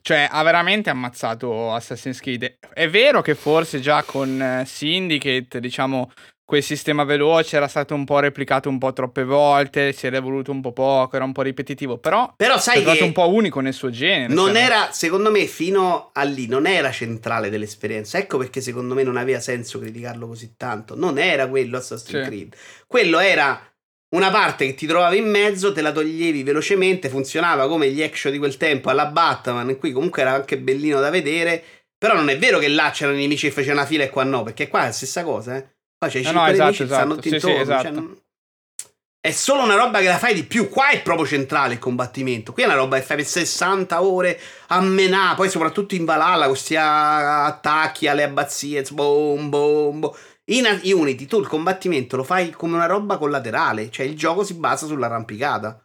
Cioè, ha veramente ammazzato Assassin's Creed. È vero che forse già con eh, Syndicate, diciamo, quel sistema veloce era stato un po' replicato un po' troppe volte, si era evoluto un po' poco, era un po' ripetitivo, però, però sai è stato un po' unico nel suo genere. Non cioè. era, secondo me, fino a lì, non era centrale dell'esperienza. Ecco perché secondo me non aveva senso criticarlo così tanto. Non era quello Assassin's sì. Creed. Quello era una parte che ti trovavi in mezzo, te la toglievi velocemente, funzionava come gli action di quel tempo alla Batman, in cui comunque era anche bellino da vedere. Però non è vero che là c'erano nemici e facevano una fila e qua no, perché qua è la stessa cosa, eh. Qua c'è i no, no, esatto, esatto. stanno tutti sì, intorno. Sì, esatto. cioè, non... È solo una roba che la fai di più. Qua è proprio centrale il combattimento. Qui è una roba che fai per 60 ore a menà. Poi, soprattutto in Valhalla, questi attacchi alle abbazie. Boom, boom, boom. In Unity tu il combattimento lo fai come una roba collaterale. Cioè, il gioco si basa sull'arrampicata.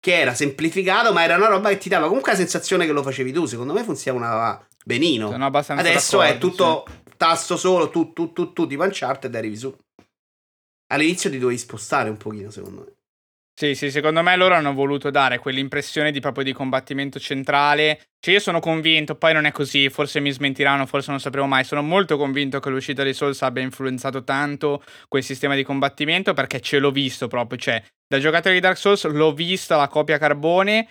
Che era semplificato, ma era una roba che ti dava comunque la sensazione che lo facevi tu. Secondo me funzionava benino. Adesso è tutto. Tasto solo, tu, tu, tu, tu, tipo Uncharted arrivi su. All'inizio ti dovevi spostare un pochino, secondo me. Sì, sì, secondo me loro hanno voluto dare quell'impressione di proprio di combattimento centrale. Cioè, io sono convinto, poi non è così, forse mi smentiranno, forse non sapremo mai. Sono molto convinto che l'uscita di Souls abbia influenzato tanto quel sistema di combattimento perché ce l'ho visto proprio. Cioè, da giocatore di Dark Souls l'ho vista la copia carbone,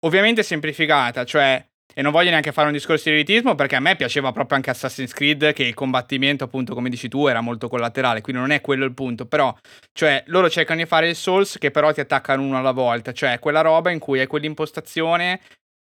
ovviamente semplificata, cioè e non voglio neanche fare un discorso di elitismo perché a me piaceva proprio anche Assassin's Creed che il combattimento appunto come dici tu era molto collaterale, quindi non è quello il punto, però cioè loro cercano di fare il Souls che però ti attaccano uno alla volta, cioè quella roba in cui hai quell'impostazione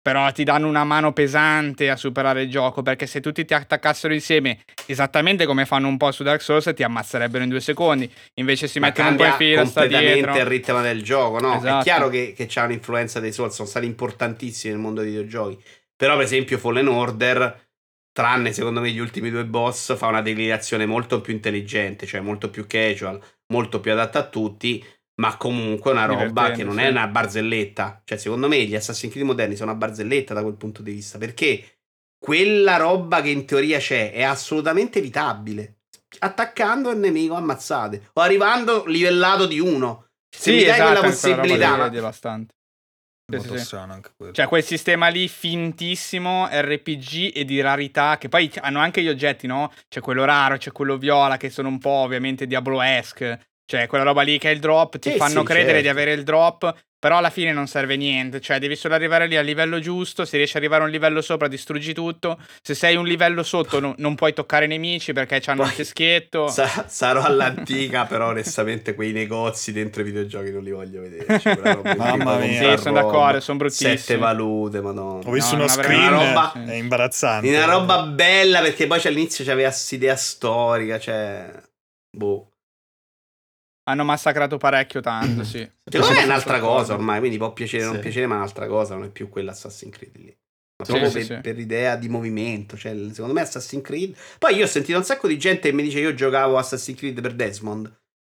però ti danno una mano pesante a superare il gioco perché se tutti ti attaccassero insieme esattamente come fanno un po' su Dark Souls ti ammazzerebbero in due secondi. Invece si Ma mettono un po' in fila completamente il ritmo del gioco no? Esatto. è chiaro che, che c'è un'influenza dei Souls sono stati importantissimi nel mondo dei videogiochi però, per esempio, Fallen Order, tranne secondo me gli ultimi due boss, fa una declinazione molto più intelligente, cioè molto più casual, molto più adatta a tutti. Ma comunque una roba che non sì. è una barzelletta. Cioè, secondo me gli Assassin's Creed moderni sono una barzelletta da quel punto di vista. Perché quella roba che in teoria c'è è assolutamente evitabile. Attaccando il nemico ammazzate. O arrivando livellato di uno. Se sì, mi dai esatto, quella possibilità. Devastante. Molto sì, strano anche quello. Cioè quel sistema lì fintissimo, RPG e di rarità, che poi hanno anche gli oggetti, no? C'è quello raro, c'è quello viola, che sono un po' ovviamente Diablo-esque. Cioè quella roba lì che è il drop, ti sì, fanno sì, credere certo. di avere il drop, però alla fine non serve niente, cioè devi solo arrivare lì al livello giusto, se riesci ad arrivare a un livello sopra distruggi tutto, se sei un livello sotto no, non puoi toccare i nemici perché hanno il ceschietto. Sa- sarò all'antica, però onestamente quei negozi dentro i videogiochi non li voglio vedere. Cioè, Mamma mia, sì, sono d'accordo, sono bruttissimi. Sette valute, madonna. Ho visto no, uno screen, roba, è imbarazzante. Una roba bella perché poi all'inizio c'aveva questa idea storica, cioè... Boh. Hanno massacrato parecchio tanto, sì. Secondo me è un'altra cosa ormai, quindi può piacere o non piacere, ma è un'altra cosa, non è più quella Assassin's Creed lì. Ma proprio sì, per, sì. per, idea di movimento, cioè secondo me Assassin's Creed... Poi io ho sentito un sacco di gente che mi dice io giocavo Assassin's Creed per Desmond.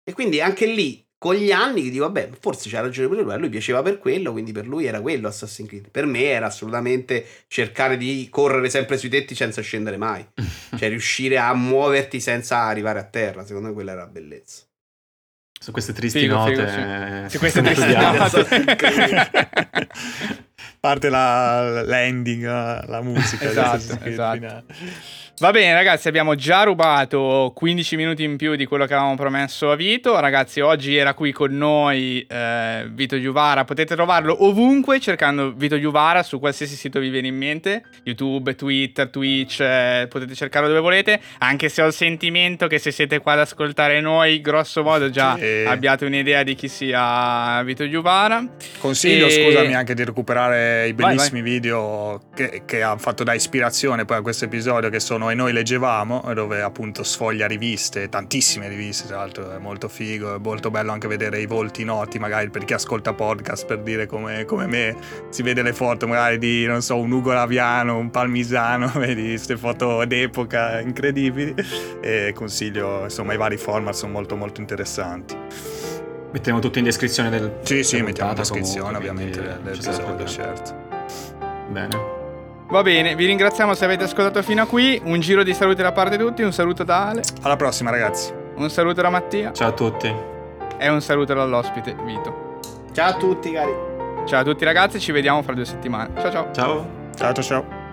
E quindi anche lì, con gli anni, dico vabbè, forse c'ha ragione pure lui, a lui piaceva per quello, quindi per lui era quello Assassin's Creed. Per me era assolutamente cercare di correre sempre sui tetti senza scendere mai. cioè riuscire a muoverti senza arrivare a terra, secondo me quella era la bellezza. Su queste tristi figo, note. Figo, sì. Su queste tristi note. Parte la, l'ending, la musica. esatto, esatto. Va bene, ragazzi, abbiamo già rubato 15 minuti in più di quello che avevamo promesso a Vito. Ragazzi, oggi era qui con noi eh, Vito Giuvara. Potete trovarlo ovunque cercando Vito Giuvara su qualsiasi sito vi viene in mente: YouTube, Twitter, Twitch. Eh, potete cercarlo dove volete. Anche se ho il sentimento che se siete qua ad ascoltare noi, grosso modo già sì. abbiate un'idea di chi sia Vito Giuvara. Consiglio, e... scusami, anche di recuperare i bellissimi vai, vai. video che, che ha fatto da ispirazione poi a questo episodio, che sono e noi leggevamo, dove appunto sfoglia riviste, tantissime riviste, tra l'altro è molto figo, è molto bello anche vedere i volti noti, magari per chi ascolta podcast, per dire come, come me, si vede le foto magari di, non so, un Ugo Laviano, un Palmisano, vedi queste foto d'epoca incredibili e consiglio, insomma, i vari format sono molto molto interessanti. Mettiamo tutto in descrizione del Sì, sì, mettiamo in descrizione ovviamente dell'episodio, certo. Bene. Va bene, vi ringraziamo se avete ascoltato fino a qui. Un giro di saluti da parte di tutti. Un saluto da Ale. Alla prossima, ragazzi. Un saluto da Mattia. Ciao a tutti. E un saluto dall'ospite Vito. Ciao a tutti, cari. Ciao a tutti, ragazzi. Ci vediamo fra due settimane. Ciao, ciao. Ciao. Ciao, ciao, ciao.